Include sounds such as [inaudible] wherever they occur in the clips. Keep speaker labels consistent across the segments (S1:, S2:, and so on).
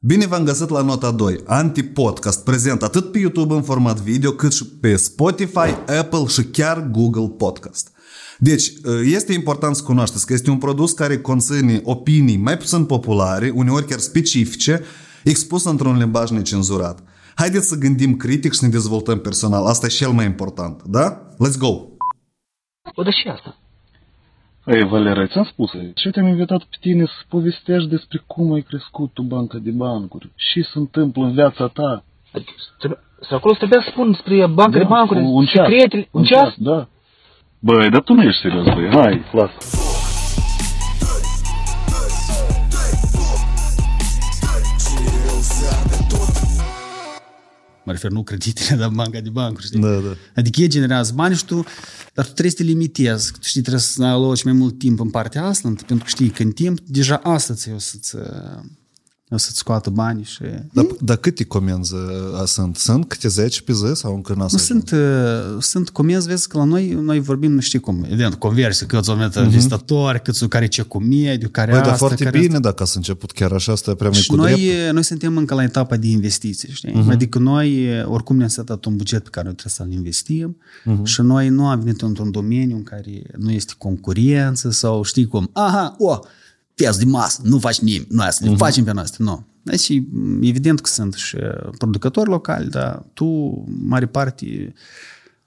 S1: Bine v-am găsit la nota 2, Anti-Podcast, prezent atât pe YouTube în format video, cât și pe Spotify, Apple și chiar Google Podcast. Deci, este important să cunoașteți că este un produs care conține opinii mai puțin populare, uneori chiar specifice, expus într-un limbaj necenzurat. Haideți să gândim critic și să ne dezvoltăm personal. Asta e cel mai important, da? Let's go!
S2: O, dar și asta.
S3: Ei, Valera, ți-am spus, și te-am invitat pe tine să povestești despre cum ai crescut tu banca de bancuri, și se întâmplă în viața ta.
S2: Adică, trebuie- Sau acolo trebuia să spun despre banca de bancuri,
S3: un ceas.
S2: secretele, un ceas?
S3: Da. Băi, dar tu nu ești serios, băi. Hai, lasă.
S4: Mă refer nu creditele, dar banca de bancuri, știi?
S1: Da, da.
S4: Adică ei generează bani și tu, dar tu trebuie să te limitezi. Tu știi, trebuie să aloci mai mult timp în partea asta, pentru că știi că în timp, deja asta ți o să-ți, o să-ți scoată bani și...
S1: Dar, dar câte comenzi uh, sunt? Sunt câte 10 pe zi sau încă n-a
S4: Nu sunt, uh, sunt comenzi, vezi că la noi, noi vorbim, nu știi cum, evident, conversie, câți oameni uh-huh. vizitatori, câți care ce cu mediu, care
S1: Băi,
S4: asta,
S1: dar foarte
S4: care
S1: bine dacă ați început chiar așa, asta e prea mult
S4: Și
S1: cu
S4: noi,
S1: drept.
S4: noi suntem încă la etapa de investiții, știi? Uh-huh. Adică noi, oricum ne-am setat un buget pe care noi trebuie să-l investim uh-huh. și noi nu am venit într-un domeniu în care nu este concurență sau știi cum, aha, o, piață de masă, nu faci nimic, noi să le uh-huh. facem pe noastre, nu. Deci, evident că sunt și producători locali, dar tu, mare parte,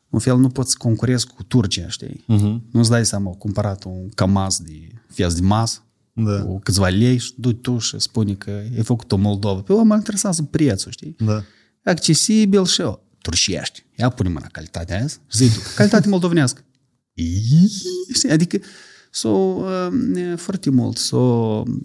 S4: în fel, nu poți să concurezi cu Turcia, știi? Uh-huh. Nu-ți dai seama, au cumpărat un camaz de fiaz de masă,
S1: Da.
S4: cu câțiva lei și du tu și spune că e făcut o Moldova. Pe om mă interesează prețul, știi?
S1: Da.
S4: Accesibil și o turșești. Ia pune mâna calitatea aia, zi tu, [laughs] calitate moldovenească. Ii, Știi? Adică so, uh, foarte mult, so,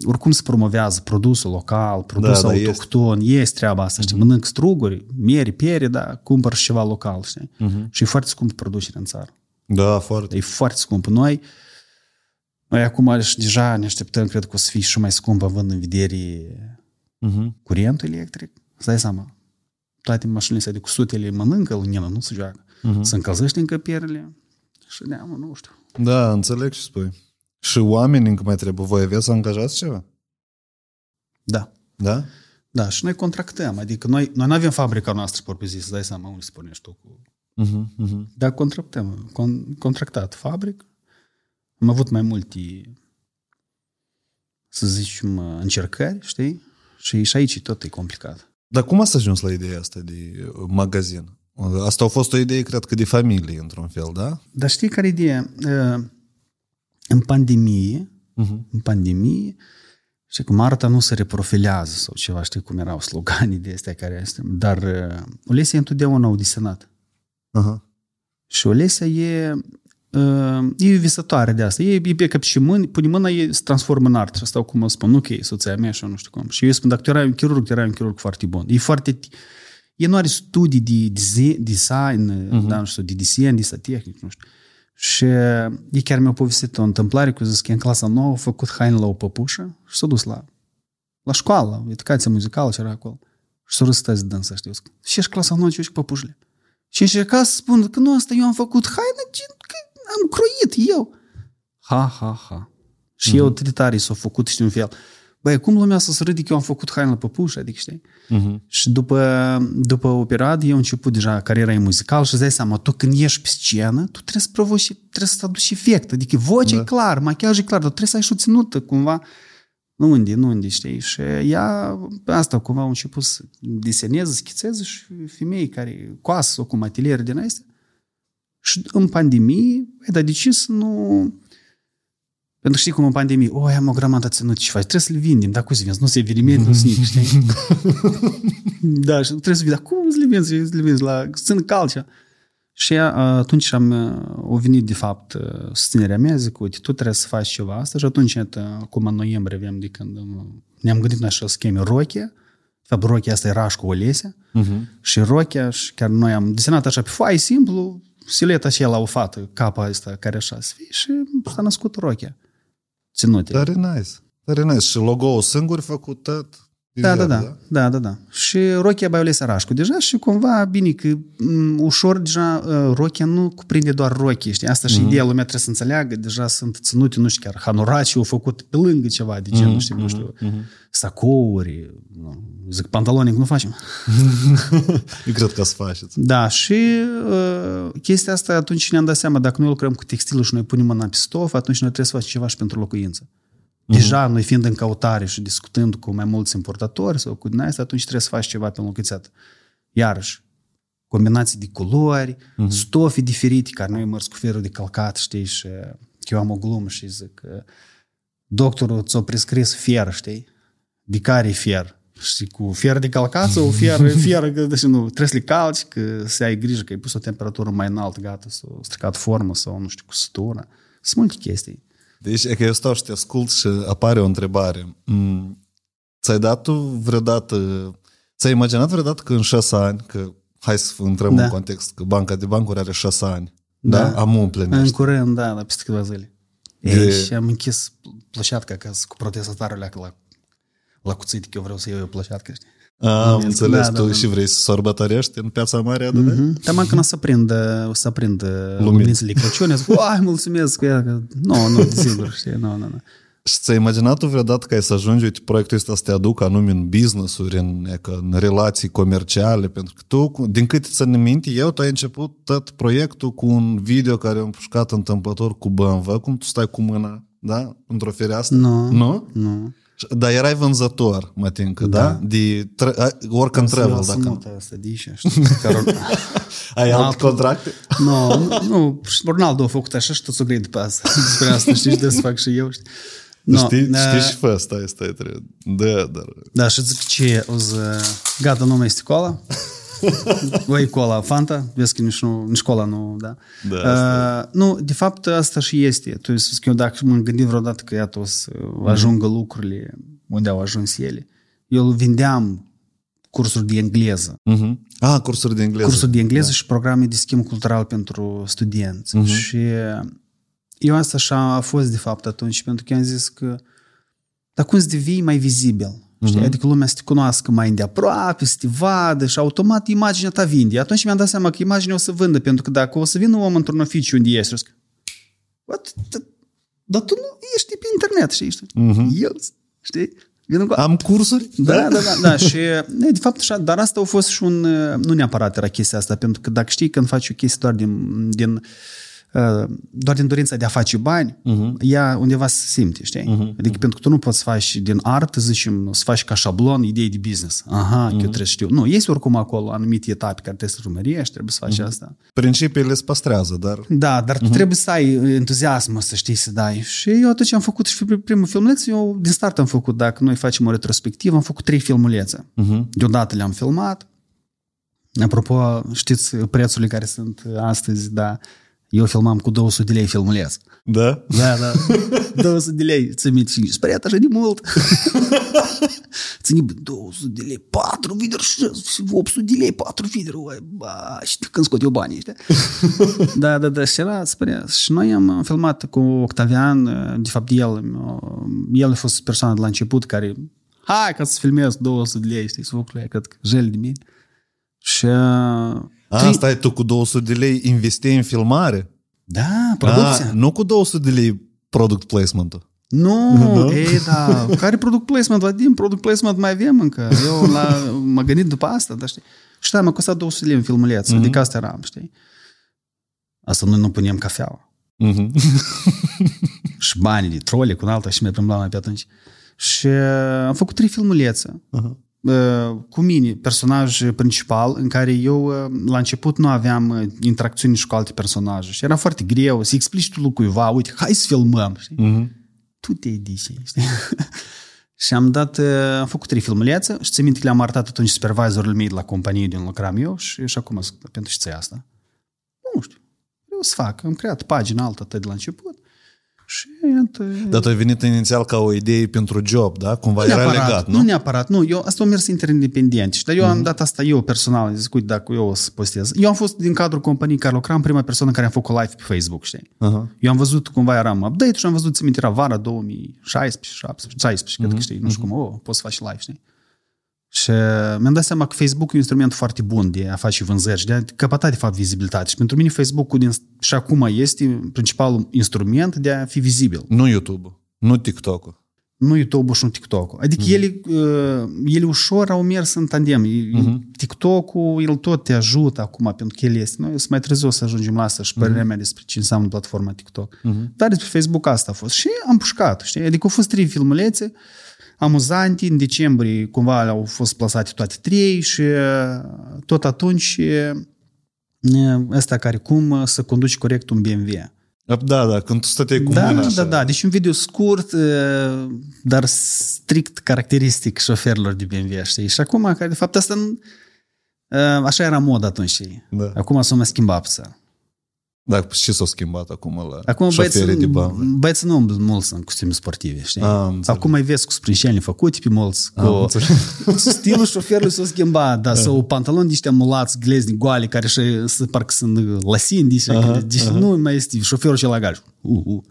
S4: oricum se promovează produsul local, produsul
S1: Da, da,
S4: autohton, este treaba asta, știi, mănânc struguri, mieri, piere, da, cumpăr și ceva local, știi? Și e foarte scump producerea în țară.
S1: Da, foarte.
S4: E foarte scump. Noi, noi acum și deja ne așteptăm, cred că o să fie și mai scump având în vedere
S1: Uh-huh.
S4: curentul electric. Să dai seama, toate mașinile astea de cu sutele mănâncă lumină, nu se joacă. Uh-huh. Se încălzește încăpierile și da, mă, nu știu.
S1: Da, înțeleg ce spui. Și oamenii încă mai trebuie. Voi aveți angajați ceva?
S4: Da.
S1: Da?
S4: Da, și noi contractăm. Adică noi, noi nu avem fabrica noastră, propriu zis, să dai seama unde se pornești tu cu...
S1: Uh-huh. Uh-huh.
S4: Dar contractăm. Con, contractat fabric. Am avut mai multe, să zicem, încercări, știi? Și, și aici tot e complicat.
S1: Dar cum ați ajuns la ideea asta de uh, magazin? Asta a fost o idee, cred că, de familie, într-un fel, da?
S4: Dar știi care e ideea? Uh, În pandemie,
S1: Uh-huh.
S4: în pandemie, și cum arta nu se reprofilează sau ceva, știi cum erau sloganii de astea care este. Dar uh, Olesia întotdeauna au desenat.
S1: Uh-huh.
S4: Și Olesia e, uh, e o visătoare de asta. E, e pe cap și mâini, pune mâna, e se transformă în artă. Și asta cum o spun, ok, soția mea și eu nu știu cum. Și eu spun, dacă tu erai un chirurg, tu erai un chirurg foarte bun. E foarte... E nu are studii de dise- design, uh-huh. da, nu știu, de desen, de asta tehnic, nu știu. Și ei chiar mi-au povestit o întâmplare cu zis că în clasa nouă a făcut haine la o păpușă și s-a dus la, la școală, la educație muzicală ce era acolo. Și s-a răstăți de dânsa, știu. Și ești clasa nouă, ce ești cu păpușile. Și încerca să spun că nu, asta eu am făcut haină, gen, că am croit eu. Ha, ha, ha. Și mm-hmm. eu atât de tare s-a făcut, știi, un fel. Băi, cum lumea să se râde că eu am făcut haină la păpușă, adică, știi?
S1: Uh-huh.
S4: Și după, după o perioadă eu am început deja cariera e muzical și îți dai seama, tu când ieși pe scenă, tu trebuie să provoci, trebuie să aduci efect. Adică vocea da. e clar, machiajul e clar, dar trebuie să ai și o ținută cumva. Nu unde, nu unde, știi? Și ea, asta cumva a început să deseneze, schițeze și femei care coasă cu ateliere din astea. Și în pandemie, ai dar de ce să nu... Pentru că știi cum în pandemie, o, am o grămadă ținut ce faci, trebuie să le vindem, dar cum să vinzi? Nu se eveniment, nu se nimic, știi? [laughs] da, și trebuie să vinzi, dar cum să le vinzi? Să le vinzi la țin calcea. Și ea, atunci am, o venit de fapt susținerea mea, zic, uite, tu trebuie să faci ceva asta și atunci, iată, acum în noiembrie avem de când ne-am gândit noi așa să cheme Rochia, de fapt Rochia asta era și cu Olesia, uh-huh. și Rochia, și chiar noi am desenat așa pe foaie simplu, sileta și la o fată, capa asta care așa să fie și s-a născut Rochia. Ținute.
S1: Tare nice. Tare nice. Și logo-ul singur făcut tot.
S4: Da, da, da, da, da, da. Și Rochia Baiole Sărașcu deja și cumva bine că m, ușor deja uh, Rochia nu cuprinde doar rochie, știi? Asta și mm-hmm. ideea lumea trebuie să înțeleagă, deja sunt ținute, nu știu chiar, hanuraci au făcut pe lângă ceva de genul, mm-hmm. știi, nu știu, mm-hmm. sacouri, nu, Zic, pantalonic nu facem. [laughs]
S1: Eu cred că să faceți.
S4: Da, și uh, chestia asta atunci ne-am dat seama, dacă noi lucrăm cu textilul și noi punem mâna pe stof, atunci noi trebuie să facem ceva și pentru locuință. Deja, noi fiind în căutare și discutând cu mai mulți importatori sau cu din asta, atunci trebuie să faci ceva pe înlocuițat. Iarăși, combinații de culori, uh-huh. stofe diferite, care noi mărți cu ferul de calcat, știi, și eu am o glumă și zic că doctorul ți-a prescris fier, știi? De care e fier? Și cu fier de calcat sau fier, [laughs] fier că deci, nu, trebuie să le calci, că să ai grijă că ai pus o temperatură mai înaltă, gata, sau stricat formă sau nu știu, cusătură. Sunt multe chestii.
S1: Deci e că eu stau și te ascult și apare o întrebare. Mm, Ți-ai dat tu vreodată, ți-ai imaginat vreodată că în șase ani, că hai să intrăm
S4: Da.
S1: în context, că banca de bancuri are șase ani, da?
S4: Da.
S1: Am
S4: În
S1: împlinește.
S4: curând, da, la peste câteva zile.
S1: De-
S4: Ei, și am închis plășatca ca să- cu protestatarea la, la cuțit, că eu vreau să iau eu plășatca, știi?
S1: Am înțeles,
S4: Da, da,
S1: tu
S4: da.
S1: și vrei să sărbătorești în piața mare a mm-hmm.
S4: Mm-hmm. Dar când o să prind, o să prind luminițele Crăciun, zic, uai, mulțumesc, că ea, că... Nu, nu, desigur, știi, nu, nu, nu.
S1: Și ți-ai imaginat tu vreodată că ai să ajungi, uite, proiectul ăsta să te aducă anume în business-uri, în, e că, în relații comerciale, pentru că tu, cu- din câte ți minte, eu, tu ai început tot proiectul cu un video care am pușcat întâmplător cu BMW, cum tu stai cu mâna, da? Într-o fereastră.
S4: Nu.
S1: Nu?
S4: Nu.
S1: Și- Dar erai vânzător, mă tincă, da? da? De tra- a- work and travel,
S4: Să
S1: dacă...
S4: mută asta de aici, știi? Care- [laughs]
S1: Ai alte
S4: Alt-
S1: contracte?
S4: Nu, nu, nu, și Ronaldo a făcut așa și tot s-o grei după asta. [laughs] Despre asta, știi, și de să fac și eu, știi?
S1: No,
S4: No,
S1: știi,
S4: da,
S1: știi și fă, stai, stai, trebuie. Da, dar...
S4: Da, și zic ce, o să... Gata, nu mai este cola. [laughs] O e cola Fanta, vezi că nici, nu, nici cola nu, da.
S1: Da,
S4: uh, nu, de fapt, asta și este. Tu ai spus că eu dacă m-am gândit vreodată că iată o să ajungă lucrurile unde au ajuns ele, eu vindeam cursuri de engleză.
S1: Uh-huh. Ah, cursuri de engleză.
S4: Cursuri de engleză da. și programe de schimb cultural pentru studenți.
S1: Mhm.
S4: Uh-huh. Și eu asta așa a fost de fapt atunci, pentru că am zis că dar cum să devii mai vizibil? Știi?
S1: Mhm.
S4: Adică lumea să te cunoască mai îndeaproape, să te vadă și automat imaginea ta vinde. Atunci mi-am dat seama că imaginea o să vândă, pentru că dacă o să vină un om într-un oficiu unde ești, o să zic, What? Da- Dar tu nu ești pe internet, știi? știi?
S1: Mhm.
S4: Eu, știi? Vin cu...
S1: Am cursuri?
S4: Da, da, da, da, și e, de fapt așa, dar asta a fost și un, nu neapărat era chestia asta, pentru că dacă știi când faci o chestie doar din, din uh, doar din dorința de a face bani, uh-huh. ea undeva se simte, știi? Uh-huh. Adică pentru că tu nu poți să faci din artă, zicem, să faci ca șablon idei de business. Aha, uh-huh. eu trebuie să știu. Nu, este oricum acolo anumite etape care trebuie să urmărești, trebuie să faci uh-huh. asta.
S1: Principiile se păstrează, dar...
S4: Da, dar tu trebuie să ai entuziasm să știi să dai. Și eu atunci am făcut și primul filmuleț, eu din start am făcut, dacă noi facem o retrospectivă, am făcut trei filmulețe.
S1: Uh-huh.
S4: Deodată le-am filmat. Apropo, știți prețurile care sunt astăzi, da, eu filmam cu 200 de lei filmuleț.
S1: Da?
S4: Da, da. 200 de lei, ți minte și spre așa de mult. Ține 200 de lei, 4 videri și 800 de lei, 4 videri. Uai, ba, și când scot eu banii ăștia. da, da, da, și era spre... Și noi am filmat cu Octavian, de fapt el, el a fost persoana de la început care hai ca să filmez 200 de lei, știi, să vă cred că jel de mine. Și... uh,
S1: A, stai, tu cu 200 de lei investeai în filmare?
S4: Da, producția.
S1: A, nu cu 200 de lei product placement-ul.
S4: Nu, no. ei, da. [laughs] Care product placement? Vadim, product placement mai avem încă. Eu la, m-am gândit după asta, dar știi? Și da, m-a costat 200 lei în filmuleț, mm-hmm. adică asta eram, știi? Asta noi nu punem cafeaua.
S1: Uh-huh. [laughs]
S4: și banii de trole cu un alta și mai plimbam mai pe atunci. Și uh, am făcut trei filmulețe.
S1: Uh-huh.
S4: Uh, cu mine, personaj principal, în care eu uh, la început nu aveam uh, interacțiuni și cu alte personaje. Și era foarte greu să explici tu lui cuiva, uite, hai să filmăm, știi?
S1: Uh-huh.
S4: tu te edici, știi? [laughs] și am dat, uh, am făcut trei filmulețe și ți minte că le-am arătat atunci supervisorul meu de la companie din lucram eu și, și acum zic, pentru ce ți asta? Nu știu, vreau să fac. Am creat pagina altă atât de la început și iată...
S1: Dar tu ai venit inițial ca o idee pentru job, da? Cumva
S4: Nu
S1: era
S4: neapărat,
S1: legat,
S4: nu?
S1: nu?
S4: neapărat, nu. Eu, asta am mers interindependent. Și dar eu am dat asta eu personal. Zic, uite, dacă eu o să postez. Eu am fost din cadrul companiei care lucram prima persoană care am făcut live pe Facebook, știi?
S1: Uh-huh.
S4: Eu am văzut cumva eram update și am văzut, ți minte, era vara 2016, 17, 16, cred că știi, nu știu cum, oh, poți să faci live, știi? Și mi-am dat seama că Facebook e un instrument foarte bun de a face vânzări și de a căpăta, de fapt, vizibilitate. Și pentru mine Facebook-ul din, și acum este principalul instrument de a fi vizibil.
S1: Nu YouTube-ul, nu TikTok-ul.
S4: nu YouTube-ul și nu TikTok-ul. Adică
S1: Mhm.
S4: mm-hmm. ele, uh, ele ușor au mers în tandem.
S1: Mhm.
S4: Mm-hmm. TikTok-ul, el tot te ajută acum, pentru că el este. Noi sunt mai târziu să ajungem la asta și
S1: Mhm.
S4: părerea mea despre ce înseamnă platforma TikTok. Mm-hmm. Dar despre Facebook asta a fost. Și am pușcat, știi? Adică au fost trei filmulețe amuzante. În decembrie, cumva, au fost plasate toate trei și uh, tot atunci uh, ăsta care cum uh, să conduci corect un BMW.
S1: Da, da, când tu stăteai cu
S4: Da,
S1: mâna
S4: da,
S1: așa.
S4: da. Deci un video scurt, uh, dar strict caracteristic șoferilor de BMW, știi? Și acum, care de fapt asta nu- uh, așa era mod atunci, știi?
S1: Da.
S4: Acum s-a mai schimbat puțin.
S1: Da, ce s-a schimbat acum la
S4: Acum băieții,
S1: șoferii de bani?
S4: băieții nu umblu mulți în costume sportive, știi?
S1: Ah, am înțeles.
S4: Acum mai vezi cu sprâncenii făcute pe mulți, cu
S1: Am înțeles. [laughs]
S4: stilul șoferului s-a schimbat, da, sau pantaloni niște mulați glezni goale care și să parcă sunt lăsini,
S1: Aha,
S4: deci
S1: aha.
S4: nu mai este șoferul cel la gaj. Uh, uh.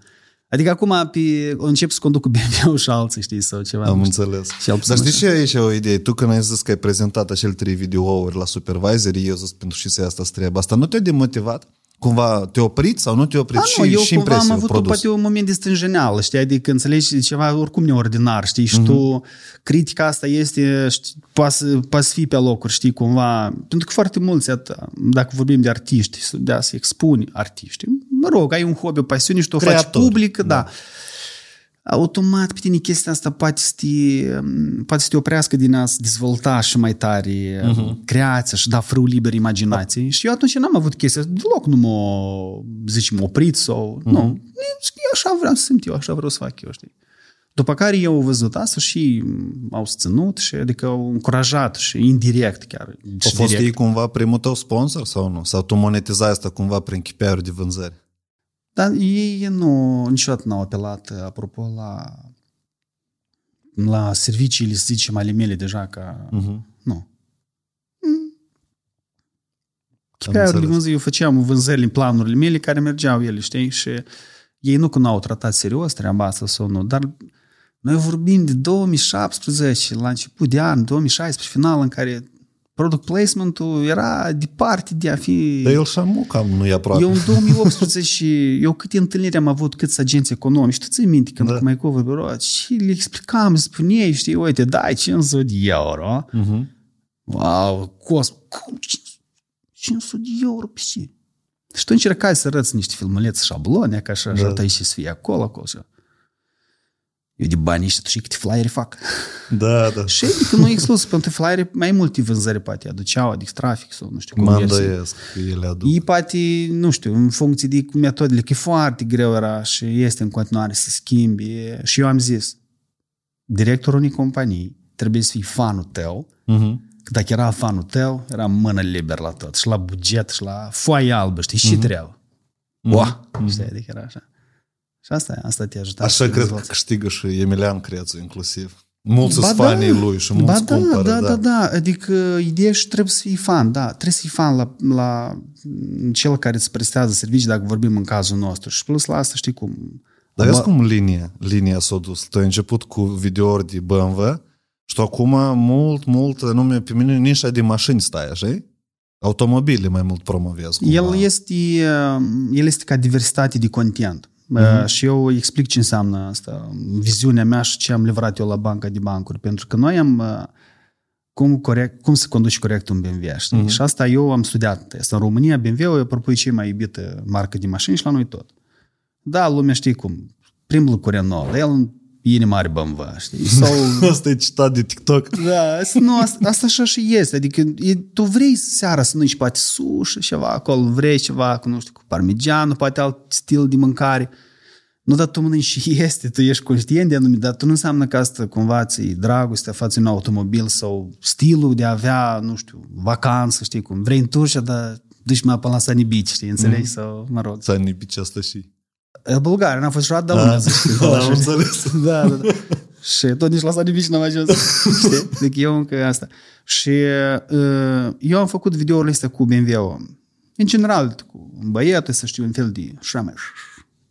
S4: Adică acum pe, încep să conduc cu BMW și alții, știi, sau ceva.
S1: Am
S4: nu știu.
S1: înțeles.
S4: Și al
S1: Dar știi
S4: așa.
S1: ce aici e o idee? Tu când ai zis că ai prezentat acele trei videouri la supervisorii, eu zis pentru și să asta trebuie. Asta nu te-a demotivat? Cumva te oprit sau nu te oprit?
S4: A,
S1: și,
S4: nu, eu
S1: și
S4: cumva am
S1: impresia
S4: avut
S1: produs.
S4: poate un moment de stânjeneală, știi, adică înțelegi ceva oricum neordinar, știi,
S1: Mhm.
S4: și tu, critica asta este, știi, poate să, poate să fii pe locuri, știi, cumva, pentru că foarte mulți, atâta, dacă vorbim de artiști, să- de a se expuni artiști, mă rog, ai un hobby, o pasiune și tu o faci
S1: Creator,
S4: public, da. da. Automat pe tine chestia asta poate să te, poate să te oprească din a se dezvolta și mai tare uh-huh. creația și da frâu liber imaginației. Și eu atunci n-am avut chestia asta, deloc nu m-a, zicem, oprit sau... Uh-huh. Nu, eu așa vreau să simt eu, așa vreau să fac eu, știi. După care eu au văzut asta și au susținut și adică au încurajat și indirect chiar.
S1: A
S4: și
S1: fost
S4: direct.
S1: ei cumva primul tău sponsor sau nu? Sau tu monetizai asta cumva prin chipeuri de vânzări?
S4: Dar ei nu, niciodată n-au apelat, apropo, la, la serviciile, să zicem, ale mele deja, ca...
S1: Uh-huh.
S4: Nu. Chipeauri de
S1: înțeles.
S4: vânzări, eu făceam vânzările în planurile mele care mergeau ele, știi? Și ei nu că n-au tratat serios treaba asta sau nu, dar noi vorbim de 2017, la început de an, 2016, final, în care product placement-ul era departe de a fi...
S1: Dar el și cam nu e aproape.
S4: Eu în 2018, eu câte întâlniri am avut, câți agenți economici, tu ții minte când
S1: Da.
S4: da. mai cover bureau, și le explicam, îmi spuneai, știi, uite, dai 500 de euro,
S1: Uh-huh.
S4: wow, cos, cum 500 de euro pe ce? Și tu încercai să arăți niște filmulețe șablone, ca așa,
S1: Da.
S4: da. și să fie acolo, acolo, și eu de bani ăștia, tu știi câte flyere fac.
S1: Da, [laughs] da.
S4: Și adică nu exclus, pentru flyere mai multe vânzări poate aduceau, adică trafic sau nu știu,
S1: Mă
S4: conversii.
S1: îndoiesc că ele aduc.
S4: Ei poate, nu știu, în funcție de metodele, că e foarte greu era și este în continuare să schimbi. Și eu am zis, directorul unei companii trebuie să fie fanul tău,
S1: Uh-huh.
S4: că dacă era fanul tău, era mână liber la tot, și la buget, și la foaie albă, știi, și treabă. Wow, știi, adică era așa. Și asta, asta te ajută.
S1: Așa
S4: să
S1: cred că
S4: dezvolți.
S1: câștigă și Emilian Crețu inclusiv. Mulți
S4: Ba
S1: sunt
S4: da.
S1: fanii lui și
S4: Ba
S1: mulți
S4: da,
S1: cumpără.
S4: da, da, da, adică ideea și trebuie să fii fan, da, trebuie să fii fan la, la cel care îți prestează servicii, dacă vorbim în cazul nostru. Și plus la asta, știi cum...
S1: Dar vezi
S4: Bă-
S1: cum linia, linia s-a dus. Tu ai început cu videouri de BMW și tu acum mult, mult, nume, pe mine nișa de mașini stai, așa? Automobile mai mult promovezi. Cumva.
S4: El este, uh, el este ca diversitate de content.
S1: Mhm.
S4: Uh, Și eu explic ce înseamnă asta, viziunea mea și ce am livrat eu la banca de bancuri. Pentru că noi am uh, cum, corect, cum să conduci corect un BMW. Știi?
S1: Mhm.
S4: Și asta eu am studiat. Asta în România, BMW-ul e apropo e cea mai iubită marcă de mașini și la noi tot. Da, lumea știe cum. Primul curent nou, dar el e mare BMW, știi? [laughs] Sau
S1: Asta e citat de TikTok.
S4: da, asta- nu, asta, asta așa și este. Adică e, tu vrei seara să nu-i poate sushi, ceva acolo, vrei ceva cu, nu știu, cu parmigiană, poate alt stil de mâncare. Nu, dar tu mănânci și este, tu ești conștient de anumit, dar tu nu înseamnă că asta cumva ți dragostea față un automobil sau stilul de a avea, nu știu, vacanță, știi cum, vrei în Turcia, dar duci mai până la Sanibici, știi, înțelegi? Mm. Sau, mă rog.
S1: Ți-a nipici asta și...
S4: E Bulgaria, n-a fost niciodată, dar lumea, să știi. [laughs]
S1: da, am înțeles. [laughs]
S4: Da, da, da. Și tot nici la Sanibici n-am ajuns. [laughs] Știi? Deci eu încă asta. Și uh, eu am făcut videourile astea cu BMW-ul. În general, cu un băiat, să știu, un fel de șameș,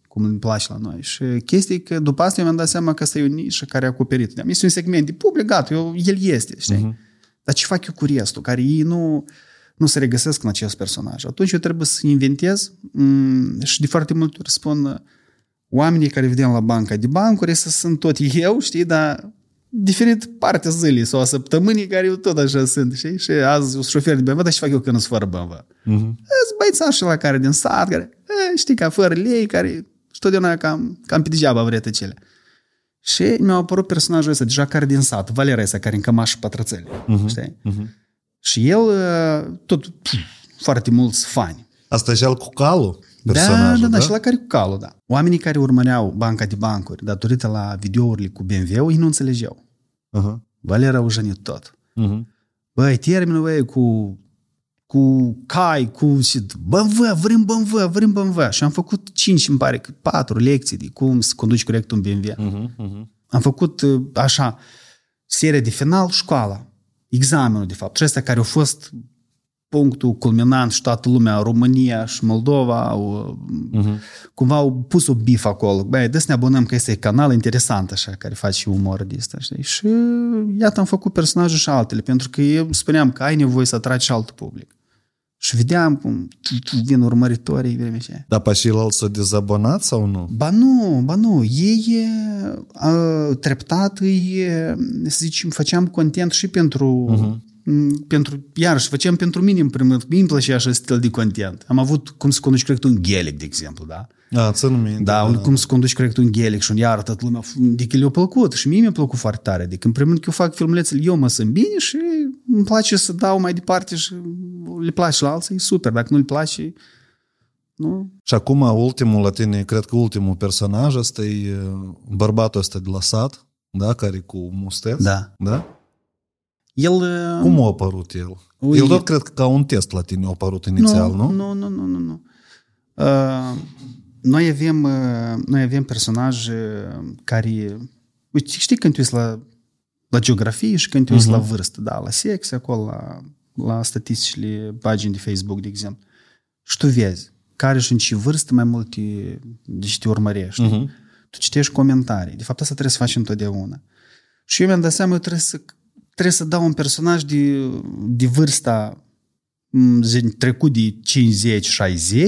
S4: cum îmi place la noi. Și chestia e că după asta eu mi-am dat seama că asta e o nișă care e acoperită. Este un segment de public, gata, eu, el este, știi? Uh-huh. Dar ce fac eu cu restul, care ei nu, nu se regăsesc în acest personaj? Atunci eu trebuie să inventez m- și de foarte multe ori spun oamenii care vedem la banca de bancuri să sunt tot eu, știi, dar diferit parte zilei sau a săptămânii care eu tot așa sunt, știi? Și azi un șofer de BMW, dar ce fac eu când sunt fără BMW?
S1: Mhm.
S4: Sunt băițași la care din sat, care, e, știi, ca fără lei, care și totdeauna cam, cam pe degeaba vretă cele. Și mi-a apărut personajul ăsta, deja care din sat, Valera ăsta, care în cămașă pătrățele, știi? Și el, uh, tot, pf, foarte mulți fani.
S1: Asta e al cu calul?
S4: Da,
S1: Personajul,
S4: da, da, și la care cu calul, da. Oamenii care urmăreau banca de bancuri datorită la videourile cu BMW-ul, ei nu înțelegeau.
S1: Uh-huh.
S4: Valera au jănit tot.
S1: Uh-huh.
S4: Băi, termină, băi, cu, cu cai, cu... și BMW, vrem BMW, vrem BMW. Și am făcut cinci, îmi pare, că patru lecții de cum să conduci corect un BMW.
S1: Uh-huh. Uh-huh.
S4: Am făcut uh, așa, seria de final, școala. Examenul, de fapt. Și ăsta care a fost punctul culminant și toată lumea, România și Moldova, au, uh-huh. cumva au pus o bif acolo. Băi, dă să ne abonăm că este canal interesant așa, care face și umor de asta, știi? Și iată am făcut personaje și altele, pentru că eu spuneam că ai nevoie să atragi și alt public. Și vedeam cum tu- tu vin urmăritorii vremea aceea.
S1: Dar pe ceilalți s-au dezabonat sau nu?
S4: Ba nu, ba nu, ei a, treptat, îi, să zicem, făceam content și pentru, uh-huh. pentru iarăși, făceam pentru mine în primul rând, mie îmi plăcea așa stil de content. Am avut, cum să conduci corect un ghelic, de exemplu, da?
S1: A, țin minte.
S4: Da, un, cum să conduci corect un ghelic și un iar toată lumea, adică le-a plăcut și mie mi-a plăcut foarte tare. Adică în primul rând că eu fac filmulețele, eu mă sunt bine și îmi place să dau mai departe și le place la alții, e super. Dacă nu le place, nu,
S1: Și acum ultimul la tine, cred că ultimul personaj ăsta e uh, bărbatul ăsta de la sat, da, care e cu musteț.
S4: Da.
S1: Da?
S4: El... uh,
S1: Cum a apărut el?
S4: Ui.
S1: El tot cred că ca un test la tine a apărut inițial, nu?
S4: Nu, nu, nu, nu, nu. Uh, noi avem, uh, noi avem personaje care... Uite, știi când tu ești la, la geografie și când tu ești la vârstă, da, la sex, acolo, la, la statisticile pagini de Facebook, de exemplu. Și tu vezi care și în ce vârstă mai multe deci te urmărești.
S1: Mhm.
S4: Tu citești comentarii. De fapt, asta trebuie să faci întotdeauna. Și eu mi-am dat seama, eu trebuie să, trebuie să dau un personaj de, de vârsta m, zi- trecut de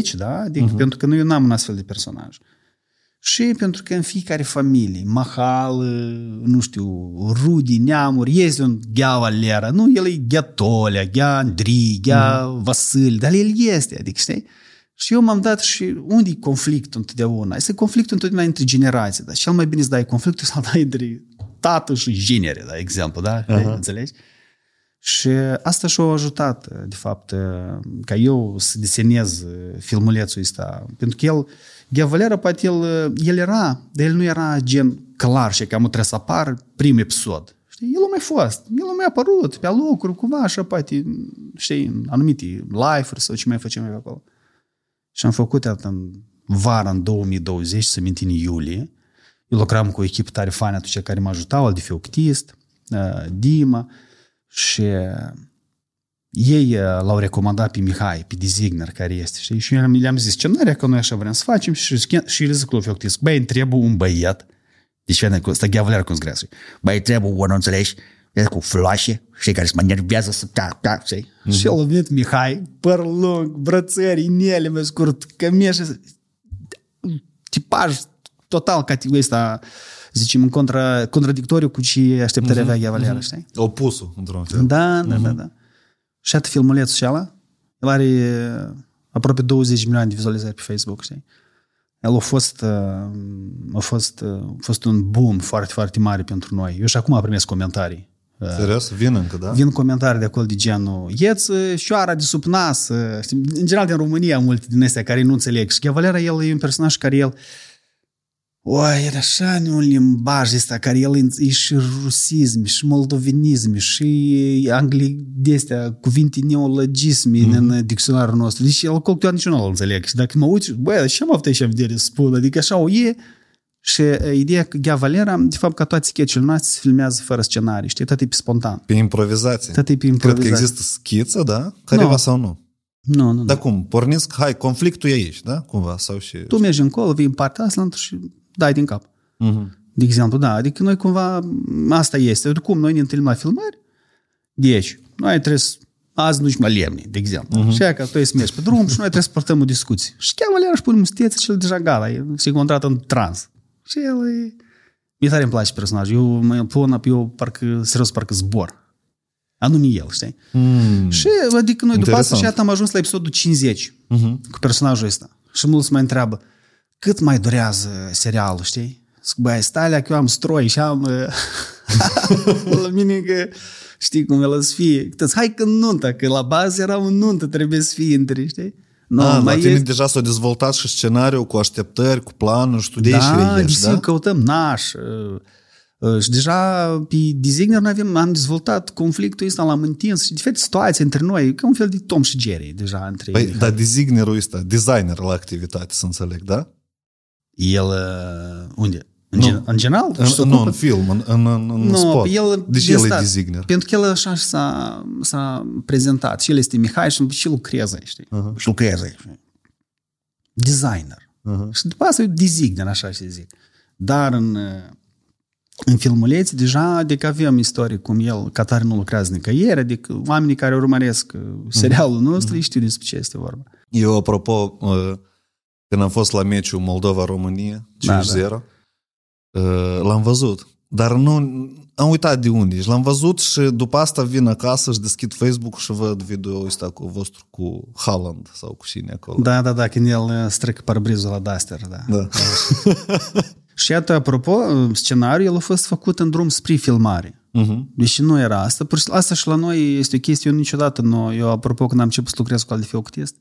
S4: 50-60, da? Adică, uh-huh. pentru că nu eu n-am un astfel de personaj. Și pentru că în fiecare familie, mahal, nu știu, rudi, neamuri, este un ghea Valera, nu, el e ghea Tolea, ghea Andrei, ghea uh-huh. Vasil, dar el este, adică știi? Și eu m-am dat și unde e conflictul întotdeauna? Este conflictul întotdeauna între generații, dar cel mai bine să dai conflictul să dai între tată și genere, de exemplu, da? Uh-huh. Înțelegi? Și asta și-a ajutat, de fapt, ca eu să desenez filmulețul ăsta. Pentru că el, Ghea Valera, poate el, el era, dar el nu era gen clar și că am trebuie să apar prim episod. Știi? El a mai fost. El a mai apărut pe locuri, cumva, așa, poate, știi, în anumite live-uri sau ce mai facem noi pe acolo. Și am făcut asta în vara, în 2020, să mint în iulie. Eu lucram cu o echipă tare faină atunci care mă ajutau, al de fioctist, Dima, și ei uh, l-au recomandat pe Mihai, pe designer care este, știi? Și eu le-am zis scenaria că noi așa vrem să facem și, și le zic lui fioctist, băi, îmi trebuie un băiat, deci fie cu ăsta gheavălear cum zgreasă. Băi, trebuie unul, înțelegi? cu floașe, știi, care se mă nervează să ta, ta, știi? Mm-hmm. Și el a venit Mihai, păr lung, brățări, inele mai scurt, cămeș, tipaj total categoric ăsta, zicem, în contra, contradictoriu cu ce așteptări avea Ghea Valera, știi?
S1: Opusul, într-un fel.
S4: Da, da, da, da. Și atât filmulețul și ăla, el are aproape 20 milioane de vizualizări pe Facebook, știi? El a fost, a fost, a fost un boom foarte, foarte mare pentru noi. Eu și acum primesc comentarii.
S1: Serios? Vin încă, da?
S4: Vin comentarii de acolo de genul Ieți șoara de sub nas. Știi, în general din România multe din astea care nu înțeleg. Și Valera, el e un personaj care el Oi, era așa un limbaj ăsta care el e și rusism, și moldovenism, și angli de astea, cuvinte neologisme mm-hmm. în dicționarul nostru. Deci el eu nici nu îl înțeleg. Și dacă mă uiți, băi, ce am avut aici în vedere să spun? Adică așa o e. Și ideea că Ghea Valera, de fapt, ca toate sketch-urile noastre se filmează fără scenarii, știi? Tot e pe spontan.
S1: Pe improvizație.
S4: Tot e pe improvizație.
S1: Cred că există schiță, da? Careva no. sau nu?
S4: Nu, nu,
S1: Dar cum? Pornesc, hai, conflictul e aici, da? Cumva, sau și...
S4: Tu mergi încolo, vii în partea asta și dai din cap.
S1: Uh-huh.
S4: De exemplu, da, adică noi cumva, asta este. Cum noi ne întâlnim la filmări, deci, noi trebuie să azi nu la lemne, de exemplu. Uh-huh. Și aia că tu ești mergi pe drum și noi trebuie să portăm o discuție. Și chiar Valera își pune mustețe și el deja gata, e se contrat în trans. Și el e... Mie tare îmi place personajul. Eu mă pun, eu parcă, serios, parcă zbor. Anume el, știi?
S1: Mm.
S4: Și adică noi după asta
S1: Interesant.
S4: și iată am ajuns la episodul 50 uh-huh. cu personajul ăsta. Și mulți mă întreabă, cât mai durează serialul, știi? Zic, băi, stai alea că eu am stroi și am... uh, [laughs] [laughs] la mine că, știi cum el să fie. Cât, hai că nunta, că la bază era un nuntă, trebuie să fie între, știi? Nu,
S1: Ah, la
S4: mai
S1: tine
S4: este-
S1: deja s-a dezvoltat și scenariul cu așteptări, cu planuri și tu de aici
S4: da,
S1: reiezi,
S4: desigur,
S1: da?
S4: căutăm naș. uh, uh, Și deja pe designer noi avem, am dezvoltat conflictul ăsta, l-am întins și diferite situații între noi, ca un fel de Tom și Jerry deja între
S1: Păi,
S4: ei.
S1: dar designerul ăsta, designer la activitate, să înțeleg, da?
S4: El, uh, unde? În,
S1: Nu.
S4: gen, în general?
S1: În,
S4: Și se
S1: nu,
S4: ocupă-
S1: în film, în, în, în, în
S4: Nu,
S1: spot.
S4: el,
S1: Deci
S4: de
S1: el e
S4: stat.
S1: designer.
S4: Pentru că el așa s-a, s-a prezentat. Și el este Mihai și și lucrează aici, știi?
S1: Aha.
S4: Și lucrează aici. știi? Designer.
S1: Aha.
S4: Și după asta e designer, așa să zic. Dar în, uh, în filmulețe deja, adică avem istorie cum el, ca tare nu lucrează nicăieri, adică oamenii care urmăresc uh, serialul nostru, ei știu despre ce este vorba.
S1: Eu, apropo, uh, când am fost la meciul Moldova-România, 5-0,
S4: Da, da.
S1: uh, l-am văzut. Dar nu, am uitat de unde. Și l-am văzut și după asta vin acasă și deschid Facebook și văd video ăsta cu vostru cu Haaland sau cu cine acolo.
S4: Da, da, da, când el uh, strică parbrizul la Duster, da.
S1: Da. [laughs]
S4: Și iată, apropo, uh, scenariul el a fost făcut în drum spre filmare.
S1: Uh-huh.
S4: Deci nu era asta. Pur și simplu, asta și la noi este o chestie, eu niciodată nu... Eu, apropo, când am început să lucrez cu Aldefeu cu test,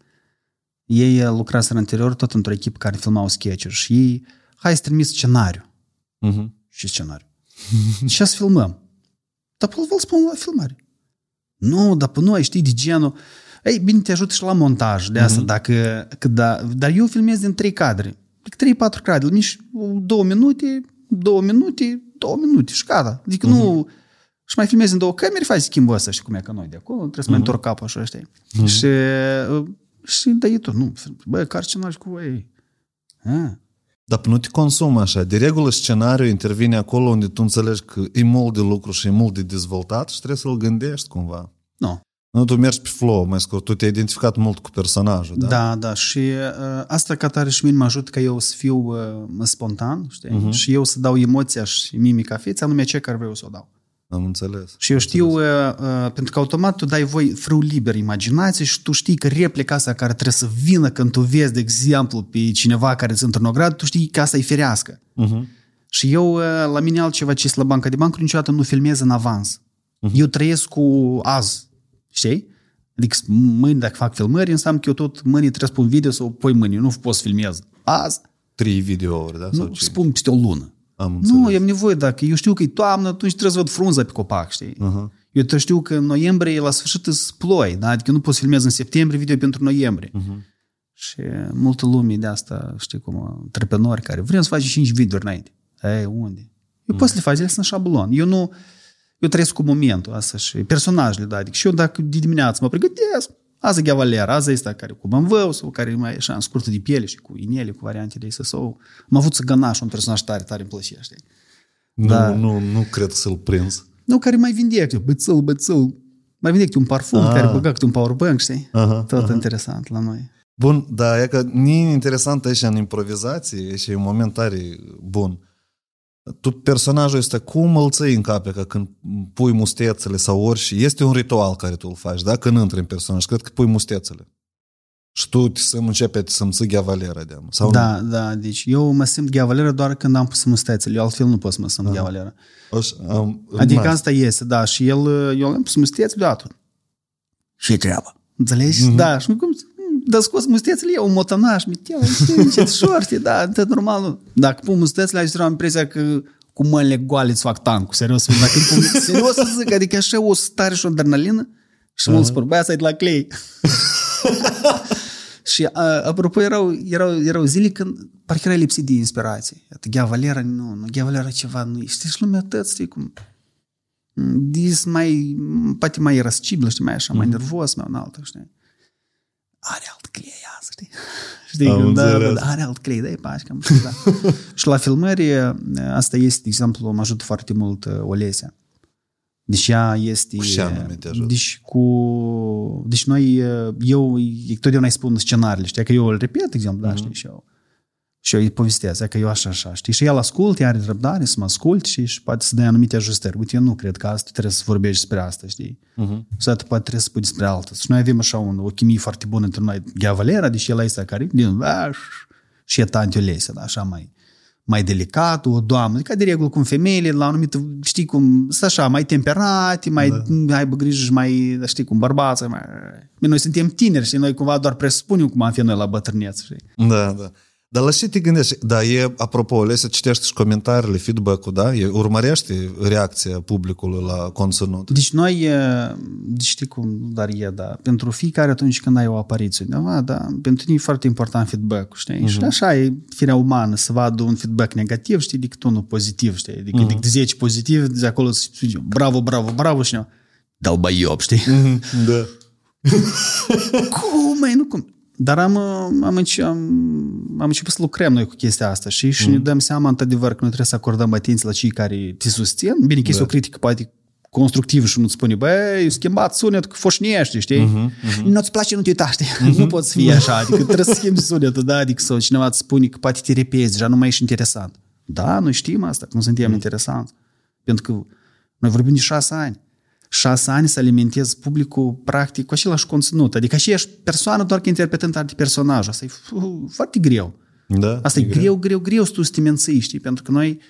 S4: ei uh, lucraseră anterior tot într-o echipă care filmau sketch și ei, hai să trimis scenariu.
S1: Uh-huh.
S4: Și scenariu. [laughs] și să filmăm. Dar pe vă spun la filmare. Nu, dar pe noi, știi, de genul... Ei, bine, te ajută și la montaj de asta, dacă... Că da, dar eu filmez din trei cadre. Trei, patru cadre. Nici două minute, două minute, două minute și gata. Adică nu... Și mai filmezi în două camere, faci schimbul ăsta, și cum e că noi de acolo, trebuie să mai întorc capul așa, știi? Și, uh, și da, e tot, nu, bă, care scenariu cu voi? Ah.
S1: Dar nu te consumă așa. De regulă, scenariul intervine acolo unde tu înțelegi că e mult de lucru și e mult de dezvoltat și trebuie să-l gândești cumva.
S4: Nu.
S1: Nu, tu mergi pe flow, mai scurt. Tu te-ai identificat mult cu personajul, da?
S4: Da, da, și uh, asta ca tare și mine mă ajută ca eu să fiu uh, spontan, știi? Uh-huh. Și eu să dau emoția și mimica feței, anume ce care vreau să o dau.
S1: Am înțeles.
S4: Și eu știu, uh, uh, pentru că automat tu dai voi frâu liber imaginație și tu știi că replica asta care trebuie să vină când tu vezi, de exemplu, pe cineva care îți într-un grad, tu știi că asta e ferească.
S1: Uh-huh.
S4: Și eu, uh, la mine altceva ce este la banca de bancă, niciodată nu filmez în avans. Uh-huh. Eu trăiesc cu azi, știi? Adică mâini dacă fac filmări, înseamnă că eu tot mâini trebuie să pun video sau pui mâini, eu nu pot să filmez. Azi,
S1: Trei videouri, da? Sau
S4: nu,
S1: ce?
S4: spun peste o lună.
S1: Am înțeles.
S4: Nu, eu am nevoie, dacă eu știu că e toamnă, atunci trebuie să văd frunza pe copac, știi?
S1: Uh-huh.
S4: Eu te știu că în noiembrie, la sfârșit, îți ploi, da? Adică nu poți să filmez în septembrie video pentru noiembrie. Uh-huh. Și multă lume de asta, știi cum, antreprenori care vrem să facem 5 videouri înainte. Ei, unde? Eu uh-huh. pot să le fac, ele sunt șablon. Eu nu, eu trăiesc cu momentul asta și personajele, da? Adică și eu dacă de dimineață mă pregătesc, azi e Valera, azi este care cu bănvău sau care e mai așa în scurtă de piele și cu inele, cu variante de asta sau am avut să gănaș un personaj tare, tare îmi plăcea, știi?
S1: Nu,
S4: Da.
S1: nu, nu cred să-l prins.
S4: Nu, care mai vindește, bățăl, bățăl. Mai vindește un parfum
S1: Ah.
S4: care băga câte un powerbank, știi?
S1: Aha,
S4: Tot
S1: aha.
S4: interesant la noi.
S1: Bun, da, e că ni interesant aici în improvizație și e un moment tare bun. Tu personajul ăsta, cum îl ții în cap că când pui mustețele sau orice, este un ritual care tu îl faci, da? Când intri în personaj, cred că pui mustețele. Și tu te să începe să-mi ții Valera de sau
S4: Da, da, deci eu mă simt Ghea Valera doar când am pus mustețele, eu altfel nu pot să mă
S1: Ah.
S4: simt Ghea Valera.
S1: nu? Așa, am,
S4: Adică
S1: nice.
S4: asta este, da, și el, eu am pus mustețele deodată. Și treaba. Înțelegi?
S1: Mhm.
S4: Da, și cum, da scos mustețele, eu un motonaș, mitel, încet șorte, da, tot normal. nu. Dacă pun mustețele, aș am impresia că cu mâinile goale îți fac tancul, serios. Dacă îmi pun, serios să zic, adică așa o stare și o adrenalină și mulți spun, băi, asta e de la clay. Și a, apropo, erau, erau, erau zile când parcă era lipsit de inspirație. Iată, Ghea Valera, nu, nu, Ghea Valera ceva, nu, știi, și lumea tot, știi cum, dis mai, poate mai irascibil, știi, mai așa, mai nervos, mai un altul, știi. Are alt clei azi, știi? [laughs] Știi,
S1: Am
S4: da, da,
S1: înțeles.
S4: da, are alt clei, da, e pași, cam, da. și la filmări, asta este, de exemplu, mă ajută foarte mult uh, Olesea. Deci ea este...
S1: Cu ce anume te ajută?
S4: Deci cu... Deci noi, eu totdeauna îi spun scenariile, știi, că eu îl repet, de exemplu, da,
S1: Mhm.
S4: știi, și eu. Și eu îi povestesc, că eu așa, așa, știi? Și el ascultă, are răbdare să mă asculte și, și poate să dea anumite ajustări. Uite, eu nu cred că asta trebuie să vorbești despre asta, știi? Uh-huh. Sau poate trebuie să spui despre altă. Și noi avem așa un, o chimie foarte bună între noi. Gea Valera, deși el este care, din, "Aș", și e tante Olesea, da, așa mai mai delicat, o doamnă, ca de regulă cum femeile, la anumit, știi cum, sunt așa, mai temperate, mai da. aibă grijă și mai, știi cum, bărbați, mai... Noi suntem tineri și noi cumva doar presupunem cum am fi noi la bătrânețe, știi?
S1: Da, da. Dar la ce te gândești? Da, e, apropo, Olesea, citești și comentariile, feedback-ul, da? E, urmărești reacția publicului la conținut.
S4: Deci noi, e, deci știi cum, dar e, da, pentru fiecare atunci când ai o apariție undeva, da, pentru tine e foarte important feedback-ul, știi? Uh-huh. Și așa e firea umană, să vadă un feedback negativ, știi, decât unul pozitiv, știi? Adică uh-huh. de 10 pozitiv, de acolo să spui, bravo, bravo, bravo, și eu, dalbăiop, știi?
S1: Da.
S4: cum, măi, nu cum? Dar am, am, înce- am, am început să lucrăm noi cu chestia asta și, și ne dăm seama, într-adevăr, că noi trebuie să acordăm atenție la cei care te susțin. Bine, că este o critică poate constructivă și nu-ți spune, băi, schimbat sunetul, că foșniește, știi? Uh-huh, uh-huh. Nu-ți place, nu te uita, știi? Uh-huh. [laughs] Nu poți fi așa, adică trebuie să schimbi sunetul, da? Adică sau cineva îți spune că poate te repezi, deja nu mai ești interesant. Da, noi știm asta, că nu suntem uh-huh. interesanți. Pentru că noi vorbim de șase ani. Șase ani să alimentezi publicul practic cu același conținut. Adică aceeași persoană, doar că interpretând alte personaje. Asta e fu, foarte greu.
S1: Da,
S4: Asta e greu, greu, greu, greu să tu să te menții, știi? Pentru că noi,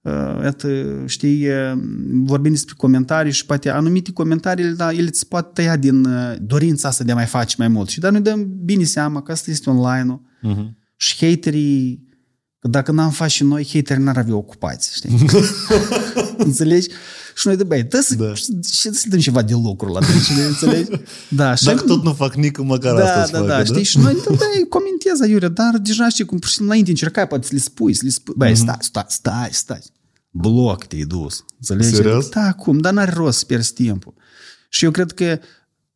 S4: uh, iată, știi, uh, vorbim despre comentarii și poate anumite comentarii, da, ele îți pot tăia din uh, dorința asta de a mai face mai mult. Și dar noi dăm bine seama că asta este online-ul. Uh-huh. Și haterii, că dacă n-am face și noi, haterii n-ar avea ocupați, știi? [laughs] Înțelegi? Și noi de băi, dă să, da. și să dăm ceva de lucru la tine, înțelegi? Da, și
S1: Dacă tot nu fac nică, măcar
S4: da,
S1: asta
S4: da,
S1: facă,
S4: da, știi? Și noi, da, da, comentez, aiurea, dar deja știi cum, pur și simplu, înainte încercai, poate să le spui, să le spui, băi,
S1: Mhm.
S4: stai, stai, stai, stai, bloc te-ai dus, înțelegi?
S1: Serios?
S4: Da, cum, dar n-are rost să pierzi timpul. Și eu cred că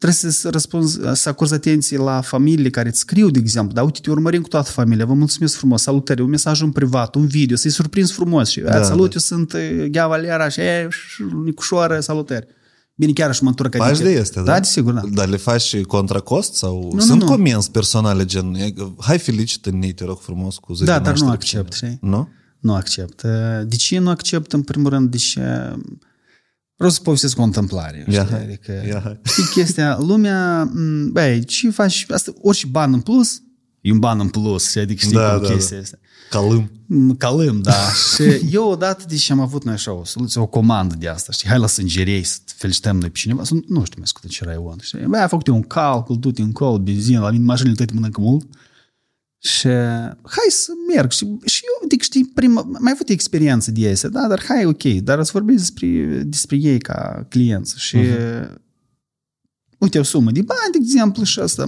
S4: trebuie să răspunzi, să acorzi atenție la familiile care îți scriu, de exemplu, da, uite, te urmărim cu toată familia, vă mulțumesc frumos, salutări, un mesaj în privat, un video, să-i surprinzi frumos și da, salut, da. eu sunt uh, Ghea Valera și e, Nicușoară, salutări. Bine, chiar și mă întorc.
S1: Faci de este, da?
S4: Da, desigur, da.
S1: Dar le faci și contra cost? Sau
S4: Nu,
S1: sunt
S4: nu, nu.
S1: comenzi personale gen, e, hai felicită-ne, te rog frumos, cu zi
S4: Da,
S1: de
S4: dar nu
S1: naștere.
S4: accept, știi?
S1: Nu?
S4: Nu accept. De ce nu accept, în primul rând, deci vreau să povestesc o întâmplare.
S1: Ia,
S4: Știi?
S1: hai.
S4: Adică,
S1: Ia, hai. [laughs]
S4: știi chestia, lumea, m, băi, ce faci, asta, orice ban în plus, e un ban în plus, știi? adică știi
S1: Da,
S4: cum
S1: da,
S4: chestia
S1: da.
S4: asta.
S1: Calâm.
S4: M, Calâm, da. și eu odată, deci am avut noi așa o soluție, o comandă de asta, știi, hai la sângerei să felicităm noi pe cineva, să, nu știu mai scută ce raion, știi, băi, a făcut eu un calcul, du-te în col, benzină, la mine mașinile toate mănâncă mult, și hai să merg. Și, și eu, adică știi, prima, mai avut experiență de asta, da, dar hai, ok, dar să vorbesc despre, despre ei ca clienți. Și uh-huh. uite o sumă de bani, de exemplu, și asta.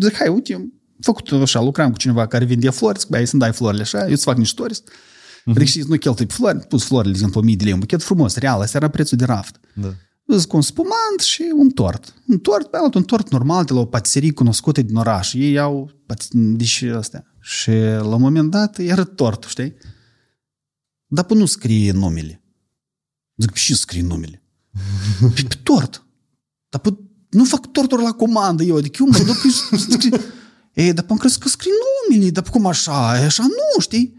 S4: Zic, hai, uite, am făcut așa, lucram cu cineva care vinde flori, zic, băi, să-mi dai florile așa, eu îți fac niște stories. Uh-huh. Adică știi, nu cheltui pe flori, pus florile, de exemplu, 1000 de lei, un buchet frumos, real, asta era prețul de raft.
S1: Da.
S4: Zic, un spumant și un tort. Un tort, pe alt, un tort normal de la o patiserie cunoscută din oraș. Ei au deci astea. Și la un moment dat era tortul, știi? Dar pe nu scrie numele. Zic, pe ce scrie numele? [laughs] Pe, pe tort. Dar pe, nu fac torturi la comandă eu, adică eu mă duc și [laughs] scrie, Ei, dar pe-am crezut că scrie numele, dar cum așa? E așa nu, știi?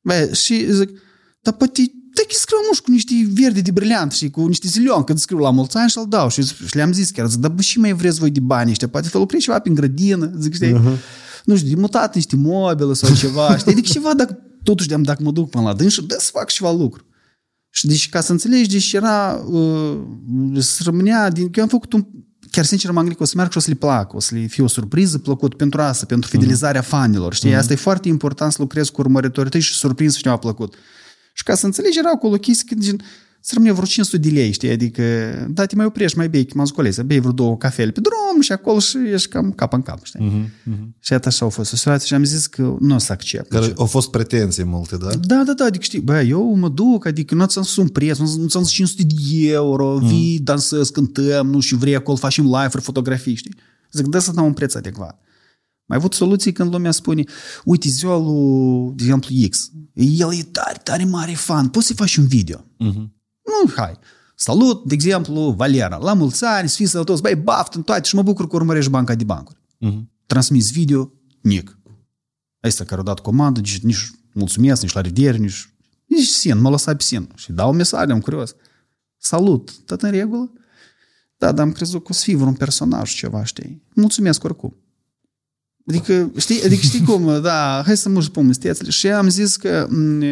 S4: Bă, și zic, dar poate te scriu muș cu niște verde de briliant și cu niște zilion, când scriu la mulți ani și-l dau. Și, și le-am zis chiar, zic, dar bă, și mai vreți voi de bani ăștia? Poate să lucrezi ceva prin grădină, zic, știi? Uh-huh. Nu știu, de mutat niște mobile sau ceva, [laughs] știi? Adică ceva, dacă, totuși, de dacă mă duc până la dâns și da să fac ceva lucru. Și deci, ca să înțelegi, deci era, uh, să rămânea, din, eu am făcut un, chiar sincer m-am gândit că o să merg și o să le plac, o să le fie o surpriză plăcut pentru asta, pentru fidelizarea uh-huh. fanilor, știi? Uh-huh. Asta e foarte important să lucrezi cu urmăritorii tăi și surprins și ceva plăcut. Și ca să înțelegi, era acolo chestii când gen, să rămâne vreo 500 de lei, știi? Adică, da, te mai oprești, mai bei, m-am zis bei vreo două cafele pe drum și acolo și ești cam cap în cap, știi? Uh-huh, uh-huh. Și atât așa a fost o situație și am zis că nu o să accept.
S1: Care au fost pretenții multe, da?
S4: Da, da, da, adică știi, bă, eu mă duc, adică nu ți-am spus un preț, nu ți-am zis 500 de euro, mm. vii, dansez, cântăm, nu și vrei acolo, facem live-uri, fotografii, știi? Zic, dă să dau un preț adecvat. Mai avut soluții când lumea spune, uite, ziua lui, de exemplu, X, el e tare, tare mare fan, poți să faci un video? Uh-huh. Nu, hai. Salut, de exemplu, Valera, la mulți ani, să fii sănătos, băi, baftă în toate și mă bucur că urmărești banca de bancuri.
S1: Mhm.
S4: Transmis video, nic. Ăsta care a dat comandă, nici, nici mulțumesc, nici la revedere, nici, nici sen, mă lăsa pe sen. Și dau un mesaj, am curios. Salut, tot în regulă? Da, dar am crezut că o să fii vreun personaj ceva, știi? Mulțumesc oricum. Adică, știi, adică știi cum, [laughs] da, hai să mă povesteți. Și am zis că m,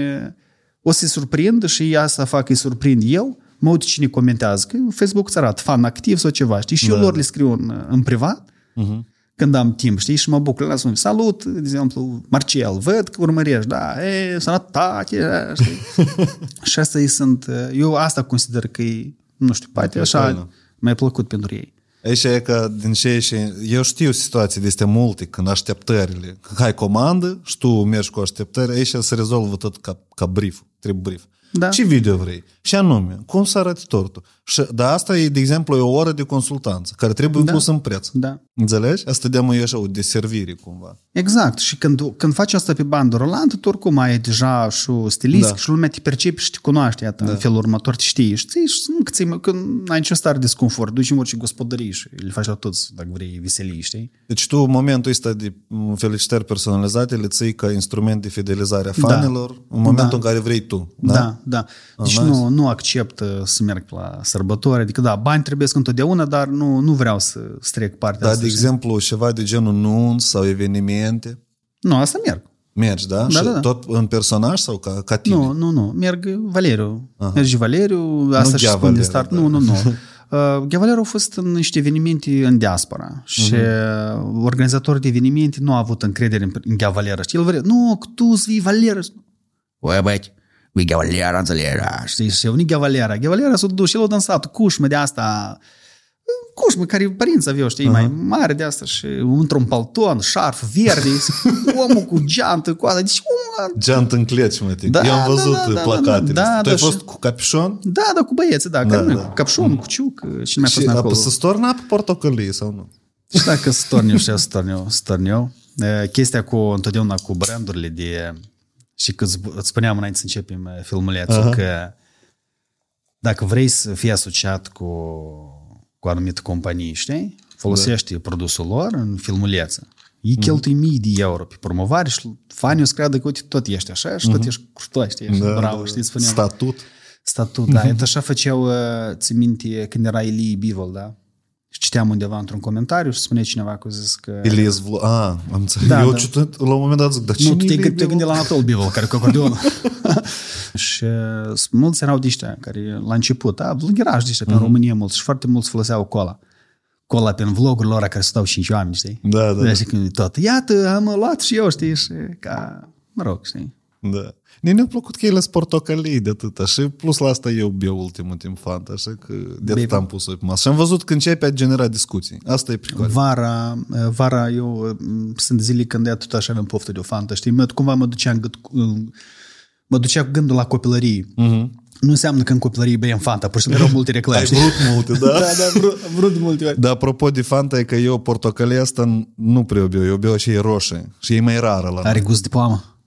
S4: o să-i surprind și ea să fac, îi surprind eu, mă uit cine comentează, că Facebook îți arată fan activ sau ceva, știi? Și eu
S1: Da.
S4: lor le scriu în, în privat,
S1: Mhm.
S4: când am timp, știi? Și mă bucur, la spun, salut, de exemplu, Marcel, văd că urmărești, da, e, sănătate, știi? [laughs] și asta ei sunt, eu asta consider că e, nu știu, poate așa,
S1: faină.
S4: mai plăcut pentru ei.
S1: Aici e că din ce și eu știu situații de astea multe, când așteptările, că ai comandă și tu mergi cu așteptări, aici se rezolvă tot ca, ca brief, trebuie brief.
S4: Da.
S1: Ce video vrei? Și anume, cum să arăți tortul? Și, dar asta e, de exemplu, e o oră de consultanță, care trebuie
S4: Da.
S1: inclus în preț.
S4: Da.
S1: Înțelegi? Asta de e așa o deservire cumva.
S4: Exact. Și când, când faci asta pe bandă rulantă, tu oricum ai deja și o stilist
S1: Da.
S4: da. și lumea te percepe și te cunoaște, iată, da. în felul următor, te știi. Și ții, și nu că, ții, că n-ai nicio stare de disconfort, duci în orice gospodărie și le faci la toți, dacă vrei, veselii, știi?
S1: Deci tu, în momentul ăsta de m, felicitări personalizate, le ții ca instrument de fidelizare a fanilor în momentul
S4: Da.
S1: în care vrei tu.
S4: Da, da. da. Deci
S1: nice.
S4: nu, nu accept uh, să merg la sărbători, adică da, bani trebuie întotdeauna, dar nu, nu vreau să strec partea
S1: Dar,
S4: asta.
S1: de
S4: știi?
S1: exemplu, ceva de genul nunți sau evenimente,
S4: Nu, asta merg.
S1: mergi, da?
S4: Da,
S1: și
S4: da, da.
S1: tot în personaj sau ca, ca tine?
S4: Nu, nu, nu. Merg Valeriu. Merge Valeriu, asta și
S1: Ghea
S4: spun de
S1: Valeriu,
S4: start.
S1: da.
S4: Nu, nu, nu. [laughs] Uh, Ghea Valeriu a fost în niște evenimente în diaspora și uh organizatorul de evenimente nu a avut încredere în, în Ghea Valera. Știi, el vrea, nu, că tu să fii Valera. Oi, băieți, ui Ghea Valera, înțelegi, știi, și a venit Ghea Valera. Ghea Valera s-a dus și el a dansat cușmă de asta, cușmă care părinți aveau, știi, mai mare de asta și într-un palton, șarf verde, [laughs] omul cu geantă, cu asta. Deci, omul
S1: Geant în cleci, mă, tic.
S4: Da,
S1: Eu am
S4: da,
S1: văzut
S4: da, da,
S1: placatele.
S4: da, da,
S1: tu ai
S4: da,
S1: fost
S4: și-
S1: cu capișon?
S4: Da, da, cu băieții, da,
S1: Da,
S4: care
S1: da.
S4: da. capșon, cu ciuc, și mai
S1: Și
S4: fost acolo.
S1: să storna pe portocălie sau nu?
S4: Și dacă storniu și storniu, storniu. E, Chestia cu, întotdeauna cu brandurile de... Și că îți îți spuneam înainte să începem e, filmulețul
S1: Aha.
S4: că dacă vrei să fii asociat cu, cu anumite companii, știi? Folosești da. produsul lor în filmuleță. Ei cheltui mii de euro pe promovare și fanii o să creadă că uite, tot ești așa și tot ești curtoa, știi? Ești bravo, știi? Spuneam.
S1: Statut.
S4: Statut, da. Et așa făceau, uh, ți minte, când era Elie Bivol, da? Și citeam undeva într-un comentariu și spunea cineva că a zis că...
S1: Elias Vlo... A, am înțeles.
S4: Da,
S1: Eu
S4: da.
S1: citit, la un moment dat zic, dar cine
S4: Nu, tu te,
S1: e
S4: te
S1: Elias
S4: gândi la Anatol Bivol, care cu acordeonul. [laughs] și uh, mulți erau de ăștia care la început, da, vlogerași de ăștia, pe în România mulți și foarte mulți foloseau cola. Cola pe în vlogurile lor care stau cinci oameni, știi?
S1: Da, da.
S4: Deci când tot, iată, am luat și eu, știi? Și ca, mă rog, știi?
S1: Da. Mie ne-a plăcut că ele sunt portocalii de atâta și plus la asta eu beau ultimul timp Fanta, așa că de atât
S4: Bine.
S1: am pus-o pe masă. Și am văzut că începe a genera discuții. Asta e pricoare.
S4: Vara, vara eu m, sunt zile când de tot așa avem poftă de o fantă, știi? Mă, cumva mă ducea, în gât, mă ducea cu gândul la copilărie. Mm-hmm. Nu înseamnă că în copilărie băiem fanta, pur și simplu erau multe reclame.
S1: Ai
S4: știi?
S1: vrut multe, da? [laughs]
S4: da, da, am vrut, am vrut de multe ori.
S1: Dar apropo de Fanta, e că eu portocalia asta nu prea o beau. Eu beau și e roșie. Și e mai rară la
S4: Are
S1: noi.
S4: gust de poamă.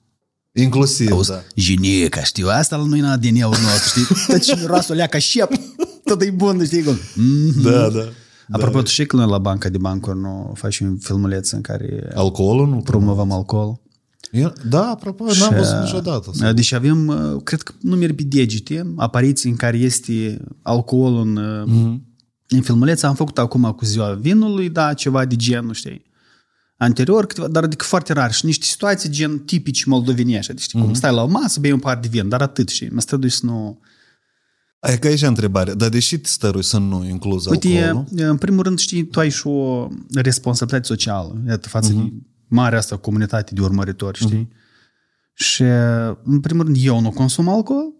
S1: Inclusiv,
S4: Auzi,
S1: da.
S4: Jinica, știu, asta la noi n-a din ea nostru, știi? [laughs] Tot ce miroasul alea ca șep, tot e bun, știi cum? Mm.
S1: Da, da.
S4: Apropo, tu știi că noi la banca de bancuri nu faci un filmuleț în care
S1: Alcoolul nu
S4: promovăm alcool?
S1: Eu- Da, apropo, n-am văzut niciodată.
S4: Uh, Deci avem, uh, cred că numeri pe degete, apariții în care este alcool în, mm-hmm. în filmuleț. Am făcut acum cu ziua vinului, da, ceva de genul, știi? Anterior, câteva, dar adică foarte rar și niște situații gen tipici moldovenești. Deci, mm-hmm. cum stai la o masă, bei un par de vin, dar atât, și mă strădui să nu...
S1: E că aici întrebarea. Dar deși te stărui să nu incluzi
S4: Uite,
S1: alcoolul?
S4: în primul rând, știi, tu ai și o responsabilitate socială, iată, față uh-huh. de marea asta comunitate de urmăritori, știi? Uh-huh. Și, în primul rând, eu nu consum alcool,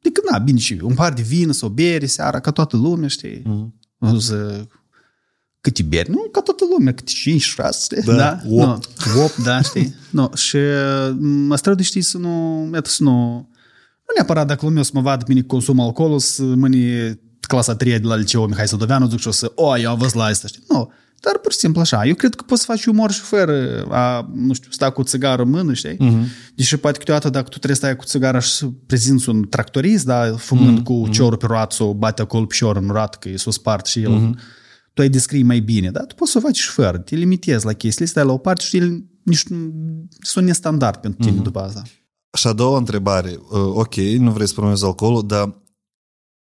S4: decât, na, bine, și un par de vin sau bere seara, ca toată lumea, știi? Uh-huh. Să, câte beri? Nu, ca toată lumea, câte 5, 6, știi?
S1: Da,
S4: da?
S1: opt.
S4: Nu, 8, da, știi? Nu, și mă strădui, știi, să nu, iată, să nu, nu neapărat dacă lumea o să mă vadă pe mine că consum alcoolul, să mâine clasa 3 de la liceu Mihai Sădoveanu, zic și o să, o, eu am văzut la asta, știi? Nu, Dar pur și simplu așa. Eu cred că poți să faci umor și fără a, nu știu, sta cu țigară în mână, știi? Uh-huh. Deși poate câteodată dacă tu trebuie să stai cu țigara și să prezinți un tractorist, da, fumând uh-huh. cu ciorul pe roată sau bate acolo piciorul în roată că e s-o spart și el... Uh-huh. Tu ai descrii mai bine, dar tu poți să o faci și fără. Te limitezi la chestiile astea la o parte și ele nici sunt nestandard pentru tine uh-huh. după asta.
S1: Și a doua întrebare. Uh, ok, nu vrei să promovezi alcoolul, dar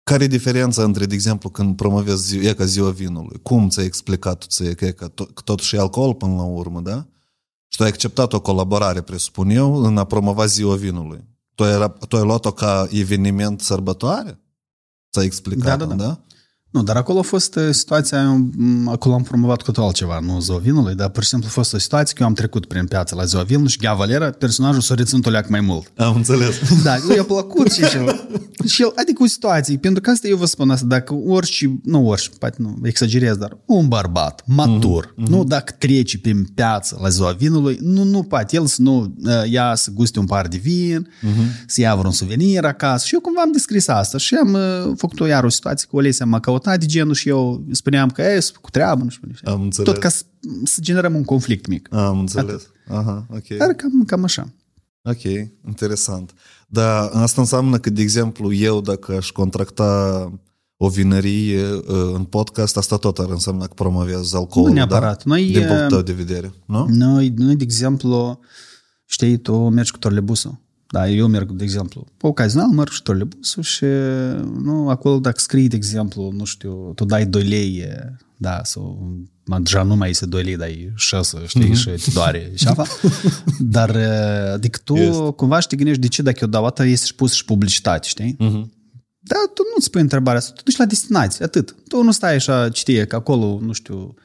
S1: care e diferența între, de exemplu, când promovezi zi, e ca ziua vinului? Cum ți-ai explicat tu ție că e ca tot, totuși e alcool până la urmă, da? Și tu ai acceptat o colaborare, presupun eu, în a promova ziua vinului. Tu ai, tu ai luat-o ca eveniment sărbătoare? Ți-ai explicat,
S4: Da, da, da.
S1: da?
S4: Nu, dar acolo a fost uh, situația, m, acolo am promovat cu totul altceva, nu ziua vinului, dar pur și simplu a fost o situație că eu am trecut prin piață la ziua vinului și Gea Valera, personajul s-a reținut o leac mai mult.
S1: Am înțeles. [laughs]
S4: Da, lui i-a plăcut și [laughs] el. și el, adică o situație, pentru că asta eu vă spun asta, dacă orice, nu orice, poate nu exagerez, dar un bărbat matur, mm-hmm. nu dacă trece prin piață la ziua vinului, nu, nu poate el să nu uh, ia să guste un par de vin, mm-hmm. să ia vreun suvenir acasă. Și eu cumva am descris asta și am uh, făcut o iar o situație cu Olesia, m-a căutat de genul și eu spuneam că e, cu treabă, nu știu.
S1: Am înțeles.
S4: Tot ca să, să generăm un conflict mic.
S1: Am înțeles. Aha, ok.
S4: Dar cam, cam așa.
S1: Ok, interesant. Dar asta înseamnă că, de exemplu, eu dacă aș contracta o vinărie uh, în podcast, asta tot ar însemna că promovează alcoolul,
S4: Nu neapărat.
S1: Da?
S4: Noi,
S1: Din punctul
S4: uh,
S1: tău de vedere, nu?
S4: Noi, noi, de exemplu, știi, tu mergi cu trolebusul. Da, eu merg, de exemplu, pe ocazional merg și trolebusul și, nu, acolo dacă scrii, de exemplu, nu știu, tu dai 2 lei, da, sau mă, deja nu mai este 2 lei, dai 6, știi, mm-hmm. și te doare și apa. [laughs] Dar, adică tu
S1: Este.
S4: cumva și te gândești de ce dacă eu dau atâta este și pus și publicitate, știi?
S1: Mm-hmm.
S4: Da, tu nu-ți pui întrebarea asta, tu duci la destinație, atât. Tu nu stai așa, citie că acolo, nu știu, uh,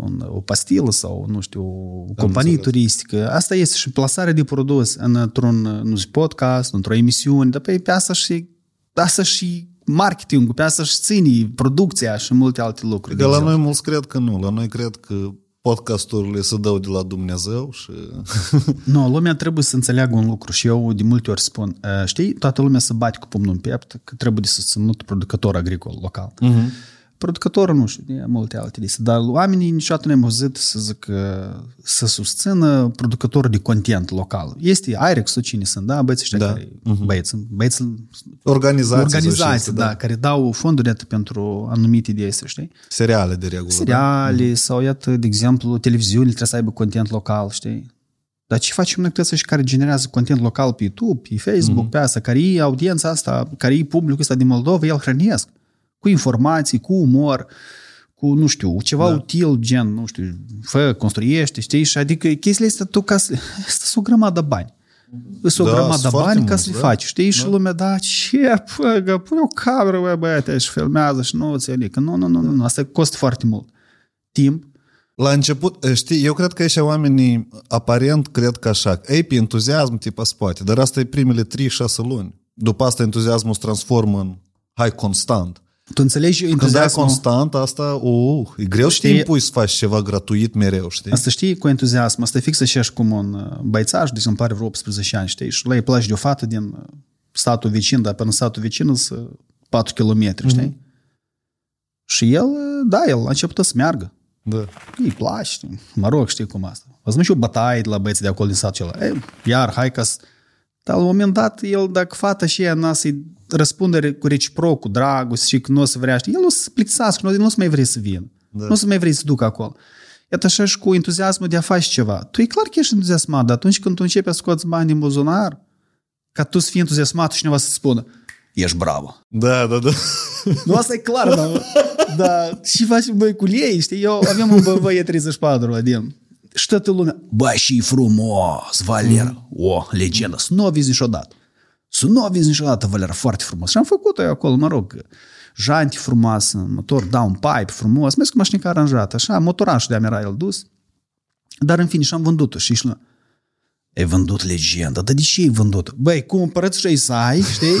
S4: un, o pastilă sau, nu știu, o companie
S1: înțeles.
S4: turistică. Asta este și plasarea de produs într-un, nu știu, podcast, într-o emisiune, dar pe, pe asta și, asta și marketing pe asta și ține producția și multe alte lucruri.
S1: De la
S4: exemplu.
S1: noi mulți cred că nu. La noi cred că podcasturile se dau de la Dumnezeu și...
S4: Nu, lumea trebuie să înțeleagă un lucru și eu de multe ori spun, uh, știi, toată lumea să bate cu pumnul în piept că trebuie de susținut producător agricol local.
S1: Mm-hmm.
S4: Producătorul, nu știu, de multe alte chestii, dar oamenii niciodată nu am auzit să zic să susțină producătorul de content local. Este IREX sau cine sunt, da? Băieții ăștia
S1: Da.
S4: care, băieți, băieți
S1: Organizații.
S4: organizații,
S1: sau
S4: da, care dau fonduri iată, pentru anumite idei, astea, știi?
S1: Seriale de regulă.
S4: Seriale sau, iată, de exemplu, televiziunile trebuie să aibă content local, știi? Dar ce facem noi toți ăștia care generează content local pe YouTube, pe Facebook, mm-hmm. pe asta, care e audiența asta, care e publicul ăsta din Moldova, el hrănesc cu informații, cu umor, cu, nu știu, ceva da. util, gen, nu știu, fă, construiește, știi? Și adică chestiile astea tu ca să... Asta sunt o grămadă de bani. Sunt o
S1: Da,
S4: grămadă
S1: sunt
S4: de
S1: foarte
S4: bani ca
S1: mulți,
S4: să le
S1: da.
S4: faci, știi? Și
S1: Da.
S4: lumea, da, ce, păgă, pune o cameră, bă, băiate, și filmează și nu înțeleg. Că nu, nu, nu, nu, nu, asta costă foarte mult. Timp,
S1: La început, știi, eu cred că ăștia oamenii aparent cred că așa, ei pe entuziasm tipa spate, dar asta e primele 3-6 luni. După asta entuziasmul se transformă în hai constant.
S4: Tu înțelegi
S1: Când ai
S4: entuziasmul...
S1: constant, asta, uh, e greu să te
S4: Știi-
S1: impui să faci ceva gratuit mereu, știi?
S4: Asta știi cu entuziasm, asta e fix așa cum un uh, băițaș, de exemplu, are vreo 18 ani, știi, și la ei place de o fată din uh, statul vecin, dar până în statul vecin sunt 4 km, știi? Și el, uh, da, el a început să meargă.
S1: Da.
S4: Îi place, știi? mă rog, știi cum asta. Văzut și o bătaie de la băieții de acolo din satul acela. Ei, iar, hai ca să... Dar la un moment dat, el, dacă fata și ea n-a să-i răspunde cu reciproc, cu dragoste și că nu o să vrea, știi, el o să se plictisească, nu, nu o să mai vrei să vină. Da. Nu o să mai vrei să ducă acolo. Iată așa și cu entuziasmul de a face ceva. Tu e clar că ești entuziasmat, dar atunci când tu începi să scoți bani din buzunar, ca tu să fii entuziasmat și cineva să spună, ești bravo.
S1: Da, da, da.
S4: Nu, asta e clar, dar, [laughs] dar și facem băi cu ei, știi? Eu aveam un BMW E34 la din. Și toată lumea, bă, și frumos, Valera. O, legendă, să nu o vezi niciodată. Să nu o vezi niciodată, Valera, foarte frumos. Și am făcut-o eu acolo, mă rog, janti frumoasă, motor downpipe frumos, mers cu mașinica aranjată, așa, motorașul de-a era el dus. Dar în fine, și am vândut-o și și ai vândut legenda, dar de ce ai vândut? Băi, cumpărăți și ai să ai, știi?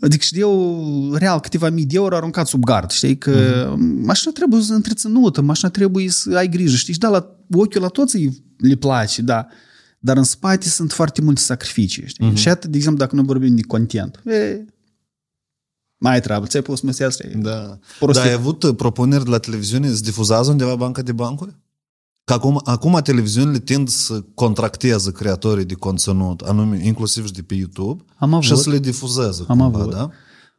S4: Adică știi eu, real, câteva mii de euro aruncat sub gard, știi? Că mm-hmm. mașina trebuie să întreținută, mașina trebuie să ai grijă, știi? Și da, la ochiul la toți îi- le place, da. Dar în spate sunt foarte multe sacrificii, știi? Mm-hmm. Și atât, de exemplu, dacă nu vorbim de content. E, Mai treabă, ți-ai pus meseria asta.
S1: Da.
S4: Prostit.
S1: Dar ai avut uh, propuneri de la televiziune? Se difuzează undeva banca de bancuri? Că acum, acum televiziunile tind să contracteze creatorii de conținut, anume inclusiv și de pe YouTube,
S4: Am avut.
S1: și să le difuzeze
S4: Am
S1: cumva,
S4: avut.
S1: da?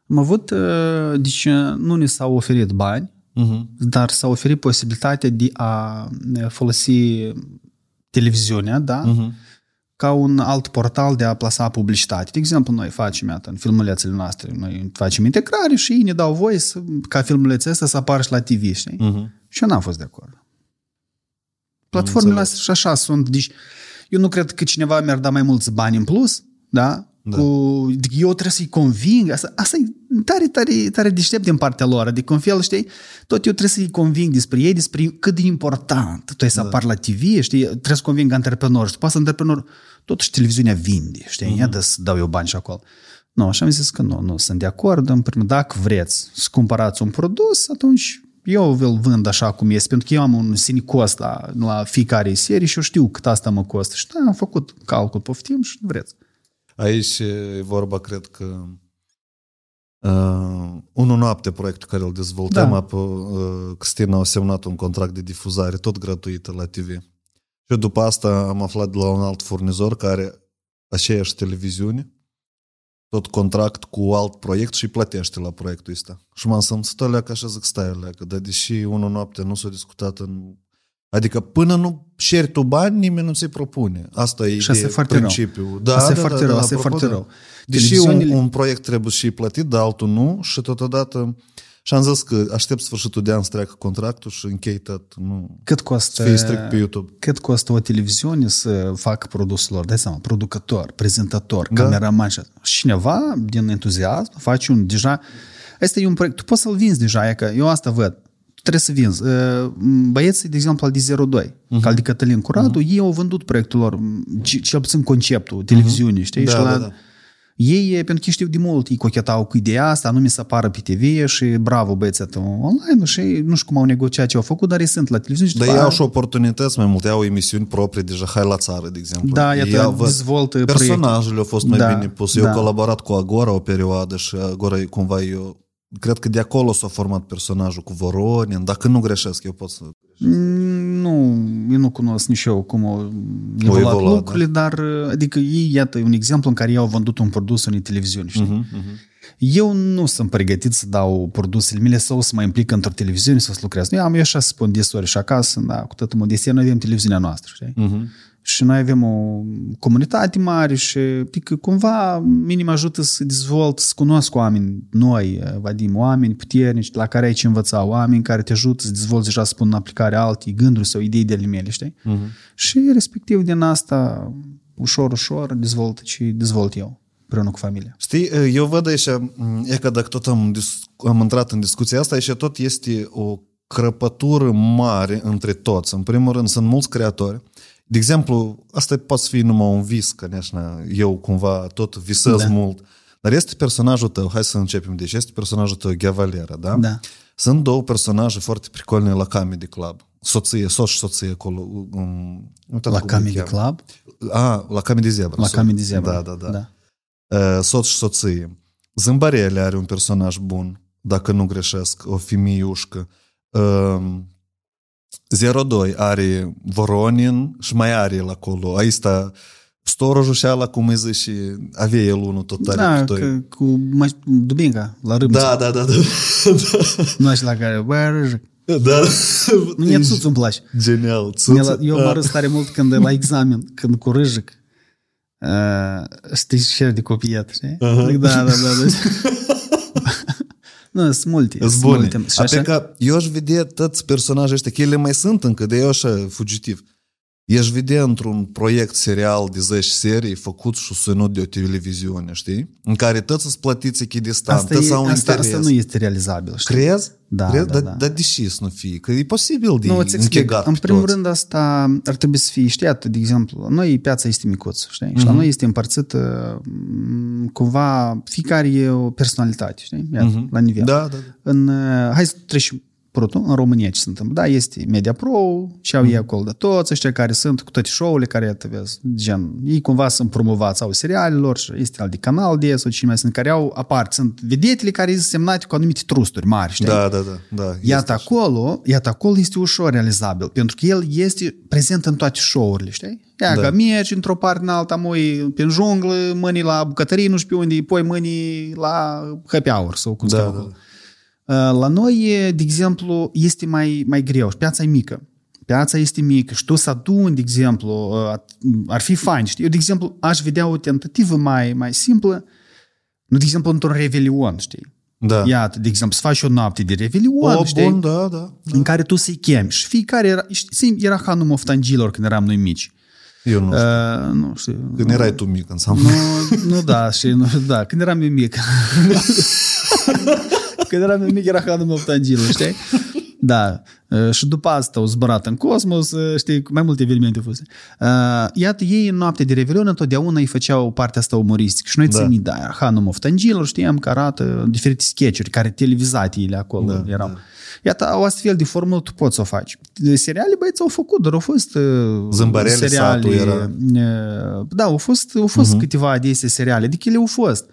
S4: Am avut, uh, deci uh, nu ni s-au oferit bani,
S1: Uh-huh.
S4: dar s-a oferit posibilitatea de a uh, folosi televiziunea, da?
S1: Uh-huh.
S4: ca un alt portal de a plasa publicitate. De exemplu, noi facem, iată, în filmulețele noastre, noi facem integrare și ei ne dau voie să, ca filmulețele astea să apară și la TV, știi?
S1: Uh-huh.
S4: Și eu n-am fost de acord. Platformele
S1: înțeles.
S4: astea și așa sunt. Deci, eu nu cred că cineva mi-ar da mai mulți bani în plus, da?
S1: Da.
S4: Cu, eu trebuie să-i conving. Asta, asta e tare, tare, tare deștept din partea lor. Adică, în fel, știi, tot eu trebuie să-i conving despre ei, despre cât de important tu ai să da. apar la TV, știi, trebuie să conving antreprenori. Și după asta antreprenor, totuși televiziunea vinde, știi, uh-huh. ia să dau eu bani și acolo. Nu, așa am zis că nu, nu sunt de acord. În primul dacă vreți să cumpărați un produs, atunci eu îl vând așa cum este, pentru că eu am un sine cost la, la fiecare serie și eu știu cât asta mă costă. Și da, am făcut calcul, poftim și vreți.
S1: Aici e vorba, cred că uh, unul noapte proiectul care îl dezvoltăm,
S4: Da.
S1: apă, uh, Cristina a semnat un contract de difuzare tot gratuită la TV. Și eu după asta am aflat de la un alt furnizor care are aceeași televiziune, tot contract cu alt proiect și plătește la proiectul ăsta. Și m-am simțit alea ca așa zic, stai alea, dar deși unul noapte nu s-a discutat în... Adică până nu șeri tu bani, nimeni nu ți-i propune. Asta e
S4: Și asta e
S1: ideea,
S4: foarte rău.
S1: principiul. Da,
S4: Asta e
S1: da,
S4: foarte
S1: da,
S4: rău,
S1: da,
S4: asta e
S1: apropo,
S4: foarte
S1: da.
S4: rău.
S1: Deși un,
S4: Televiziunile-
S1: un proiect trebuie și plătit, dar altul nu și totodată și am zis că aștept sfârșitul de an să treacă contractul și închei tot. Nu.
S4: Cât
S1: Să
S4: costă,
S1: fie strict pe YouTube.
S4: cât costă o televiziune să facă produsul lor? Dai seama, producător, prezentator,
S1: Da.
S4: cameraman și asta. Și cineva din entuziasm face un deja... Asta e un proiect, tu poți să-l vinzi deja, e că eu asta văd. Tu trebuie să vinzi. Uh, Băieții, de exemplu, al de 02, uh-huh. ca al de Cătălin Curadu, uh-huh. ei au vândut proiectul lor, ce- cel puțin conceptul, televiziunii, știi?
S1: Da,
S4: și la,
S1: da, da.
S4: Ei, pentru că știu de mult, ei cochetau cu ideea asta, anume să apară pe TV și bravo băieții ăsta online și ei, nu știu cum au negociat ce au făcut, dar ei sunt la televiziune și
S1: Dar
S4: după
S1: ei au
S4: aia-
S1: și oportunități mai multe, au emisiuni proprii deja, hai la țară, de exemplu.
S4: Da, iată,
S1: Ei au- văd-
S4: dezvoltă
S1: Personajele au fost mai
S4: Da,
S1: bine puse. Eu
S4: da.
S1: am colaborat cu Agora o perioadă și Agora e cumva eu... Cred că de acolo s-a format personajul cu Voronin, dacă nu greșesc, eu pot să...
S4: Mm, Nu, eu nu cunosc nici eu cum au evoluat
S1: evoluat,
S4: lucrurile, dar adică ei, iată, e un exemplu în care ei au vândut un produs unei televiziuni, știi?
S1: Mhm, mhm.
S4: Eu nu sunt pregătit să dau produsele mele sau să mă implic într-o televiziune sau să lucrez. Eu am eu așa să spun desori și acasă, da, cu toată modestia, noi avem televiziunea noastră, știi?
S1: Mhm.
S4: Și noi avem o comunitate mare și adică, cumva minim ajută să dezvolt, să cunosc oameni noi, Vadim, oameni puternici la care ai ce învăța, oameni care te ajută să dezvolți deja să pun în aplicare alte gânduri sau idei de ale mele, știi?
S1: Mhm.
S4: Și respectiv din asta ușor, ușor dezvolt ce dezvolt eu împreună cu familia.
S1: Știi, eu văd aici, e că dacă tot am, dis- am intrat în discuția asta, aici tot este o crăpătură mare între toți. În primul rând, sunt mulți creatori. De exemplu, asta poate fi numai un vis, că eu cumva tot visez
S4: Da.
S1: da. mult. Dar este personajul tău, hai să începem, deci este personajul tău, Ghea Valera, da?
S4: Da.
S1: Sunt două personaje foarte pricolne la Comedy Club. Soție, soț și soție acolo. Um, uitat
S4: La
S1: cum îi
S4: Comedy
S1: cheamă.
S4: Club?
S1: A, la Comedy Zebra.
S4: La
S1: so-
S4: Comedy Zebra.
S1: Da, da, da.
S4: da.
S1: Uh, soț și soție. Zâmbarele are un personaj bun, dacă nu greșesc, o femeiușcă. Uh, 02 are Voronin și mai are el acolo. Aici sta storojul și ala, cum îi zice, și avea el unul tot tare
S4: Da,
S1: cu toi.
S4: că, cu mă, Dubinca, la râmță.
S1: Da, da, da, da.
S4: Nu știu la care, bă, râjă.
S1: da. da.
S4: Mie țuț îmi place.
S1: Genial.
S4: Mie
S1: Țuță.
S4: la- Eu mă râs tare mult când la [laughs] examen, când cu râjăc. Uh, știi ce de copiat, știi?
S1: Aha.
S4: Da, da, da. da. [laughs] nu, sunt multe.
S1: Sunt
S4: sunt
S1: bune.
S4: multe. Și așa,
S1: Adică eu aș vedea toți personajii ăștia, că ele mai sunt încă, de eu așa fugitiv. I-aș vedea într-un proiect serial de 10 serii făcut și susținut de o televiziune, știi? În care toți sunt plătiți echidistant,
S4: asta,
S1: toți
S4: e,
S1: au
S4: asta,
S1: interes.
S4: asta nu este realizabil, știi?
S1: Crezi?
S4: Da,
S1: Crezi?
S4: da,
S1: dar,
S4: da.
S1: Dar deși să nu fie? Că e posibil de
S4: Nu, îți explic.
S1: închegat
S4: În
S1: pe
S4: primul
S1: toți.
S4: rând asta ar trebui să fie, știi, atât, de exemplu, noi piața este micuță, știi? Și
S1: Mhm.
S4: la noi este împărțită m, cumva, fiecare e o personalitate, știi? Iată,
S1: Mhm.
S4: la nivel.
S1: Da, da, da.
S4: În, uh, hai să trecem Proto, în România ce se întâmplă? Da, este Media Pro și au ei acolo de toți ăștia care sunt cu toate show-urile care te vezi, gen, ei cumva sunt promovați au serialelor și este al de canal de sau cine mai sunt care au apart, sunt vedetele care sunt semnate cu anumite trusturi mari, știi?
S1: Da, da, da. da
S4: Iată acolo, iată acolo este ușor realizabil, pentru că el este prezent în toate show-urile, știi? Ia
S1: Da.
S4: că mergi într-o parte în alta, măi, pe junglă, mâini la bucătărie, nu știu pe unde, pui mâini la happy hour sau cum
S1: Da,
S4: se
S1: da.
S4: acolo. La noi, de exemplu, este mai, mai greu și piața e mică. Piața este mică și tu să aduni, de exemplu, ar fi fain, știi? Eu, de exemplu, aș vedea o tentativă mai, mai simplă, nu, de exemplu, într-un revelion, știi?
S1: Da.
S4: Iată, de exemplu, să faci o noapte de revelion,
S1: o,
S4: știi?
S1: bun, da, da.
S4: în care tu să-i chemi. Și fiecare era, știi, era hanul moftangilor când eram noi mici.
S1: Eu nu știu.
S4: Uh, nu știu.
S1: Când erai tu mic, înseamnă.
S4: Nu, nu da, și nu, da, când eram eu mic. [laughs] când eram eu mic era hanul moftangilor, știi? Da. Uh, Și după asta au zburat în cosmos, uh, știi, mai multe evenimente au fost. Uh, Iată, ei în noapte de Revelion întotdeauna îi făceau partea asta umoristică. Și noi
S1: Da.
S4: da. ținem, da, era hanul moftangilor, știam că arată diferite sketchuri care televizate ele acolo
S1: Da,
S4: erau. Iată, o astfel de formulă tu poți să o faci. Seriale, băieți, au făcut, dar au fost uh,
S1: Zâmbărele,
S4: seriale.
S1: satul era.
S4: uh, Da, au fost, au fost uh-huh. câteva de aceste seriale, adică ele au fost.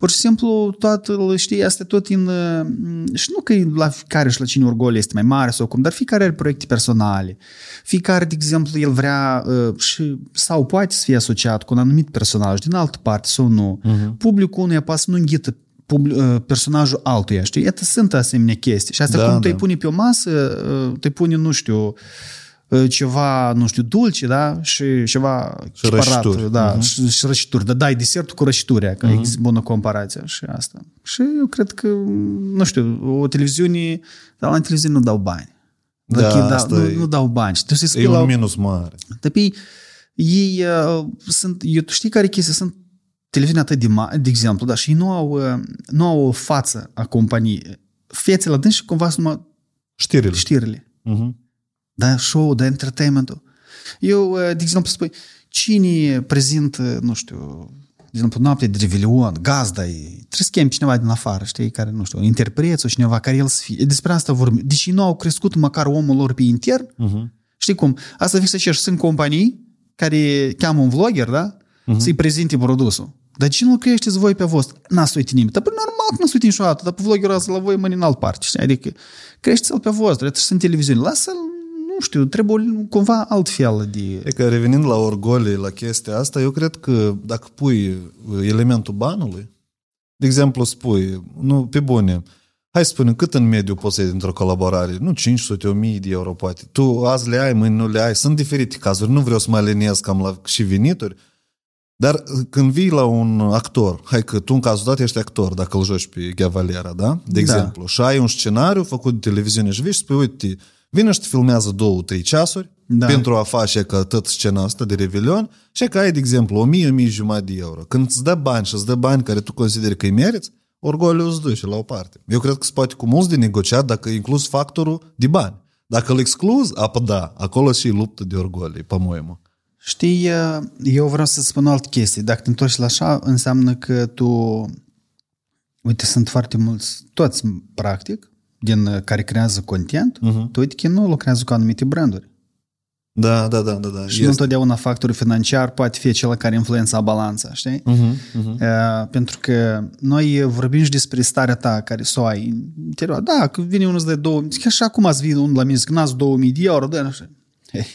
S4: Pur și simplu, toată, știi, asta tot în... uh, Și nu că la fiecare și la cine orgol este mai mare sau cum, dar fiecare are proiecte personale. Fiecare, de exemplu, el vrea uh, și, sau poate să fie asociat cu un anumit personaj din altă parte sau nu. Uh-huh. Publicul unuia poate să nu înghită publi- uh, personajul altuia, știi? Iată sunt asemenea chestii. Și asta
S1: Da,
S4: cum
S1: da.
S4: te pune pe o masă, uh, te pune, nu știu, uh, ceva, nu știu, dulce, da? Și ceva
S1: Și rășituri.
S4: da,
S1: Mhm.
S4: și, și rășituri. Da, dai desertul cu rășituri, că există bună comparație și asta. Și eu cred că, nu știu, o televiziune, dar la televiziune nu dau bani.
S1: Da,
S4: Dacă da,
S1: asta
S4: nu,
S1: e-
S4: nu dau bani. Și tu să
S1: E
S4: scrii
S1: un
S4: la,
S1: minus mare.
S4: Tăpii, ei uh, sunt, eu, tu știi care e chestia? Sunt televiziuni atât de mari, de exemplu, da, și ei nu au, uh, nu au o față a companiei. Fețele la dâns și cumva sunt numai
S1: Știrile.
S4: știrile.
S1: Mhm.
S4: Da, show, da, entertainment-ul. Eu, uh, de exemplu, spui, cine prezintă, nu știu, de exemplu, noapte de revelion, gazda e, trebuie să chemi cineva din afară, știi, care, nu știu, interpreț sau cineva care el să fie. Despre asta vorbim. Deci ei nu au crescut măcar omul lor pe intern,
S1: Mhm.
S4: Știi cum? Asta vii să cer, sunt companii care cheamă un vlogger, da? Uh-huh. Să-i prezinte produsul. Dar ce nu creșteți voi pe vostru? N-ați uitat nimeni. Dar păi, normal că n-ați uitat niciodată, dar pe vloggerul ăsta la voi mâine în alt parte. Știi? Adică creșteți-l pe vostru, trebuie să în televiziune. Lasă-l, nu știu, trebuie cumva altfel de...
S1: E că revenind la orgolii, la chestia asta, eu cred că dacă pui elementul banului, de exemplu spui, nu, pe bune, hai să spunem, cât în mediu poți să iei dintr-o colaborare? Nu 500, 1000 de euro poate. Tu azi le ai, mâine nu le ai. Sunt diferite cazuri, nu vreau să mă aliniez cam la și venituri, dar când vii la un actor, hai că tu în cazul dat ești actor, dacă îl joci pe Ghea Valera, da? De
S4: Da.
S1: exemplu, și ai un scenariu făcut de televiziune și vii și spui, uite, Vine și filmează două, trei ceasuri
S4: da.
S1: pentru a face că tot scena asta de revelion și că ai, de exemplu, o mie, o mie jumătate de euro. Când îți dă bani și îți dă bani care tu consideri că îi meriți, orgoliu îți duce la o parte. Eu cred că se poate cu mulți de negociat dacă inclus factorul de bani. Dacă îl excluz, apă da, acolo și luptă de orgolii, pe moimă.
S4: Știi, eu vreau să spun o altă chestie. Dacă te întorci la așa, înseamnă că tu... Uite, sunt foarte mulți, toți, practic, din uh, care creează content, uh-huh. tu uite că nu lucrează cu anumite branduri.
S1: Da, da, da, da. da.
S4: Și nu întotdeauna factorul financiar poate fi cel care influența balanța, știi?
S1: Uh-huh, uh-huh.
S4: Uh, pentru că noi vorbim și despre starea ta care să o ai în interior. Da, că vine unul îți dă 2000, chiar și acum ați vine unul la mine, zic, n-ați 2000 de euro, da, nu știu. Hey.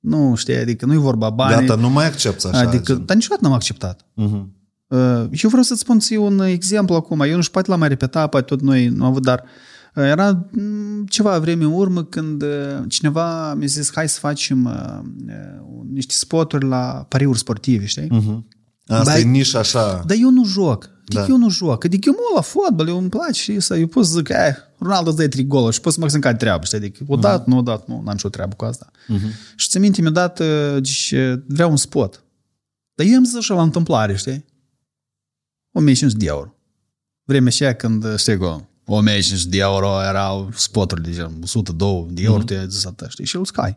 S4: Nu, știi, adică nu-i vorba bani.
S1: Gata, nu mai accepti așa.
S4: adică,
S1: gen.
S4: dar niciodată n-am acceptat.
S1: Uh-huh.
S4: Uh, Eu vreau să-ți spun ție un exemplu acum. Eu nu știu, poate l-am mai repetat, poate tot noi nu am avut, dar uh, era mm, ceva vreme în urmă când uh, cineva mi-a zis hai să facem uh, uh, niște spoturi la pariuri sportive, știi?
S1: Uh-huh. Asta
S4: Bai-
S1: e nișa așa.
S4: Dar eu nu joc. Adică
S1: Da.
S4: eu nu joc. Adică eu mă uit la fotbal, eu îmi place și să eu pot să zic, eh, Ronaldo îți dă trei goluri și pot să mă sunt care treabă, știi? Adică o dat, nu o dat, nu, n-am nicio treabă cu asta. Uh-huh. Și ți minte, mi-a dat, uh, deci, uh, vreau un spot. Dar eu am zis așa la întâmplare, știi? 1500 de euro. Vremea aceea când, uh, știi cum, 1500 de euro erau spoturile, de gen 102 de euro, uh-huh. tu ai zis atât, știi? Și el scai.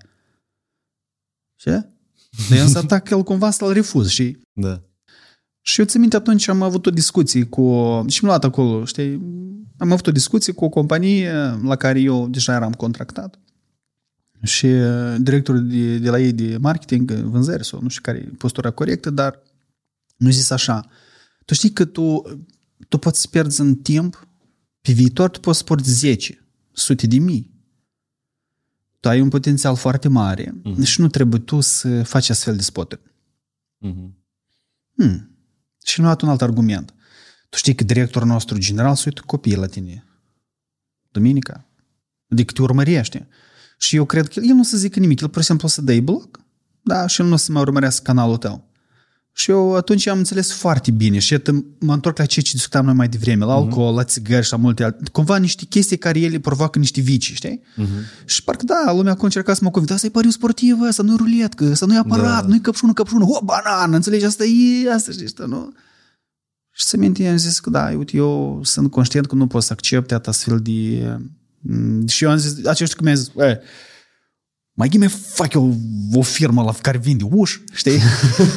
S4: Ce? Dar eu însă atac el cumva să-l refuz, știi?
S1: Da.
S4: Și eu țin minte atunci am avut o discuție cu... Și m-am luat acolo, știi? Am avut o discuție cu o companie la care eu deja eram contractat. Și uh, directorul de, de la ei de marketing, vânzări sau nu știu care e postura corectă, dar nu zis așa. Tu știi că tu, tu poți să pierzi în timp, pe viitor tu poți să porți 10, sute de mii. Tu ai un potențial foarte mare mm-hmm. și nu trebuie tu să faci astfel de spoturi.
S1: Mhm.
S4: Hmm. Și nu a luat un alt argument. Tu știi că directorul nostru general se uită copiii la tine. Duminica. Adică te urmărește. Și eu cred că el nu o să zică nimic. El, pur și simplu, o să dai bloc. Da, și el nu o să mai urmărească canalul tău. Și eu atunci am înțeles foarte bine și iată, mă întorc la ceea ce discutam noi mai devreme, la alcool, la țigări și la multe alte. Cumva niște chestii care ele provoacă niște vicii, știi? Și parcă da, lumea acum încerca să mă convincă, asta e pariu sportiv, asta nu e ruletcă, asta nu e aparat,
S1: Da.
S4: nu e căpșună, căpșună, o, banană, înțelegi? Asta e, asta știi, asta, nu? Și să minte, am zis că da, uite, eu sunt conștient că nu pot să accept atât astfel de... mm, Și eu am zis, acești că mi-a zis, e, mai ghime fac eu o firmă la care vinde uși, știi?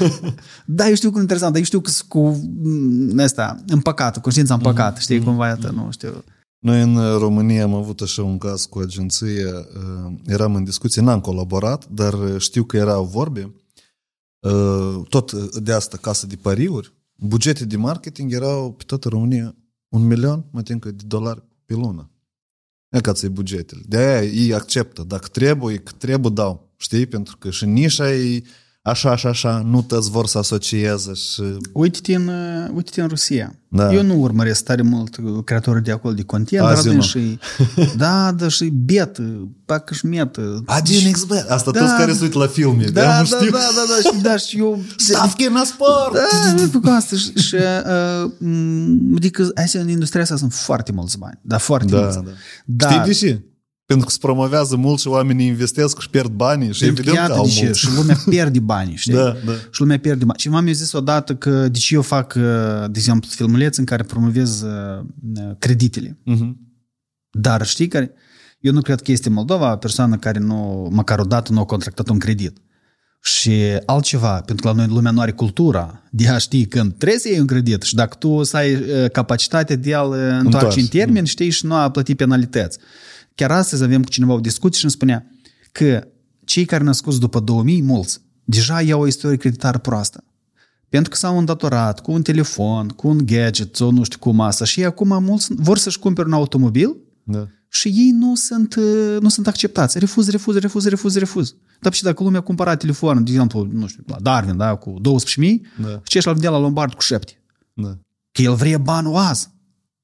S4: [laughs] da, eu știu că e interesant, dar eu știu că sunt cu mm, ăsta, împăcat, conștiința împăcată, știi, cumva, iată, nu știu.
S1: Noi în uh, România am avut așa un caz cu o agenție, uh, eram în discuție, n-am colaborat, dar uh, știu că erau vorbe, uh, tot uh, de asta, casă de pariuri, bugete de marketing erau pe toată România un milion, mă tin că de dolari pe lună. E ca ți bugetele. De aia ei acceptă. Dacă trebuie, că trebuie, dau. Știi? Pentru că și nișa e așa așa, așa, nu toți vor să asocieze și...
S4: Uite-te în, uh, uite în Rusia.
S1: Da.
S4: Eu nu urmăresc tare mult uh, creatorul de acolo de content,
S1: Azi dar
S4: și... [laughs] da, da, și bet, uh, pac
S1: și met. Adinix deci- bet. Asta
S4: da,
S1: toți care se uită la filme,
S4: da, da,
S1: știu.
S4: da, da, da, și, da, și eu... [laughs]
S1: Stavke na sport!
S4: Da, da, da cu asta și... și uh, mm, adică, hai să în industria asta sunt foarte mulți bani, dar foarte
S1: da,
S4: mulți.
S1: Da.
S4: Da.
S1: Știi de ce? Pentru că se promovează mult și oamenii investesc și pierd banii și
S4: pentru că
S1: evident că
S4: iată
S1: au
S4: de ce,
S1: mulți.
S4: și lumea pierde bani, știi? [laughs]
S1: Da, da.
S4: Și lumea pierde bani. Cineva mi-a zis odată că de ce eu fac, uh, de exemplu, filmuleț în care promovez uh, creditele.
S1: Mhm.
S4: Dar știi care... Eu nu cred că este Moldova o persoană care nu, măcar o dată nu a contractat un credit. Și altceva, pentru că la noi lumea nu are cultura de a ști când trebuie să iei un credit și dacă tu să ai uh, capacitatea de a-l uh, întoarce
S1: Întoarce.
S4: în termen, știi, și nu a plăti penalități. Chiar astăzi avem cu cineva o discuție și îmi spunea că cei care născuți după 2000, mulți, deja iau o istorie creditară proastă. Pentru că s-au îndatorat cu un telefon, cu un gadget sau nu știu cum asta și ei acum mulți vor să-și cumpere un automobil
S1: Da.
S4: și ei nu sunt, uh, nu sunt acceptați. Refuz, refuz, refuz, refuz, refuz. Dar și dacă lumea cumpăra telefon, de exemplu, nu știu, la Darwin, da, cu 12.000,
S1: Da.
S4: ce și-l vedea la Lombard cu 7.
S1: Da.
S4: Că el vrea banul azi.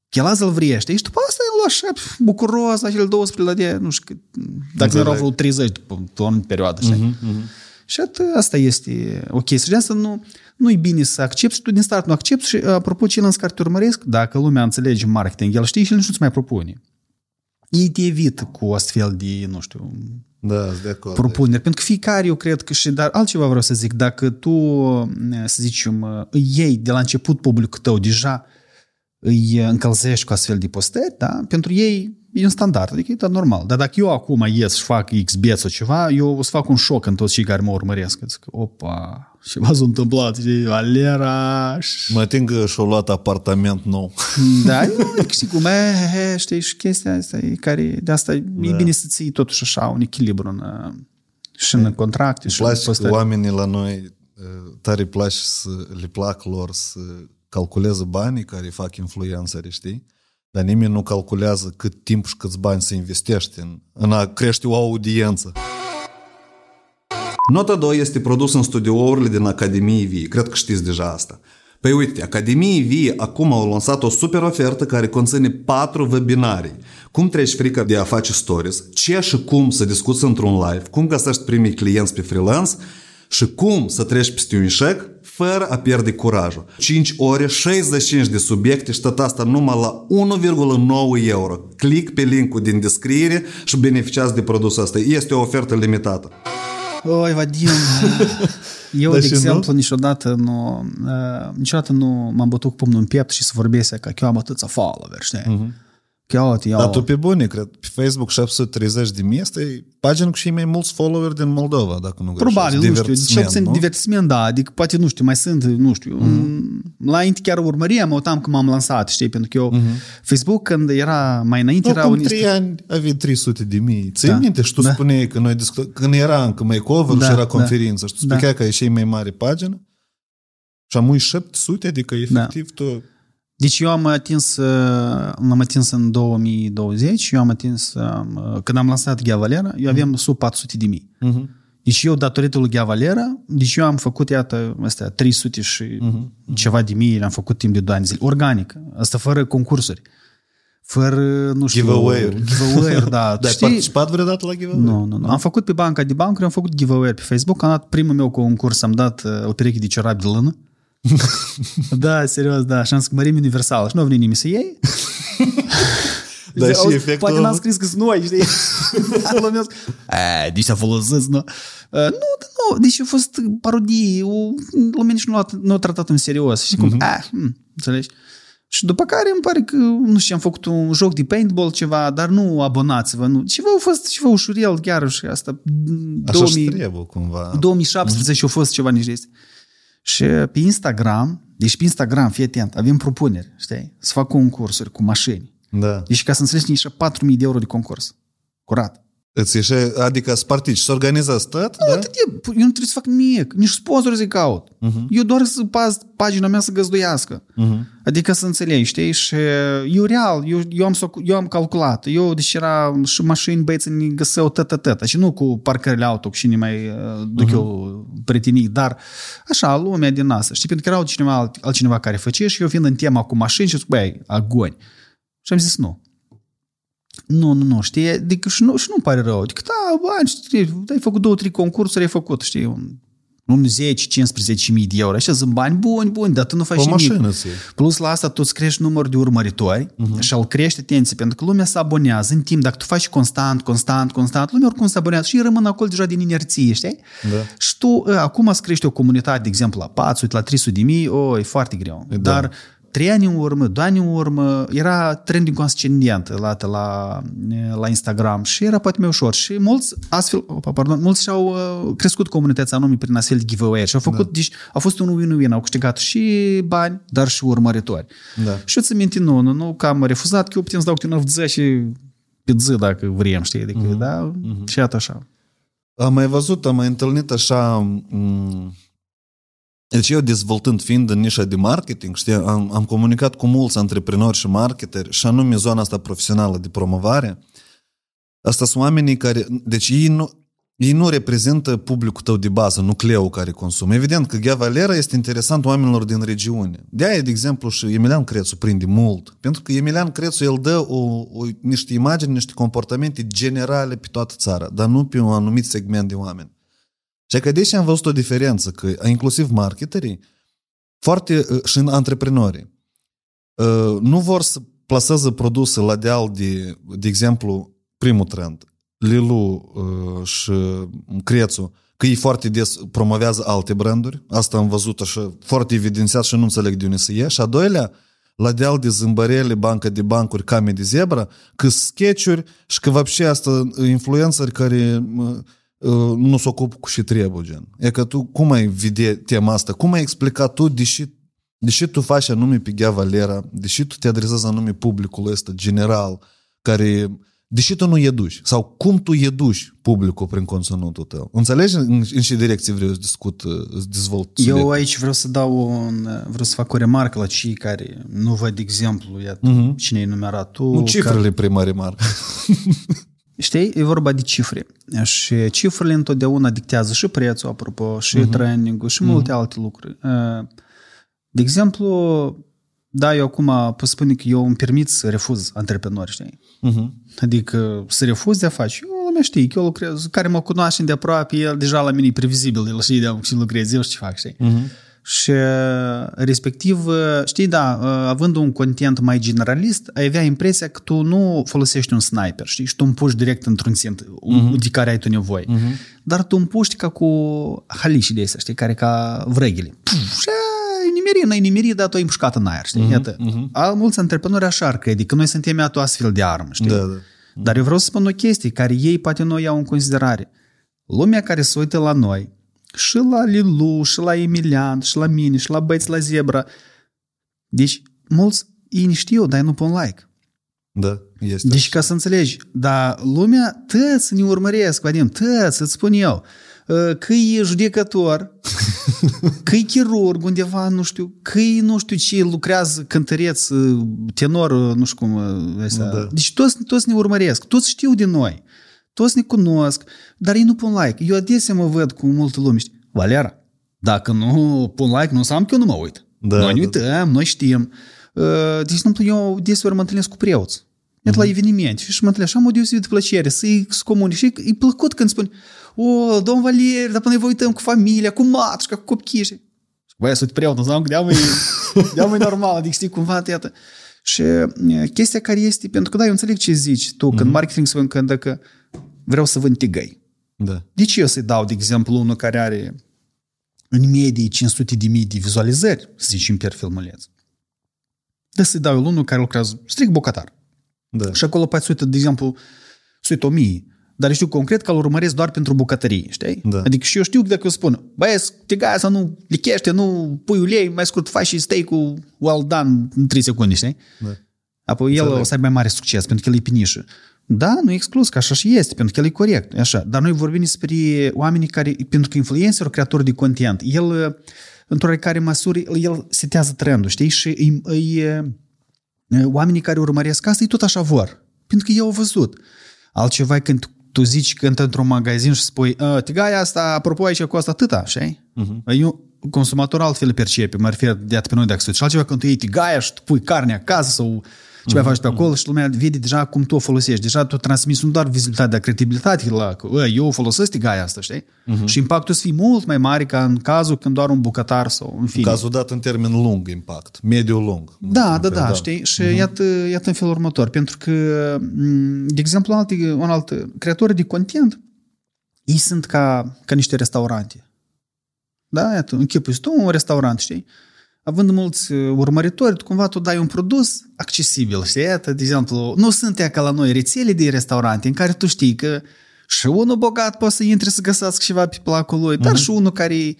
S4: Că el azi îl vrea, știi? Și după asta el lua 7, bucuros, acel 12 la de, nu știu, cât, dacă
S1: Înțeleg.
S4: erau vreo 30 după o anumită perioadă, știi? Și atât, asta este ok. Și de asta nu, nu e bine să accepti și tu din start nu accepti și apropo ceilalți care te urmăresc, dacă lumea înțelege marketing, el știe și el nici nu-ți mai propune. Ei te evită cu astfel de, nu știu,
S1: Da, sunt de acord.
S4: propuneri. Pentru că fiecare, eu cred că și, dar altceva vreau să zic, dacă tu, să zicem, îi iei de la început publicul tău deja îi încălzești cu astfel de postări, da? pentru ei e un standard, adică e tot normal. Dar dacă eu acum ies și fac X bet sau ceva, eu o să fac un șoc în toți cei care mă urmăresc. Zic, opa, ceva s-a întâmplat, știi, Valera, și-
S1: Mă ating că și-au luat apartament nou. [laughs]
S4: da, eu, adică știi cum, e, e, știi, și chestia asta e care, de asta e bine să ții totuși așa un echilibru în, și în contracte și în
S1: Place că
S4: postări.
S1: oamenii la noi uh, tare place să le plac lor să calculeze banii care fac influențări, știi? Dar nimeni nu calculează cât timp și câți bani să investești în, în a crește o audiență. Nota 2 este produs în studiourile din Academiei Vie. Cred că știți deja asta. Păi uite, Academiei Vie acum au lansat o super ofertă care conține patru webinarii. Cum treci frica de a face stories, ce și cum să discuți într-un live, cum găsești primii clienți pe freelance și cum să treci peste un eșec fără a pierde curajul. 5 ore, 65 de subiecte și tot asta numai la 1,9 euro. Click pe linkul din descriere și beneficiați de produsul ăsta. Este o ofertă limitată.
S4: Oi, Vadim, [laughs] eu,
S1: Da,
S4: de
S1: și
S4: exemplu, niciodată nu, uh, niciodată nu m-am bătut cu pumnul în piept și să vorbesc că eu am atâția follower, știi?
S1: Mhm.
S4: Uh-huh. Ia uite, ia
S1: Dar tu
S4: uite.
S1: pe bune, cred, pe Facebook 730 de mii, asta e pagina cu cei mai mulți follower din Moldova, dacă nu greșesc.
S4: Probabil, nu știu,
S1: Divertisment,
S4: cel puțin
S1: nu?
S4: divertisment, da, adică poate, nu știu, mai sunt, nu știu, mm. la Inti chiar urmăream, mă uitam că m-am lansat, știi, pentru că eu, Facebook, când era mai înainte,
S1: Nu,
S4: era
S1: acum
S4: un...
S1: trei ani aveai 300 de mii. Ții
S4: Da.
S1: minte și tu
S4: Da.
S1: spuneai că noi discutăm, când era încă mai cover
S4: Da,
S1: și era
S4: da.
S1: conferință și tu
S4: Da.
S1: spuneai că e cei mai mare pagină și am 700, adică efectiv tu...
S4: Deci eu am atins, uh, l-am atins în 2020, eu am atins, um, când am lansat Ghea Valera, eu aveam sub 400 de mii.
S1: Uh-huh.
S4: Deci eu, datorită lui Ghea Valera, deci eu am făcut, iată, astea, 300 și uh-huh. ceva de mii, le-am făcut timp de 2 ani de zile. Organic. Asta fără concursuri. Fără, nu știu...
S1: Giveaway-uri.
S4: Giveaway-uri, da. [laughs]
S1: Dar ai participat vreodată la giveaway?
S4: Nu, nu, nu. Am făcut pe banca de bancuri, am făcut giveaway pe Facebook, am dat primul meu concurs, am dat uh, o pereche de ciorapi de lână. [laughs] da, serios, da. Și am zis că mărime universală. Și nu a venit nimeni să iei. [laughs]
S1: Dar
S4: Zice,
S1: și
S4: "Auzi,
S1: efectul
S4: Poate
S1: a
S4: n-am
S1: avut?
S4: scris că sunt noi, știi? Lumea zic, "A, deci a folosit, nu? Uh, nu, dar nu, deci a fost parodie, o, lumea nici nu a, nu a tratat în serios. Știi cum?
S1: Mhm.
S4: Ah, hm, înțelegi? Și după care îmi pare că, nu știu, am făcut un joc de paintball ceva, dar nu abonați-vă, nu. Ceva a fost ceva ușurel chiar și asta.
S1: Așa
S4: 2000,
S1: și trebuie cumva.
S4: 2017 a fost ceva nici de astea. Și pe Instagram, deci pe Instagram, fii atent, avem propuneri, știi? Să fac concursuri cu mașini.
S1: Da.
S4: Deci ca să înțelegi, nici 4.000 de euro de concurs. Curat.
S1: Îți ieșe, adică să participi, să organizezi tot, da?
S4: Atât e, eu nu trebuie să fac nimic, nici sponsor să caut. Uh-huh. Eu doar să pas pagina mea să găzduiască. Uh-huh. Adică să înțelegi, știi? Și eu real, eu, eu, am, soc- eu am calculat. Eu, deci era și mașini, băieți, ne găseau tătă tătă. Și nu cu parcările auto, cu cine mai uh, duc uh-huh. eu prietenic, dar așa, lumea din asta. Știi? Pentru că erau cineva, alt, altcineva care făcea și eu vin în tema cu mașini și zic, băi, agoni. Și am zis nu. Nu, nu, nu, știi? Adică și nu, și nu pare rău. Adică, da, bani, știi, ai făcut două, trei concursuri, ai făcut, știi, un, un 10-15 mii de euro. Așa sunt bani buni, buni, dar tu nu faci
S1: O
S4: nimic.
S1: mașină să iei.
S4: Plus la asta tu îți crești numărul de urmăritori uh-huh. și îl crești atenție, pentru că lumea se abonează în timp. Dacă tu faci constant, constant, constant, lumea oricum se abonează și rămân acolo deja din inerție, știi?
S1: Da.
S4: Și tu ă, acum îți crești o comunitate, de exemplu, la 400, la 300 de mii, o, e foarte greu.
S1: Da.
S4: Dar trei ani în urmă, doi ani în urmă, era trending ascendent la, la, la Instagram și era poate mai ușor. Și mulți astfel, opa, pardon, mulți și-au uh, crescut comunitatea anume prin astfel de giveaway și au făcut, da. deci a fost un win-win, au câștigat și bani, dar și urmăritori.
S1: Da.
S4: Și eu ți minte, nu, nu, nu, că am refuzat, că eu putem să dau câte un FZ și pe zi, dacă vrem, știi, adică, mm-hmm. da, mm-hmm. și iată așa.
S1: Am mai văzut, am mai întâlnit așa... m- Deci eu dezvoltând fiind în nișa de marketing, știi, am, am comunicat cu mulți antreprenori și marketeri și anume zona asta profesională de promovare. Asta sunt oamenii care... Deci ei nu, ei nu reprezintă publicul tău de bază, nucleul care consumă. Evident că Ghea Valera este interesant oamenilor din regiune. De-aia, de exemplu, și Emilian Crețu prinde mult. Pentru că Emilian Crețu, el dă o, o, niște imagini, niște comportamente generale pe toată țara, dar nu pe un anumit segment de oameni. Și că deși am văzut o diferență, că inclusiv marketerii, foarte, și în antreprenorii, nu vor să plaseze produse la deal de, de exemplu, primul trend, Lilu și Crețu, că ei foarte des promovează alte branduri, asta am văzut așa foarte evidențiat și nu înțeleg de unde să ie, și a doilea, la deal de zâmbărele, bancă de bancuri, came de zebra, că sketch-uri și că вообще asta influenceri care nu se ocupă cu și trebuie, gen. E că tu cum ai vede tema asta? Cum ai explica tu, deși, deși tu faci anume pe Ghea Valera, deși tu te adresezi anume publicul ăsta general, care, deși tu nu educi, sau cum tu educi publicul prin conținutul tău? Înțelegi în, în ce direcție vreau să discut, să dezvolt
S4: Eu
S1: subiect?
S4: aici vreau să dau un, vreau să fac o remarcă la cei care nu văd exemplu, iată, uh-huh. cine ai numerat tu.
S1: Nu cifrele prima remarcă. [laughs]
S4: Știi, e vorba de cifre. Și cifrele întotdeauna dictează și prețul, apropo, și uh-huh. training și multe uh-huh. alte lucruri. De exemplu, da, eu acum pot spune că eu îmi permit să refuz antreprenori, știi? Uh-huh. Adică să refuz de a face. Eu lumea știe că eu lucrez, care mă cunoaște de aproape, el deja la mine e previzibil, el știe de ce lucrez, el ce fac, știi? Uh-huh. Și respectiv, știi, da, având un content mai generalist, ai avea impresia că tu nu folosești un sniper, știi, și tu împuși direct într-un țint uh-huh. de care ai tu nevoie. Uh-huh. Dar tu împuști ca cu halișii de astea, știi, care ca vreghele. Puf, și ai nimerit, noi nimerit, dar tu ai împușcat în aer, știi? Iată. Al mulți antreprenori așa ar crede, că noi suntem iată astfel de armă, știi?
S1: Da, da.
S4: Dar eu vreau să spun o chestie care ei poate nu o iau în considerare. Lumea care se uită la noi, și la Lilu, și la Emilian, și la mine, și la băieți la Zebra, deci mulți ei ne știu, dar ei nu pun like.
S1: Da, este.
S4: Deci ca să înțelegi, dar lumea tăți ne urmăresc, Vadim, tăți, îți spun eu, uh, că e judecător, că e chirurg undeva, nu știu, că e nu știu ce, lucrează cântăreț, uh, tenor, uh, nu știu cum. uh, ăsta.
S1: Da.
S4: Deci toți, toți ne urmăresc, toți știu de noi, toți ne cunosc, dar ei nu pun like. Eu adesea mă văd cu multă lume, știi, Valera, dacă nu pun like, nu înseamnă că eu nu mă uit.
S1: Da,
S4: noi ne
S1: da,
S4: uităm, noi știm. Uh, De exemplu, eu deseori mă întâlnesc cu preoți. Iată la evenimente și mă întâlnesc și am o deosebită plăcere să-i să comunic. Și e plăcut când spun, o, domn Valier, dar până vă uităm cu familia, cu matușca, cu copii. Și, băi, sunt preot, nu înseamnă că de-am e, [laughs] de-am e normal, adică știi, cumva, iată. Și e, chestia care este, pentru că da, eu înțeleg ce zici tu, când marketing spun că dacă vreau să vând tigăi.
S1: Da.
S4: De ce eu să-i dau, de exemplu, unul care are în medie 500 de mii de vizualizări, să zicem, per filmuleț? De să-i dau eu unul care lucrează strict bucătar.
S1: Da.
S4: Și acolo poate să uită, de exemplu, să uită o mie. Dar eu știu concret că îl urmăresc doar pentru bucătărie, știi?
S1: Da.
S4: Adică și eu știu că dacă eu spun, băiesc, tigaia să nu lichește, nu pui ulei, mai scurt faci și steak-ul well done în 3 secunde, știi?
S1: Da.
S4: Apoi el
S1: Înțeleg.
S4: o să aibă mai mare succes, pentru că el e pe nișă. Da, nu e exclus, că așa și este, pentru că el e corect, e așa. Dar noi vorbim despre oamenii care, pentru că influencer, creator de content, el, într-o oarecare măsură, el setează trendul, știi? Și îi, îi, oamenii care urmăresc asta, ei tot așa vor. Pentru că ei au văzut. Altceva e când tu zici că intră într-un magazin și spui, "A, tigaia asta, apropo, aici costă atâta, știi? Uh-huh. Eu, consumator altfel îl percepe, mă refer de atât pe noi de acțiuni. Și altceva când tu iei tigaia și tu pui carne acasă sau ce mai faci pe acolo și lumea vede deja cum tu o folosești. Deja tu transmiți nu doar vizibilitate, dar credibilitate la că "Ă, eu folosesc tigaia asta, știi? Uh-huh. Și impactul să fie mult mai mare ca în cazul când doar un bucătar sau în fine.
S1: Cazul dat în termen lung impact, mediu lung.
S4: Da, da, da, știi? Și uh-huh. iată, iată în felul următor. Pentru că, m, de exemplu, un alt, un alt creator de content, ei sunt ca, ca niște restaurante. Da, iată, închipui tu un restaurant, știi? Având mulți uh, urmăritori, tu cumva tu dai un produs accesibil, știi? Iată, de exemplu, nu sunt ea ca la noi rețele de restaurante în care tu știi că și unul bogat poate să intre să găsească ceva pe placul lui, dar și unul care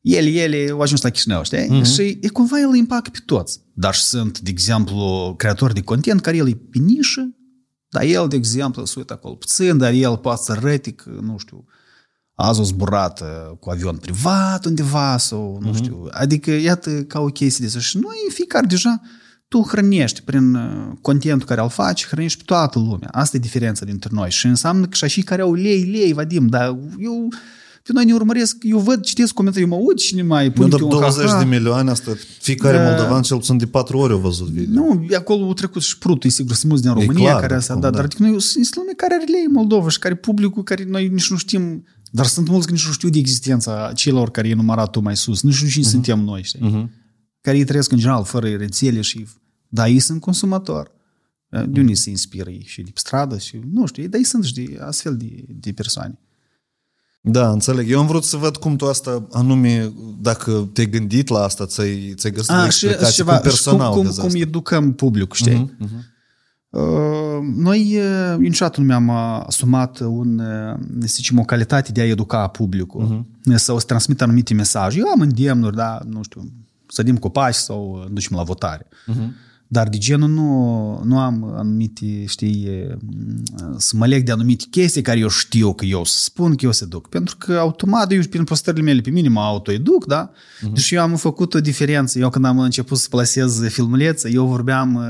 S4: el, ele au ajuns la Chișinău, știi? Și e cumva el îi împacă pe toți. Dar și sunt, de exemplu, creatori de content care el e pe nișă, dar el, de exemplu, se uită acolo puțin, dar el poate să arăte că, nu știu, azi o zburat uh, cu avion privat undeva sau, nu știu, adică, iată, ca o chestie de asta. Și noi, fiecare deja, tu hrănești prin uh, contentul care îl faci, hrănești pe toată lumea. Asta e diferența dintre noi. Și înseamnă că și așa care au lei, lei, Vadim, dar eu, pe noi ne urmăresc, eu văd, citesc comentarii, eu mă uit și mai
S1: Nu,
S4: pun
S1: dar
S4: un
S1: 20
S4: ha-ha.
S1: de milioane, asta fiecare
S4: Da.
S1: moldovan cel puțin de patru ori au văzut video.
S4: Nu, acolo au trecut și prutul, e sigur, sunt mulți din
S1: E
S4: România
S1: clar,
S4: care asta,
S1: cum,
S4: da,
S1: da.
S4: dar adică noi sunt lume care are lei în Moldova și care publicul care noi nici nu știm, dar sunt mulți care nici nu știu de existența celor care e numărat tu mai sus, nici nu știu cine
S1: Mhm.
S4: suntem noi, știi? Care ei trăiesc în general fără rețele și, da, ei sunt consumatori. Da? De unde se inspiră ei? Și de pe stradă și, nu știu, dar ei sunt și de astfel de, de persoane.
S1: Da, înțeleg. Eu am vrut să văd cum tu asta, anume, dacă te-ai gândit la asta, ți-ai, ți-ai găsit o
S4: A, Ah, și,
S1: explicație
S4: și ceva,
S1: cum
S4: și
S1: personal
S4: cum,
S1: vezi
S4: cum, cum
S1: asta.
S4: educăm publicul, știi? Uh-huh, uh Noi, uh, eu niciodată nu mi-am uh, asumat un, uh, să zicem, o calitate de a educa publicul uh-huh. sau să transmit anumite mesaje. Eu am îndemnuri, da, nu știu, sădim copaci sau uh, ducem la votare. Uh-huh. Dar de genul nu, nu am anumite, știi, uh, să mă leg de anumite chestii care eu știu că eu să spun că eu să duc. Pentru că automat eu prin postările mele pe mine mă autoeduc, da? Uh-huh. Deci eu am făcut o diferență. Eu când am început să plasez filmulețe, eu vorbeam uh,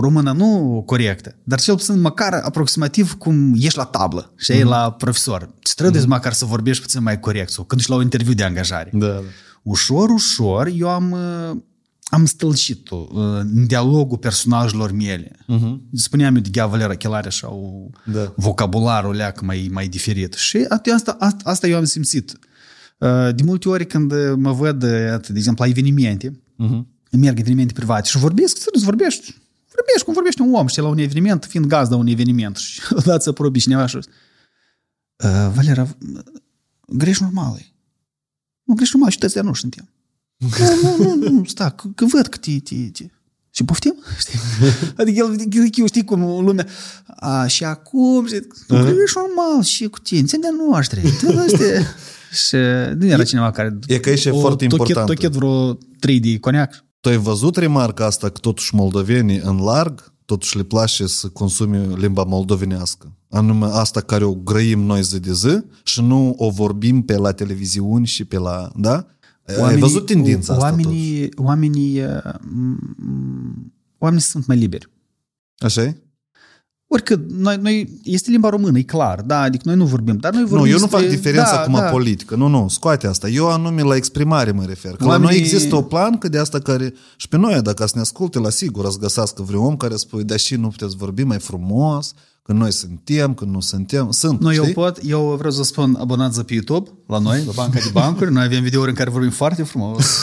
S4: română nu corectă, dar cel puțin măcar aproximativ cum ești la tablă, și mm-hmm. la profesor. Îți trebuie mm-hmm. măcar să vorbești puțin mai corect sau când ești la un interviu de angajare.
S1: Da, da.
S4: Ușor, ușor, eu am, uh, am stâlcit-o uh, în dialogul personajelor mele. Uh-huh. Spuneam eu de Ghea Valera Chelare așa, o,
S1: Da.
S4: vocabularul leac mai, mai diferit. Și at- asta, asta, asta eu am simțit. Uh, De multe ori când mă văd, iată, de exemplu, la evenimente, uh-huh. merg evenimente private și vorbesc, serios, vorbești, vorbești cum vorbește un om, știi, la un eveniment, fiind gazda unui eveniment și [laughs] odată să probi cineva și uh, Valera, greș normal e. Nu, greș normal și toți nu suntem. Nu, nu, nu, nu, sta, că, că văd că te, te, te... Și poftim? [laughs] Știi? Adică el, el știi cum lumea... A, și acum, știi, tu ești normal și cu tine, țin de noștri. Tu nu [laughs] știi. Și nu era cineva care...
S1: E că aici e
S4: o
S1: foarte
S4: tochet-
S1: important.
S4: Tochet vreo 3 de coniac.
S1: Tu ai văzut remarca asta că totuși moldovenii în larg, totuși le place să consume limba moldovenească. Anume asta care o grăim noi zi de zi și nu o vorbim pe la televiziuni și pe la... Da? ai văzut tendința asta
S4: oamenii, oamenii, uh, m- oamenii sunt mai liberi.
S1: totuși. Așa e?
S4: Oricât, noi, noi, este limba română, e clar, da, adică noi nu vorbim, dar noi vorbim
S1: Nu, eu nu
S4: despre-
S1: fac diferența
S4: da,
S1: acum
S4: da.
S1: politică. Nu, nu, scoate asta. Eu anume la exprimare mă refer. Că la
S4: Oamenii-
S1: noi există o plancă de asta care... Și pe noi, dacă să ne asculte, la sigur ați găsească vreun om care spune, dar și nu puteți vorbi mai frumos, că noi suntem, că nu suntem. Sunt,
S4: Nu, eu
S1: știi?
S4: pot, eu vreau să spun abonați pe YouTube, la noi, la Banca de Bancuri, noi avem videouri în care vorbim foarte frumos. [laughs]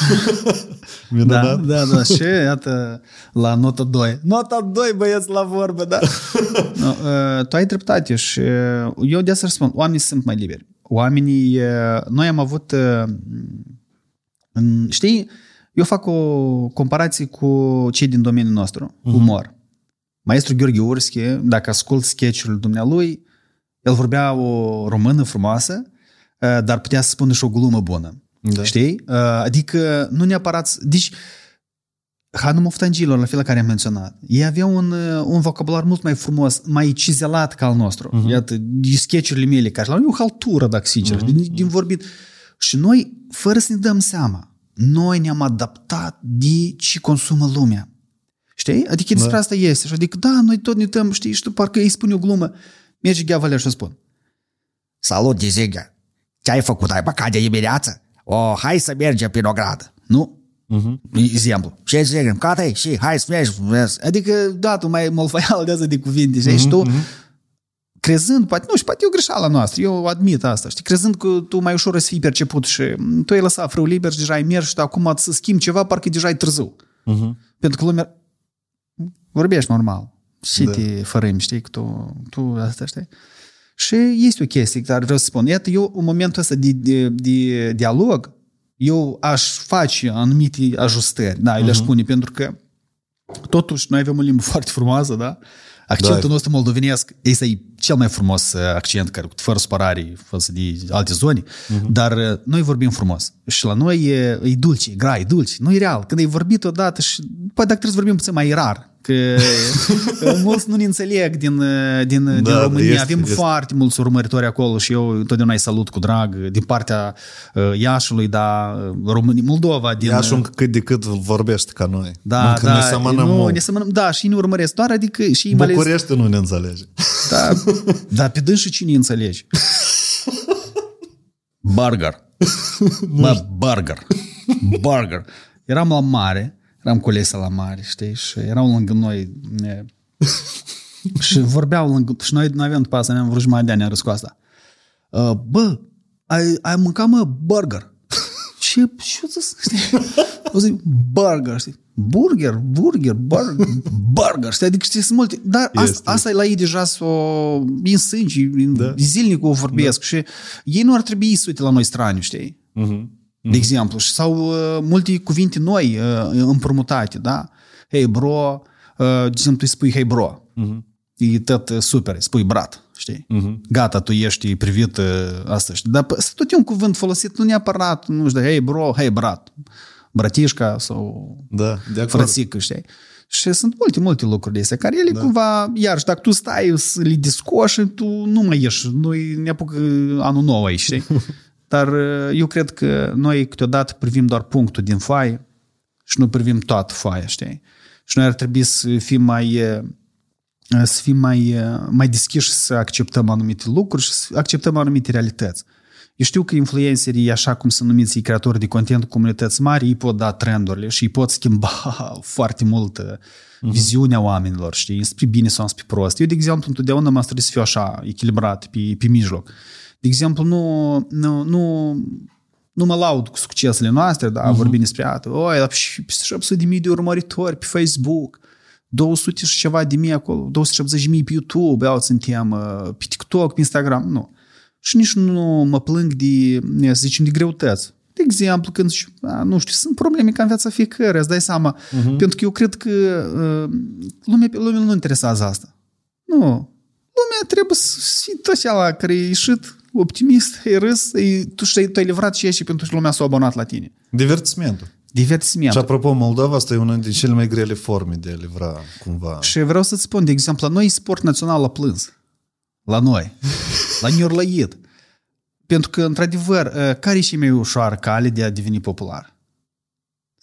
S4: Da,
S1: Minunat.
S4: da, da, și iată la nota 2. Nota 2, băieți, la vorbă, da. [laughs] nu, uh, tu ai dreptate și uh, eu de asta spun, oamenii sunt mai liberi. Oamenii, uh, noi am avut, uh, în- știi, eu fac o comparație cu cei din domeniul nostru, umor. Maestru Gheorghe Urschi, dacă ascult sketch-ul dumnealui, el vorbea o română frumoasă, uh, dar putea să spună și o glumă bună.
S1: Da.
S4: Știi? Uh, Adică nu neapărat... Deci, Hanu Moftangilor, la fel care am menționat, ei aveau un, uh, un vocabular mult mai frumos, mai cizelat ca al nostru. Uh-huh. Iată, de sketch-urile mele, care au o haltură, dacă sincer, uh-huh. din, din vorbit. Și noi, fără să ne dăm seama, noi ne-am adaptat de ce consumă lumea. Știi? Adică despre asta este. Și adică, da, noi tot ne dăm, știi, și tu parcă îi spune o glumă, merge Ghea Valer și spun.
S5: Salut, Dizigă! Ce ai făcut? Ai păcat de dimineață? O, hai să mergem prin ogradă.
S4: Nu?
S1: Mhm.
S4: Uh-huh. Exemplu.
S5: Ce zic? Gata și hai să mergem. vezi?
S4: Adică, da, tu mai molfaial de asta de cuvinte, știi? Și tu, crezând, poate, nu, și poate e o greșeală noastră, eu admit asta, știi? Crezând că tu mai ușor o să fii perceput și tu ai lăsat frâu liber și deja ai mers și tu acum să schimbi ceva, parcă deja e târziu.
S1: Mhm.
S4: Pentru că lumea vorbești normal. Și
S1: Da.
S4: da. te fărâmi, știi, că tu, tu asta, știi? Și este o chestie care vreau să spun. Iată, eu în momentul ăsta de, de, de dialog, eu aș face anumite ajustări, da, eu le-aș spune, pentru că totuși noi avem o limbă [laughs] foarte frumoasă, da? Accentul
S1: Da.
S4: nostru moldovenesc este e cel mai frumos uh, accent, care fără supărare față de alte zone, dar uh, noi vorbim frumos. Și la noi e, e dulce, e grai, e dulce. Nu e real. Când ai vorbit odată și poate dacă trebuie să vorbim puțin mai rar, că uh, mulți nu ne înțeleg din, uh, din, din
S1: da,
S4: România.
S1: este,
S4: avem
S1: este.
S4: foarte mulți urmăritori acolo și eu întotdeauna îi salut cu drag din partea uh, Iașului, da, România, Moldova, din...
S1: Ia și un cât de cât vorbește ca noi.
S4: da,
S1: Încă
S4: da,
S1: ne semănăm
S4: nu,
S1: mult.
S4: ne semănăm, da, și ne urmăresc doar, adică și mai ales,
S1: București nu ne înțelege.
S4: da, da, pe dâns și cine înțelegi? Burger. [laughs] Mă, burger. Burger. Eram la mare, eram cu Lesa la mare, știi, și erau lângă noi e, [laughs] și vorbeau lângă, și noi nu aveam după asta, ne-am vrut jumătate de ani, am râs cu asta. Uh, bă, ai, ai mâncat, mă, burger. Ce, ce o să știi? O zic, burger, știi? Burger, burger, burger, [laughs] burger, știi? Adică știi, sunt multe. Dar asta,
S1: Este.
S4: asta e la ei deja s-o, e în sânge, da. zilnic o vorbesc și ei nu ar trebui să uite la noi strani, știi?
S1: Mhm.
S4: De exemplu, și sau uh, multe cuvinte noi uh, împrumutate, da? Hey bro, uh, de exemplu, îi spui hey bro. E tot uh, super, îi spui brat, știi? Gata, tu ești privit uh, asta, știi? Dar p- tot e un cuvânt folosit, nu neapărat, nu știu, hey bro, hey brat, bratișca sau
S1: Da, de acord.
S4: frățică, știi? Și sunt multe, multe lucruri de astea, care ele da. cumva, iar și dacă tu stai să le discoși, tu nu mai ieși, nu ne apucă anul nou aici, știi? [laughs] Dar uh, eu cred că noi câteodată privim doar punctul din foaie și nu privim toată foaia, știi? Și noi ar trebui să fim mai uh, să fim mai, uh, mai deschiși să acceptăm anumite lucruri și să acceptăm anumite realități. Eu știu că influencerii, așa cum sunt numiți ei creatori de content cu comunități mari, ei pot da trendurile și îi pot schimba [laughs] foarte mult uh, viziunea oamenilor, știi, spre bine sau spre prost. Eu, de exemplu, întotdeauna m-am străduit să fiu așa, echilibrat, pe, pe mijloc. De exemplu, nu, nu, nu, nu mă laud cu succesele noastre, da, uh-huh. vorbim despre asta. Oi, dar și 700 de mii de urmăritori pe Facebook, 200 și ceva de mii acolo, 270 de mii pe YouTube, iau suntem uh, pe TikTok, pe Instagram, nu. Și nici nu mă plâng de, să zicem, de greutăți. De exemplu, când, a, nu știu, sunt probleme ca în viața fiecare, îți dai seama. Uh-huh. Pentru că eu cred că uh, lumea, lumea nu interesează asta. Nu. Lumea trebuie să fie tot așa care e ieșit optimist, e râs, e, tu, și- tu ai livrat și și pentru că lumea s-a abonat la tine.
S1: Divertismentul.
S4: Divertisment.
S1: Și apropo, Moldova asta e una din cele mai grele forme de a livra cumva.
S4: Și vreau să-ți spun, de exemplu, la noi sport național la plâns. La noi. [laughs] La Niorlăit. Pentru că, într-adevăr, uh, care e și mai ușoară cale de a deveni popular?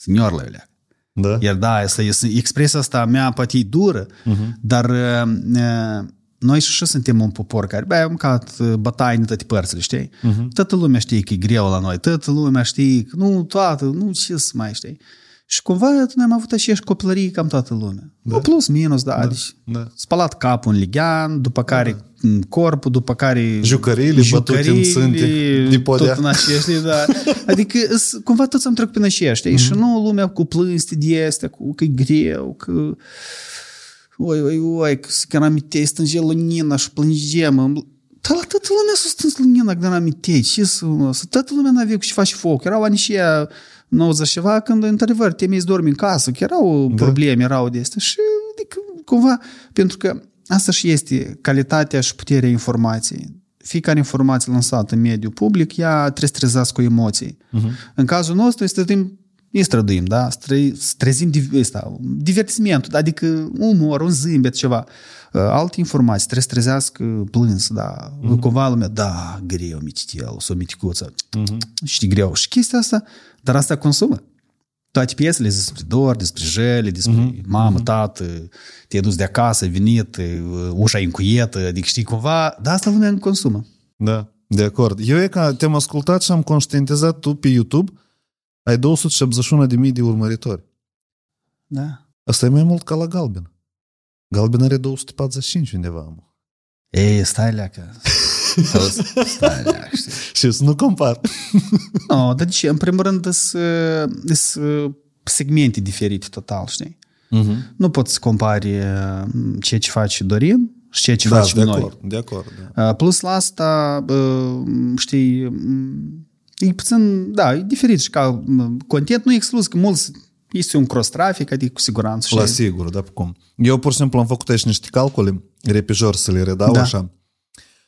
S4: Niorlăile.
S1: Da?
S4: Iar da, asta este, expresia asta mea poate e dură, uh-huh. dar uh, uh, noi și așa suntem un popor care, bă, am mâncat uh, bătaie în toate părțile, știi? Uh-huh. Toată lumea știe că e greu la noi, toată lumea știe că nu toată, nu ce să mai știi. Și cumva noi am avut așa și copilărie cam toată lumea. Da. Plus, minus, da. da. Deci,
S1: da.
S4: spălat capul în ligian, după care da. corpul, după care...
S1: Jucăriile bătute în sânte de podea.
S4: Tot în acești, da. [laughs] Adică s- cumva toți am trecut prin aceștia. Mm-hmm. Și nu lumea cu plânste de astea, cu că e greu, că... Oi, oi, oi, că se când amintei, stânge lunina și plângem. Da, la toată lumea s-a stâns lunina când amintei. Ce să... să toată lumea n-avea cu ce face foc. Erau ani și ea 90 ceva, când, într-adevăr, te să dormi în casă, că erau da. probleme, erau de astea. Și, adică, cumva, pentru că asta și este calitatea și puterea informației. Fiecare informație lansată în mediul public, ea trebuie să trezească cu emoții. Uh-huh. În cazul nostru, este timp îi străduim, da? Stră, trezim ăsta, divertismentul, adică umor, un zâmbet, ceva. Alte informații, trebuie să trezească plâns, da? Uh-huh. Cumva lumea, da, greu, mititel, sau miticuță. Uh-huh. Știi, greu. Și chestia asta, dar asta consumă. Toate piesele despre dor, despre jele, despre uh-huh. mamă, tată, te-ai dus de acasă, ai venit, ușa e încuietă, adică știi cumva, dar asta lumea consumă.
S1: Da, de acord. Eu e că te-am ascultat și am conștientizat tu pe YouTube ai 271.000 de urmăritori.
S4: Da.
S1: Asta e mai mult ca la Galben. Galben are 245 undeva. Mă.
S4: Ei, stai leacă. stai leacă, știi. [laughs]
S1: Și să nu compar.
S4: no, dar de ce? În primul rând, sunt segmente diferite total, știi? Uh-huh. Nu poți să compari ceea ce face Dorin și ceea ce
S1: da,
S4: facem
S1: de
S4: noi.
S1: Acord, de acord, da.
S4: Plus la asta, știi, e puțin, da, e diferit și ca content, nu e exclus că mulți este un cross-trafic, adică cu siguranță.
S1: La sigur, da, cum. Eu pur și simplu am făcut aici niște calcule, repejor să le redau da. așa.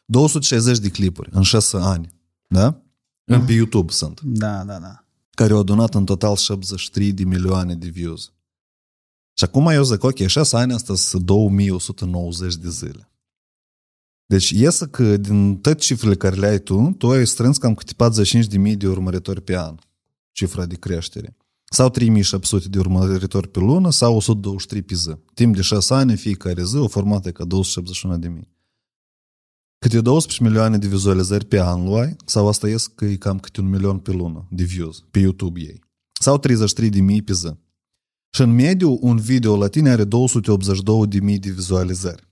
S1: 260 de clipuri în 6 ani, da? În pe YouTube sunt.
S4: Da, da, da.
S1: Care au adunat în total 73 de milioane de views. Și acum eu zic, ok, 6 ani asta sunt 2190 de zile. Deci iesă că din toate cifrele care le ai tu, tu ai strâns cam câte 45.000 de urmăritori pe an, cifra de creștere. Sau 3700 de urmăritori pe lună, sau 123 pe zi. Timp de 6 ani, fiecare zi, o formată ca 271 de mii. Câte 12 milioane de vizualizări pe an luai, sau asta ies că e cam câte un milion pe lună de views pe YouTube ei. Sau 33 de mii pe zi. Și în mediu, un video la tine are 282 de mii de vizualizări.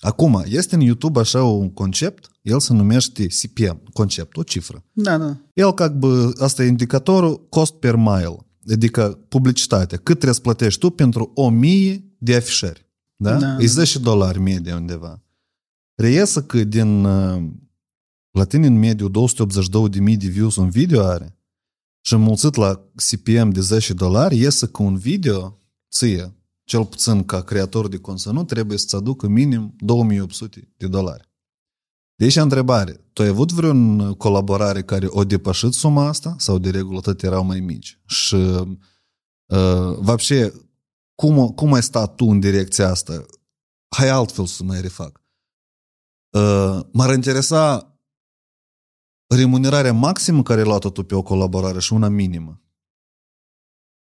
S1: Acum, este în YouTube așa un concept, el se numește CPM, concept, o cifră.
S4: Da, da.
S1: El, ca bă, asta e indicatorul cost per mile, adică publicitatea, cât trebuie să plătești tu pentru 1000 de afișări. Da?
S4: Da,
S1: e 10 dolari medie undeva. Reiesă că din la tine în mediu 282.000 de views un video are și înmulțit la CPM de 10 dolari, iesă că un video ție cel puțin ca creator de conținut, trebuie să-ți aducă minim 2800 de dolari. Deci, întrebare, tu ai avut vreun colaborare care o depășit suma asta sau de regulă tot erau mai mici? Și, uh, вообще, cum, cum ai stat tu în direcția asta? Hai altfel să mai refac. Uh, m-ar interesa remunerarea maximă care ai luat-o tu pe o colaborare și una minimă.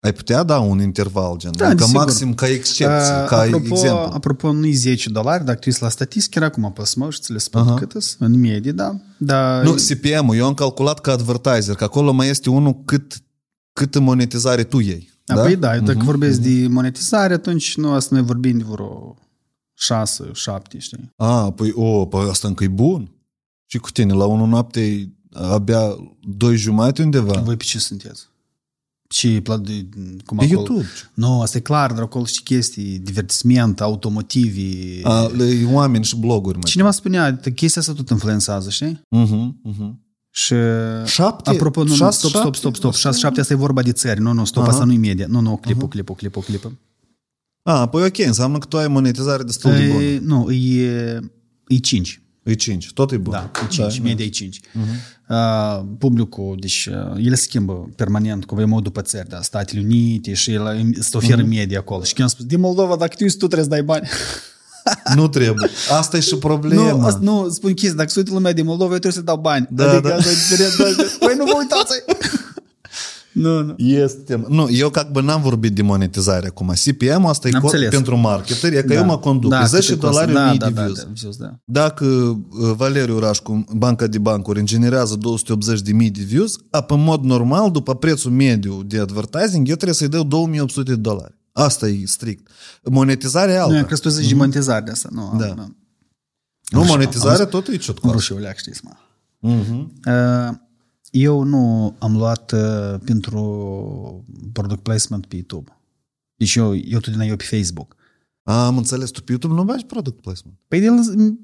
S1: Ai putea da un interval, gen,
S4: da,
S1: adică
S4: sigur.
S1: maxim ca excepție,
S4: Uh,
S1: ca
S4: apropo,
S1: exemplu.
S4: Apropo, nu-i 10 dolari, dacă tu ești la statistică, acum apăs mă și ți le spun uh-huh. cât îs, în medie, da. da
S1: Nu, CPM-ul, eu am calculat ca advertiser, că acolo mai este unul cât, cât monetizare tu iei.
S4: Da? Păi da, eu dacă uh-huh. vorbesc de monetizare, atunci nu, asta noi vorbim de vreo 6, 7, știi?
S1: A, păi, o, păi asta încă e bun. Și cu tine, la unul noapte e abia doi jumate undeva.
S4: Voi pe ce sunteți? Și cum
S1: Pe
S4: acolo?
S1: YouTube.
S4: Nu, asta e clar, dar acolo și chestii, divertisment, automotivi.
S1: A, le- e oameni și bloguri. Mai.
S4: Cineva spunea, că chestia asta tot influențează, știi?
S1: Uh-huh, uh-huh.
S4: Și
S1: Șapte?
S4: Apropo, nu, nu,
S1: Șase,
S4: stop, stop,
S1: șapte?
S4: stop, stop. 6 7 asta e vorba de țări. Nu, nu, stop,
S1: Aha.
S4: asta nu e media. Nu, nu, clipul, clipul, clipul, clipul.
S1: A, păi ok, înseamnă că tu ai monetizare destul de bună.
S4: E, nu, e, e 5.
S1: E 5, tot e bun.
S4: Da, e 5, media e 5. Uh, publicul, deci, uh, el schimbă permanent, cum vedem după țări, da, Statele Unite și el îți oferă media acolo. Și când am spus, din Moldova, dacă tu ești, tu trebuie să dai bani. [laughs]
S1: Nu trebuie. Asta e și problema.
S4: Nu, asta, nu, spun chestia, dacă se uită lumea din Moldova, eu trebuie să dau bani.
S1: Da,
S4: adică
S1: da.
S4: asta e diferent, da, da. Păi nu vă uitați! [laughs] nu, nu.
S1: Este. Nu, eu ca bă n-am vorbit de monetizare acum. CPM asta e
S4: Am
S1: co-
S4: înțeles.
S1: pentru marketer, e că eu mă conduc.
S4: Da,
S1: Da, 10
S4: câte costă.
S1: dolari
S4: da,
S1: 1000
S4: da,
S1: de
S4: da,
S1: views.
S4: da, views, da.
S1: Dacă uh, Valeriu Rașcu, banca de bancuri, generează 280 de mii de views, a, pe mod normal, după prețul mediu de advertising, eu trebuie să-i dau 2800 de dolari. Asta e strict. Monetizarea e
S4: Nu,
S1: alta.
S4: eu crezi tu zici de monetizare de asta. Nu,
S1: Da.
S4: nu.
S1: Nu,
S4: Așa,
S1: monetizarea
S4: am-
S1: tot e ciot
S4: Cum rușii o leac, știți, mă.
S1: Mhm.
S4: Uh, Eu nu am luat uh, pentru product placement pe YouTube. Deci eu, eu tot din eu pe Facebook.
S1: Am înțeles, tu pe YouTube nu bagi product placement.
S4: Păi el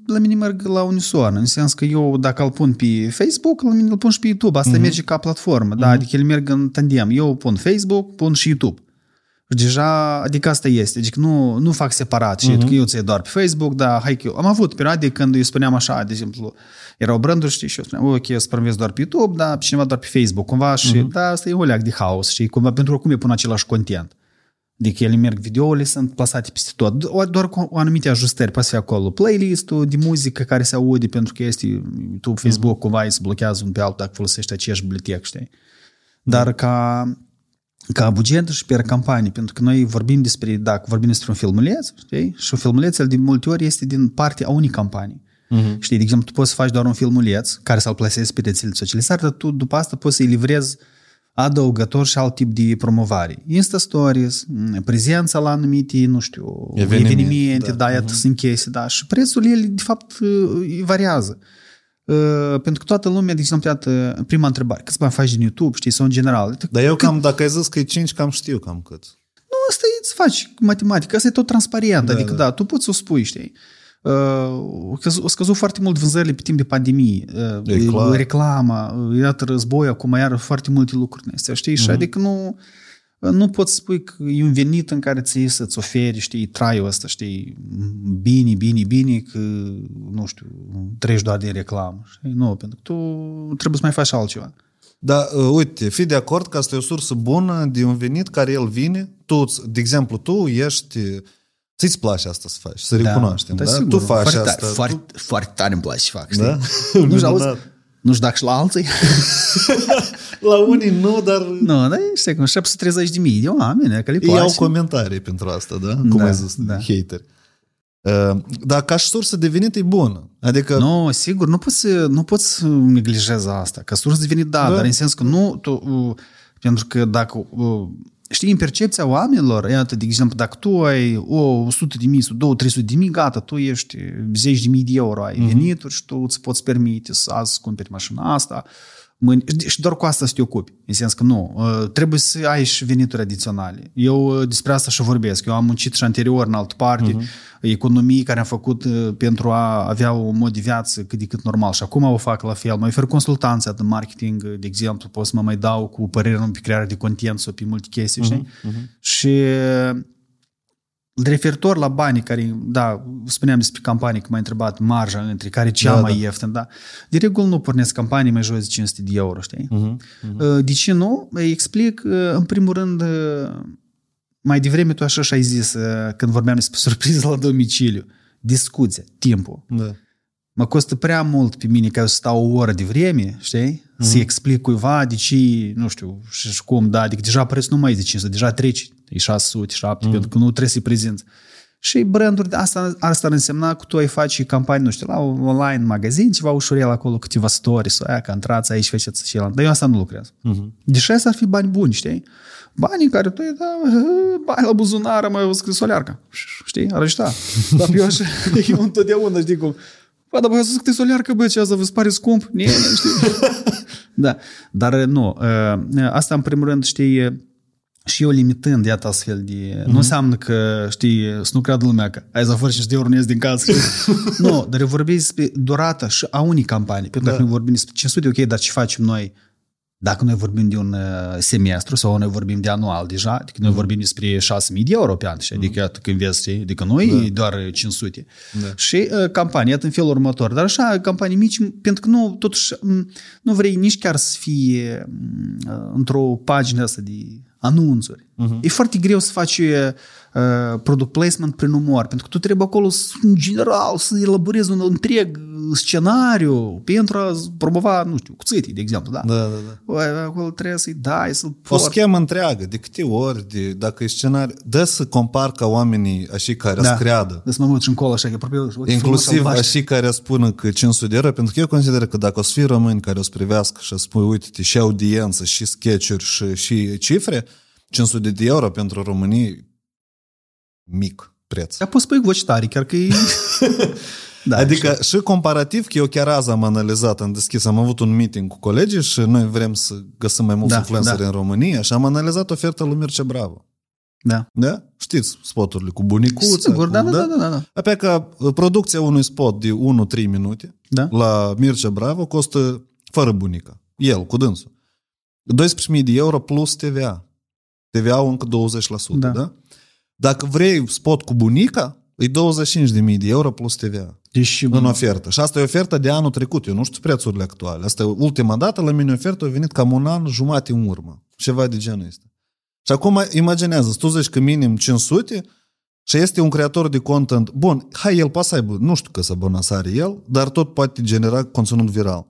S4: la mine merg la unison, în sens că eu dacă îl pun pe Facebook, la mine îl pun și pe YouTube. Asta merge ca platformă, da? Adică el merg în tandem. Eu pun Facebook, pun și YouTube. Și deja, adică asta este. Adică nu, nu fac separat și că eu ți doar pe Facebook, da, hai că eu. Am avut perioade când eu spuneam așa, de exemplu, erau branduri, știi, și eu spuneam, ok, eu să promovez doar pe YouTube, da, pe cineva doar pe Facebook, cumva, și da, asta e o leac de haos, și cumva, pentru că oricum eu pun același content. Adică ele merg, videourile sunt plasate peste tot. Do- Doar cu o anumite ajustări. Poate fi acolo playlist-ul de muzică care se aude pentru că este YouTube, Facebook, cumva îi se blochează un pe altul dacă folosești aceeași bibliotecă, știi? Dar ca, ca buget și per campanie, pentru că noi vorbim despre, dacă vorbim despre un filmuleț, știi? Și un filmuleț, el de multe ori este din partea a unei campanii. Uh-huh. Știi, de exemplu, tu poți să faci doar un filmuleț care să-l plasezi pe rețelele sociale, dar tu după asta poți să-i livrezi adăugător și alt tip de promovare. Insta Stories, m, prezența la anumite, nu știu,
S1: Evenimente,
S4: evenimente, evenimente
S1: da.
S4: da, iată, sunt chestii, da, și prețul el, de fapt, uh, variază. Uh, pentru că toată lumea, de exemplu, iată, prima întrebare, câți bani faci din YouTube, știi, sau în general? Uite,
S1: Dar eu cam, dacă ai zis că e 5, cam știu cam cât.
S4: nu, asta e, îți faci matematică, asta e tot transparent, da, adică da. da, tu poți să o spui, știi. Uh, au scăzut foarte mult vânzările pe timp de pandemie,
S1: E
S4: uh,
S1: clar.
S4: reclama, uh, iată război, acum iar foarte multe lucruri din astea, știi? Și adică nu, nu poți spui că e un venit în care ți să-ți oferi, știi, traiul ăsta, știi, bine, bine, bine, că, nu știu, treci doar din reclamă, știi? Nu, pentru că tu trebuie să mai faci altceva.
S1: Dar, uh, uite, fii de acord că asta e o sursă bună de un venit care el vine. Tu, de exemplu, tu ești... Ți-ți place asta să faci, să recunoaștem, da?
S4: sigur,
S1: tu faci
S4: foarte
S1: asta.
S4: Tare, foarte, foarte tare îmi place să fac, știi?
S1: Da?
S4: Nu știu, auzi,
S1: Minunat.
S4: nu știu dacă și la alții. [laughs]
S1: La unii nu, dar
S4: nu, dar știi cum, 730 de mii de oameni, că le
S1: ei au
S4: place.
S1: comentarii pentru asta, da? Cum
S4: Da,
S1: ai zis,
S4: da.
S1: hateri. Uh, Dar ca și sursă de venit e bună. Adică
S4: Nu, sigur, nu poți, să- nu poți să neglijezi asta. Ca sursă de venit, da,
S1: Da.
S4: dar în sens că nu, tu, uh, pentru că dacă, uh, știi, în percepția oamenilor, iată, de exemplu, dacă tu ai o 100 de mii sau 200-300 de mii, gata, tu ești 10 de mii de euro, ai venituri și tu îți poți permite să azi cumperi mașina asta, mâine, și doar cu asta să te ocupi. În sens că nu, uh, trebuie să ai și venituri adiționale. Eu uh, despre asta și vorbesc. Eu am muncit și anterior în altă parte, uh-huh. economii care am făcut uh, pentru a avea un mod de viață cât de cât normal. Și acum o fac la fel. Mă ofer consultanța de marketing, uh, de exemplu, pot să mă mai dau cu părerea pe crearea de content sau pe multe chestii, uh-huh. știi? Uh-huh. Și uh, referitor la banii care, da, spuneam despre campanii, că m-ai întrebat marja între care cea
S1: Da,
S4: mai
S1: da.
S4: ieftin, da. De regulă nu pornesc campanii mai jos de 500 de euro, știi?
S1: Mhm,
S4: Uh-huh. De ce nu? Îi explic, uh, în primul rând, uh, mai devreme tu așa și ai zis, uh, când vorbeam despre [laughs] surpriză la domiciliu, discuția, timpul.
S1: da.
S4: Mă costă prea mult pe mine ca eu să stau o oră de vreme, știi?
S1: Mhm.
S4: Să-i explic cuiva de ce, nu știu, și și cum, da, adică deja prețul nu mai e de 500, deja treci, e 600, 700,
S1: Mhm.
S4: pentru că nu trebuie să-i prezinți. Și branduri, asta, asta ar însemna că tu ai face campanii, nu știu, la un online magazin, ceva ușurel acolo, câteva stories, sau aia, că intrați aici, faceți și el. Dar eu asta nu lucrez.
S1: Mhm.
S4: Deși asta ar fi bani buni, știi? Banii care tu îi da, [laughs] bani la buzunar, mai o scrisolearcă. Știi? Ar ajuta. [laughs] Dar eu așa, [laughs] eu întotdeauna știi cum, Bă, dar bă, să scrisolearcă, bă, ce asta vă pare scump? Nie, știi? da, dar nu. ă, Asta, în primul rând, știi, și eu limitând, iată, astfel de... Mm-hmm. Nu înseamnă că, știi, să nu creadă lumea că ai să fără 5 de euro, nu ies din casă. [laughs] nu, dar eu vorbesc despre durata și a unei campanii. Pentru că
S1: Da.
S4: noi vorbim despre 500, ok, dar ce facem noi? Dacă noi vorbim de un uh, semestru sau noi vorbim de anual deja, adică noi vorbim despre 6.000 de euro pe an, și adică iată când vezi, știi, adică nu e doar 500.
S1: Da.
S4: Și uh, campania, iată în felul următor. Dar așa, campanii mici, pentru că nu, totuși, m, nu vrei nici chiar să fie m, uh, într-o pagină asta de anunțuri. Uh-huh. E foarte greu să faci uh, product placement prin umor, pentru că tu trebuie acolo, să, în general, să elaborezi un întreg scenariu pentru a promova, nu știu, cuțitii, de exemplu, da?
S1: Da, da, da.
S4: Băi, acolo trebuie să-i dai, să-l
S1: O
S4: porți.
S1: schemă întreagă, de câte ori, de, dacă e scenariu, dă să compar ca oamenii așa care da. creadă.
S4: Da, să mă uit și încolo așa, că aproape, uite, frumos
S1: Inclusiv
S4: albaștri.
S1: așa care spună că 500 de euro, pentru că eu consider că dacă o să fie români care o să privească și o să spui, uite și audiență, și sketch-uri, și, și cifre, 500 de euro pentru România, mic preț.
S4: Dar poți spui voci tare, chiar că e... [laughs] da,
S1: adică și comparativ, că eu chiar azi am analizat, am deschis, am avut un meeting cu colegii și noi vrem să găsim mai mulți
S4: Da,
S1: influenceri
S4: da.
S1: în România și am analizat oferta lui Mircea Bravo.
S4: Da.
S1: Da? Știți spoturile cu bunicuța.
S4: Sigur,
S1: cu,
S4: da, da, da, da, da.
S1: Apoi că uh, producția unui spot de 1-3 minute
S4: Da.
S1: la Mircea Bravo costă fără bunica. El, cu dânsul. 12.000 de euro plus TVA. TVA-ul încă 20%, da.
S4: Da.
S1: Da? Dacă vrei spot cu bunica, e 25.000 de euro plus TVA
S4: Deci,
S1: în ofertă. Și asta e oferta de anul trecut. Eu nu știu prețurile actuale. Asta e ultima dată la mine ofertă a venit cam un an jumate în urmă. Ceva de genul ăsta. Și acum imaginează, tu zici că minim 500 și este un creator de content. Bun, hai, el poate să aibă, nu știu că să bonasare el, dar tot poate genera conținut viral.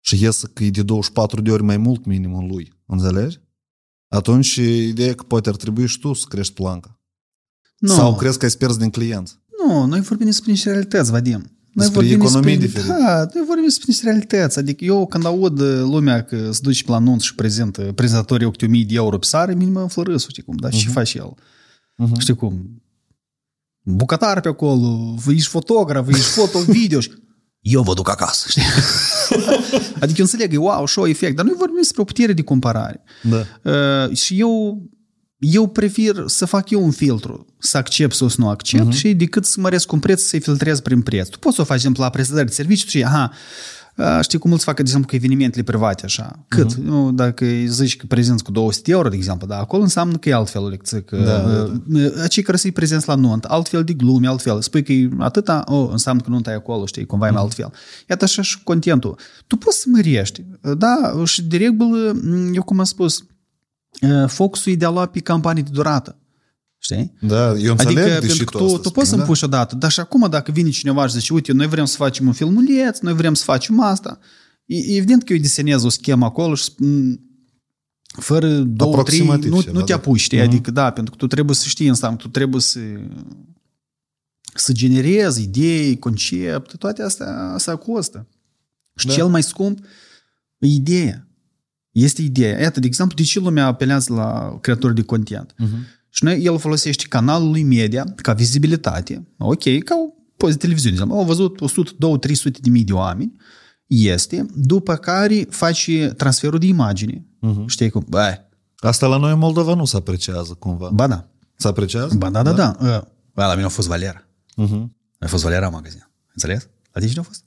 S1: Și iese că e de 24 de ori mai mult minimul lui. Înțelegi? Atunci ideea e că poate ar trebui și tu să crești planca.
S4: nu,
S1: Sau crezi că ai pierzi din clienți.
S4: nu, noi vorbim despre niște realități, Vadim. Noi
S1: Despre
S4: vorbim
S1: economii
S4: despre,
S1: diferite.
S4: Da, noi vorbim despre niște realități. Adică eu când aud uh, lumea că se duce pe la anunț și prezintă prezentatorii 8000 de euro pe sară, minim mă flărâs, știi cum, dar
S1: Mhm.
S4: ce face el? Știi cum? Bucătar pe acolo, ești fotograf, ești foto-video [laughs] și eu vă duc acasă, știi? [laughs] adică eu înțeleg, e wow, show efect, dar noi vorbim despre o putere de comparare.
S1: Da.
S4: Uh, și eu eu prefer să fac eu un filtru, să accept sau să nu accept uh-huh. și decât să măresc un preț să-i filtrez prin preț. Tu poți să o faci, de exemplu, la prestări de serviciu și, aha, a, știi cum mulți fac, de exemplu, cu evenimentele private, așa. Cât? Uh-huh. Nu, dacă îi zici că prezenți cu 200 de euro, de exemplu, da, acolo înseamnă că e altfel o lecție. Că, da, da, da. Cei care să-i prezenți la nunt, altfel de glume, altfel. Spui că e atâta, oh, înseamnă că nunta e acolo, știi, cumva e mai altfel. Iată așa și contentul. Tu poți să mărești, da, și de regulă, eu cum am spus, focusul e de a lua pe campanii de durată. Știi?
S1: Da, eu înțeleg
S4: Adică,
S1: deși
S4: pentru că
S1: tu,
S4: tu,
S1: asta
S4: tu poți
S1: spui,
S4: să-mi puși odată, dar și acum dacă vine cineva și zice, uite, noi vrem să facem un filmuleț, noi vrem să facem asta, e, evident că eu desenez o schemă acolo și spun, fără două, trei,
S1: Aproximativ
S4: nu,
S1: ceva,
S4: nu te
S1: da.
S4: apuci, știi?
S1: Mhm.
S4: Adică, da, pentru că tu trebuie să știi înseamnă, tu trebuie să să generezi idei, concept, toate astea, astea costă. Și
S1: Da.
S4: cel mai scump e ideea. Este ideea. Iată, de exemplu, de ce lumea apelează la creatori de content?
S1: Mhm.
S4: Și noi, el folosește canalul lui media ca vizibilitate. Ok, ca o post de televiziune. de exemplu. Au văzut 100, 200, 300 de mii de oameni. Este, după care face transferul de imagine.
S1: Mhm.
S4: Știi cum? Bă,
S1: Asta la noi în Moldova nu se apreciază cumva.
S4: ba da.
S1: Se apreciază?
S4: Ba da, da, da. da. Bă, la mine a fost Valera.
S1: Mhm.
S4: A fost Valera în magazin. Înțeles? La tine cine a fost?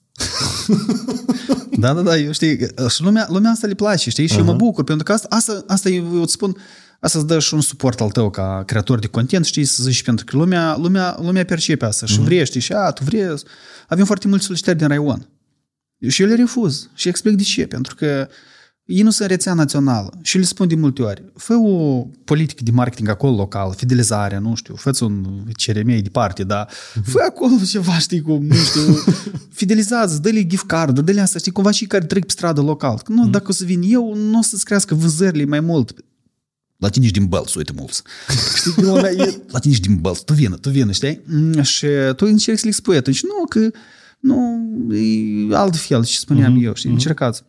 S4: [laughs] da, da, da, eu știi, și lumea, lumea asta le place, știi, și uh-huh. eu mă bucur, pentru că asta, asta, asta eu îți spun, asta îți dă și un suport al tău ca creator de content, știi, să zici, pentru că lumea, lumea, lumea percepe asta și uh-huh. vrei, știi, și a, tu vrei, avem foarte mulți solicitări din Raion. Și eu le refuz și explic de ce, pentru că ei nu sunt rețea națională și le spun de multe ori, fă o politică de marketing acolo local, fidelizare, nu știu, fă un CRM de parte, dar fă acolo ceva, știi cum, nu știu, [laughs] fidelizează, dă-le gift card dă-le asta, știi, cumva și care trec pe stradă local. Că nu, dacă o să vin eu, nu o să-ți crească vânzările mai mult. La tine ești din Bălț, uite mulți. Știi, că lumea e, la tine ești din Bălț, tu vină, tu vină, știi? Mm, Și tu încerci să le spui atunci, nu, că nu, e altfel, ce spuneam uh-huh, eu, știi, uh-huh. încercați.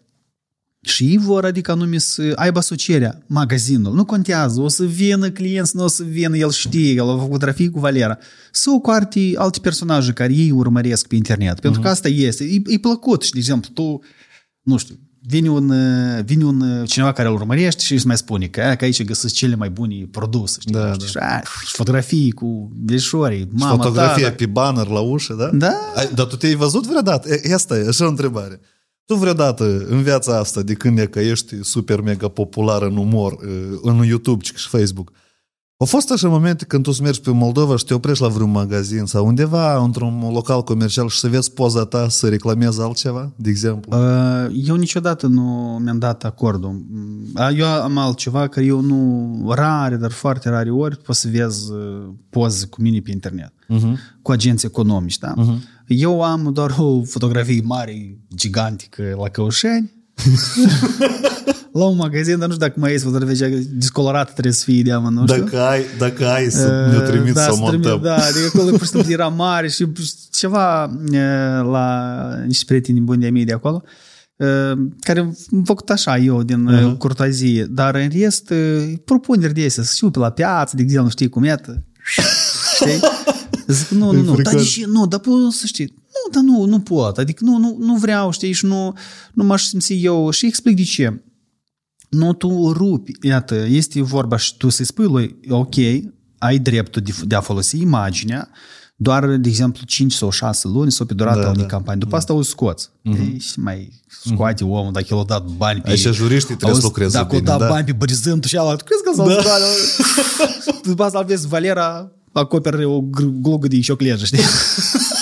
S4: Și ei vor, adică anume să aibă asocierea, magazinul. Nu contează, o să vină clienți, nu o să vină, el știe, el a făcut trafic cu Valera. Sau cu alte, alte personaje care ei urmăresc pe internet. Pentru că asta este. E, e plăcut, și, de exemplu, tu, nu știu, vine un, uh, vine un uh, cineva care îl urmărește și îți mai spune că, că aici găsesc cele mai bune produse. Știi?
S1: Da,
S4: știi? Și, a, și fotografii cu veșorii,
S1: Și
S4: mama
S1: fotografia
S4: ta,
S1: pe banner la ușă, da?
S4: Da.
S1: Ai, dar tu te-ai văzut vreodată? E, Asta e, așa o întrebare. Tu vreodată în viața asta, de când e că ești super mega popular în umor, uh, în YouTube și Facebook, au fost așa momente când tu să mergi pe Moldova și te oprești la vreun magazin sau undeva într-un local comercial și să vezi poza ta să reclamezi altceva, de exemplu?
S4: Uh, Eu niciodată nu mi-am dat acordul. Uh, Eu am altceva care eu nu, rare, dar foarte rare ori, poți să vezi uh, poze cu mine pe internet. Uh-huh. Cu agenți economici, da? Uh-huh. Eu am doar o fotografie mare, gigantică la Căușeni, [laughs] la un magazin, dar nu știu dacă mai este fotografia discolorată, trebuie să fie de amă, nu știu.
S1: Dacă ai, dacă ai să ne trimiți
S4: da,
S1: să o
S4: să trimit,
S1: montăm.
S4: Da, adică acolo pur și simplu era mare și ceva e, la niște prieteni buni de-a mei de acolo, e, care am făcut așa eu din uh-huh. curtoazie, dar în rest e, propuneri de astea, să știu pe la piață, de exemplu, știi cum e, știi? Zic, nu, [laughs] nu, nu, dar de ce? Nu, dar pot să știi. Nu, dar nu, nu pot. Adică nu, nu, nu vreau, știi, și nu, nu m-aș simți eu. Și explic de ce. Nu, tu rupi. Iată, este vorba și tu să-i spui lui, ok, ai dreptul de, de a folosi imaginea doar, de exemplu, 5 sau 6 luni sau pe durata
S1: Da,
S4: unei
S1: da.
S4: campanii. După asta o scoți. Mm-hmm. Și mai scoate omul dacă el a dat bani pe...
S1: Aici juriștii trebuie să
S4: Auzi,
S1: lucreze
S4: Dacă
S1: bine,
S4: o dat
S1: da.
S4: bani pe bărizântul și ala, tu crezi că s-au da. [laughs] După asta vezi Valera acoperi o gr- glugă de cioclejă, știi? [laughs]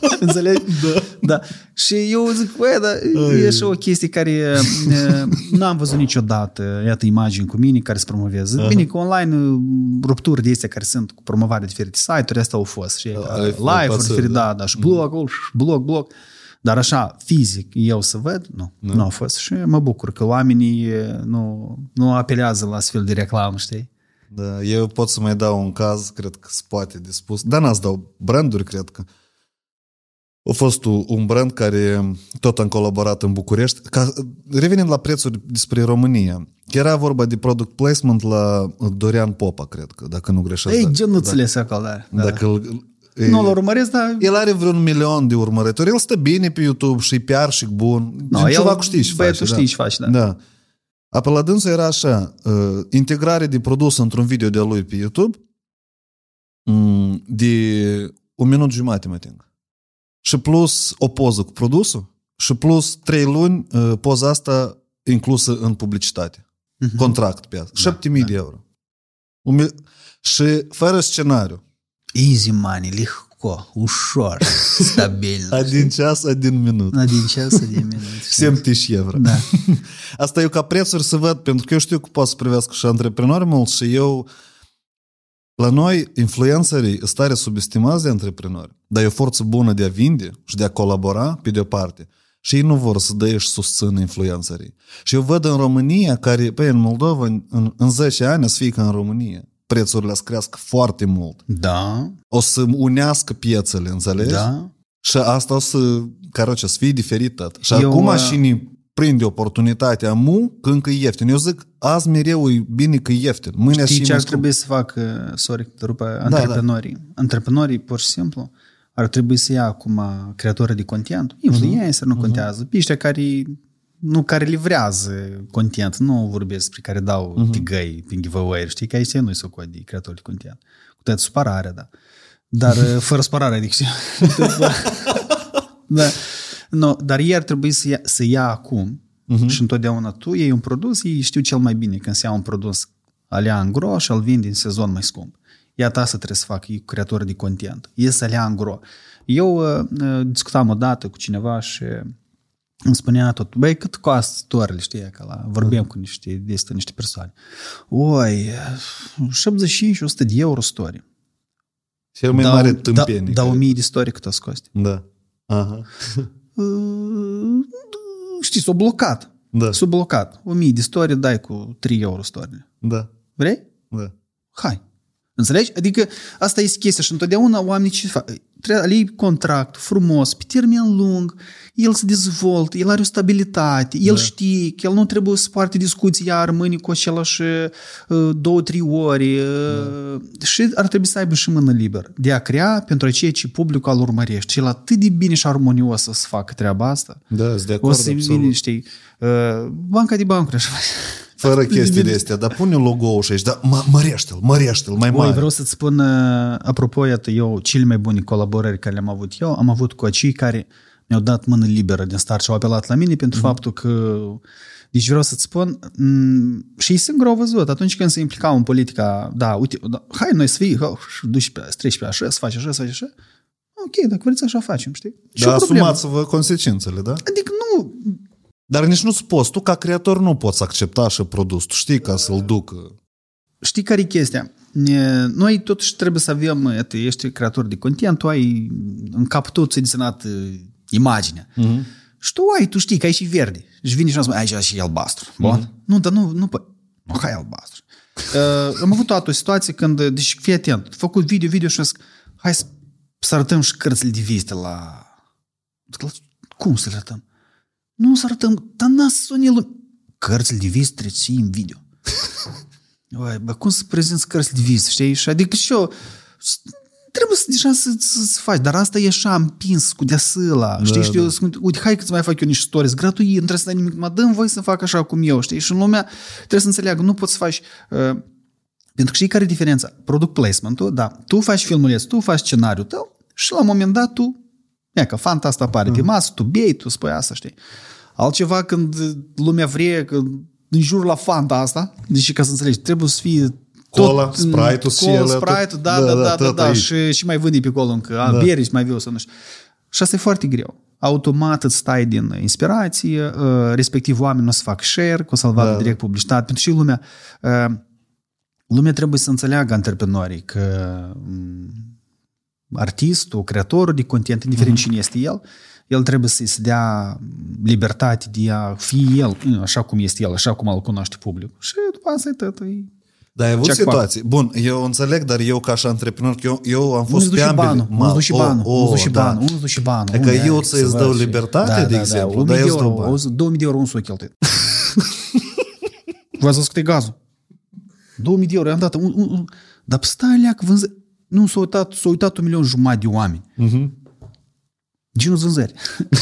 S4: [laughs] Înțelegi? Da. da. Și eu zic, băi, dar e așa o chestie care e, n-am văzut niciodată, iată, imagini cu mine care se promovează. Bine că online uh, rupturi de astea care sunt cu promovare de diferite site-uri, asta au fost. Și
S1: Ai fost
S4: live-uri,
S1: pasă,
S4: diferite,
S1: da.
S4: da, da, și blog, blog, blog. Dar așa, fizic, eu să văd, nu, nu, nu a fost. Și mă bucur că oamenii e, nu, nu apelează la astfel de reclamă, știi?
S1: Da, eu pot să mai dau un caz, cred că se poate de spus. Dar n-ați dau branduri, cred că. A fost u- un brand care tot am colaborat în București. Ca, revenind la prețuri despre România, era vorba de product placement la Dorian Popa, cred că, dacă nu greșesc.
S4: Ei,
S1: da,
S4: genuțele da. acolo, da. da.
S1: Dacă îl, e-
S4: Nu-l urmăresc, dar...
S1: el are vreun milion de urmăritori, el stă bine pe YouTube și PR și bun.
S4: No,
S1: No,
S4: el-
S1: ceva cu știi și
S4: băiatul
S1: face.
S4: știi și face, da.
S1: da. A, pe la dânsul era așa, uh, integrare de produs într-un video de-a lui pe YouTube mm, de un minut jumate, mă ting Și plus o poză cu produsul și plus trei luni uh, poza asta inclusă în publicitate.
S4: Mhm.
S1: Contract pe asta. 7000 de euro. Un mil- și fără scenariu.
S4: Easy money, lегко, ușor, [laughs] stabil.
S1: A din ceas, a din minut.
S4: Na din ceas, din minut. [laughs]
S1: 70 euro.
S4: Da. [laughs]
S1: Asta eu ca prețuri să văd, pentru că eu știu că pot să privească și antreprenori mulți și eu la noi, influencerii sunt tare subestimați de antreprenori, dar e o forță bună de a vinde și de a colabora, pe de-o parte. Și ei nu vor să dea și susțină influencerii. Și eu văd în România, care, pe în Moldova, în, în 10 ani, să fie ca în România. Prețurile să crească foarte mult.
S4: Da,
S1: O să unească piețele, înțelegi?
S4: da.
S1: Și asta o să, caroce, să fie diferit tot. Și
S4: Eu,
S1: Eu, acum
S4: uh,
S1: cine prinde oportunitatea mu, că încă e ieftin. Eu zic, azi mereu e bine că e ieftin. Mâine
S4: Știi
S1: și
S4: ce
S1: mai
S4: ar
S1: scump.
S4: trebui să facă, sorry, că te rup,
S1: da.
S4: antreprenorii? Antreprenorii, pur și simplu, ar trebui să ia acum creatori de content, influencer,
S1: Mhm.
S4: nu contează, pe ăștia care nu care livrează content, nu vorbesc despre care dau
S1: Mhm.
S4: uh-huh. tigăi prin giveaway știi că aici nu-i socot de creatori de content. Cu toată supărarea, da. Dar [laughs] fără supărare, adică știi? [laughs] da. No, dar ei ar trebui să ia, să ia acum uh-huh. și întotdeauna tu iei un produs, ei știu cel mai bine când se ia un produs alea în gro și îl vinde în sezon mai scump. Iată asta trebuie să fac ei, creatori de content. E să alea în gro. Eu uh, uh, discutam odată cu cineva și îmi spunea tot, băi, cât costă storile, știi, că la, vorbim cu niște, despre niște persoane. Oi, 75-100 de euro story.
S1: Cel mai
S4: Da,
S1: mare
S4: da,
S1: tâmpenie.
S4: da,
S1: care-
S4: 1000 de story cât o scosti.
S1: Da. Aha. [laughs]
S4: Uh, știi, s-o blocat.
S1: Da.
S4: S-o blocat. 1000 de story dai cu 3 euro story.
S1: Da.
S4: Vrei?
S1: Da.
S4: Hai. Înțelegi? Adică asta este chestia și întotdeauna oamenii ce fac? Trebuie alei contract frumos, pe termen lung, el se dezvoltă, el are o stabilitate, el da. știe că el nu trebuie să poarte discuții iar mâine cu același uh, două, trei ori da. și ar trebui să aibă și mână liberă de a crea pentru ceea ce publicul al urmărește. Și el atât de bine și armonios să facă treaba asta.
S1: Da, sunt de acord,
S4: O să
S1: absolut.
S4: bine, știi, uh, banca de bancuri așa. [laughs]
S1: Fără chestiile astea, dar pune logo-ul și aici, dar mă, mărește-l, mărește-l mai
S4: Oi,
S1: mare.
S4: vreau să-ți spun, uh, apropo, iată, eu, cele mai bune colaborări care le-am avut eu, am avut cu acei care mi-au dat mână liberă din start și au apelat la mine pentru mm-hmm. faptul că deci vreau să-ți spun, m- și ei singur au văzut, atunci când se implicau în politica, da, uite, da, hai noi să fii, oh, duci pe, să treci pe așa, să faci așa, să faci așa, ok, dacă vreți așa facem, știi? Și
S1: Dar
S4: o problemă.
S1: asumați-vă consecințele, da?
S4: Adică nu,
S1: Dar nici nu-ți poți, tu ca creator nu poți accepta așa produs, tu știi ca să-l ducă.
S4: știi care e chestia? E, Noi totuși trebuie să avem, iată, ești creator de content, tu ai în cap tot ți-ai desenat uh, imaginea. Mm-hmm. Și tu ai, tu știi că ai și verde. Și vine și nu spune, aici și albastru. Bun? Mm-hmm. Nu, dar nu, nu, po- nu, hai albastru. Uh, am avut toată o situație când, deci fii atent, am făcut video, video și am zis, hai să, să arătăm și cărțile de vizite la... la- Cum să le arătăm? Nu să arătăm, dar n-a sunit lume. Cărțile de vizite trebuie să fie în video. [laughs] Oi, bă, cum să prezinți cărți de vis, știi? Și adică și eu s- trebuie să deja să, să, să faci, dar asta e așa împins cu deasăla, știi? Da, și eu spun, uite, hai că îți mai fac eu niște stories gratuit, nu trebuie să dai nimic, mă dăm voi să fac așa cum eu, știi? Și în lumea trebuie să înțeleagă, nu poți să faci... Uh, pentru că știi care e diferența? Product placement-ul, da, tu faci filmuleț, tu faci scenariul tău și la un moment dat tu, ia că fanta asta apare pe masă, tu bei, tu spui asta, știi? Altceva când lumea vrea, că în jur la fanta asta, deci ca să înțelegi, trebuie să fie
S1: Cola, Sprite-ul și
S4: Cola,
S1: ele,
S4: Sprite-ul, da,
S1: tot-
S4: da,
S1: da,
S4: da,
S1: da,
S4: da,
S1: tot
S4: da,
S1: aici.
S4: și, și mai vândi pe acolo încă, a,
S1: Da.
S4: beri și mai viu să nu știu. Și asta e foarte greu. Automat îți stai din inspirație, uh, respectiv oamenii nu o să fac share, că o să-l vadă
S1: Da.
S4: direct publicitate, pentru că și lumea, uh, lumea trebuie să înțeleagă antreprenorii că m, artistul, creatorul de content, indiferent
S1: Mhm.
S4: cine este el, el trebuie să-i se dea libertate de a fi el, așa cum este el, așa cum îl cunoaște publicul. Și după asta e tot. E...
S1: Dar ai avut
S4: Jackpot.
S1: situații. Bun, eu înțeleg, dar eu ca și antreprenor, că eu, eu am fost
S4: Unul
S1: pe
S4: duce
S1: ambele.
S4: banul, unul duce banul, unul duce banul, unul duce banul.
S1: Adică
S4: unde
S1: eu
S4: ai
S1: ți-ți îți
S4: să
S1: dau
S4: faci?
S1: libertate, de exemplu, dar
S4: 1000
S1: eu
S4: de
S1: îți dau
S4: euro,
S1: bani.
S4: 2000 de euro un s-o cheltuit. [laughs] V-ați văzut cât e gazul? 2000 de euro, i-am dat. Un, un, un, dar stai leac, vânză... Nu, s-a uitat, s-a uitat un milion jumătate de oameni.
S1: Mhm.
S4: Ce nu-ți vânzări?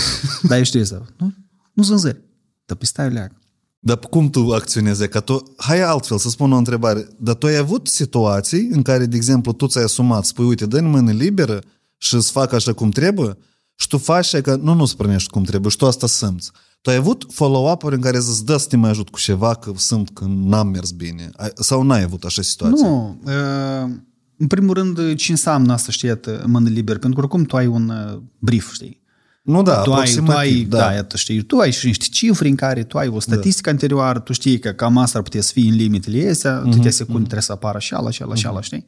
S4: [laughs] dar eu știu asta. Nu, nu-ți vânzări. Dar pe stai leac.
S1: Dar cum tu acționezi? Că tu, hai altfel să spun o întrebare. Dar tu ai avut situații în care, de exemplu, tu ți-ai asumat, spui, uite, dă-mi mână liberă și îți fac așa cum trebuie și tu faci așa că nu nu-ți primești cum trebuie și tu asta simți. Tu ai avut follow-up-uri în care să-ți dă să te mai ajut cu ceva că simt că n-am mers bine? Ai- Sau n-ai avut așa situație?
S4: Nu. Uh, în primul rând, ce înseamnă asta, știi, iată, mână liberă? Pentru că oricum tu ai un uh, brief, știi?
S1: Nu, da,
S4: tu ai, tu
S1: aproximativ,
S4: ai,
S1: da.
S4: da, iată, știi, tu ai și niște cifre în care tu ai o statistică da. anterioară, tu știi că cam asta ar putea să fie în limitele astea,
S1: Mhm,
S4: mm-hmm. câte secunde trebuie să apară și ala, și ala, și ala, știi?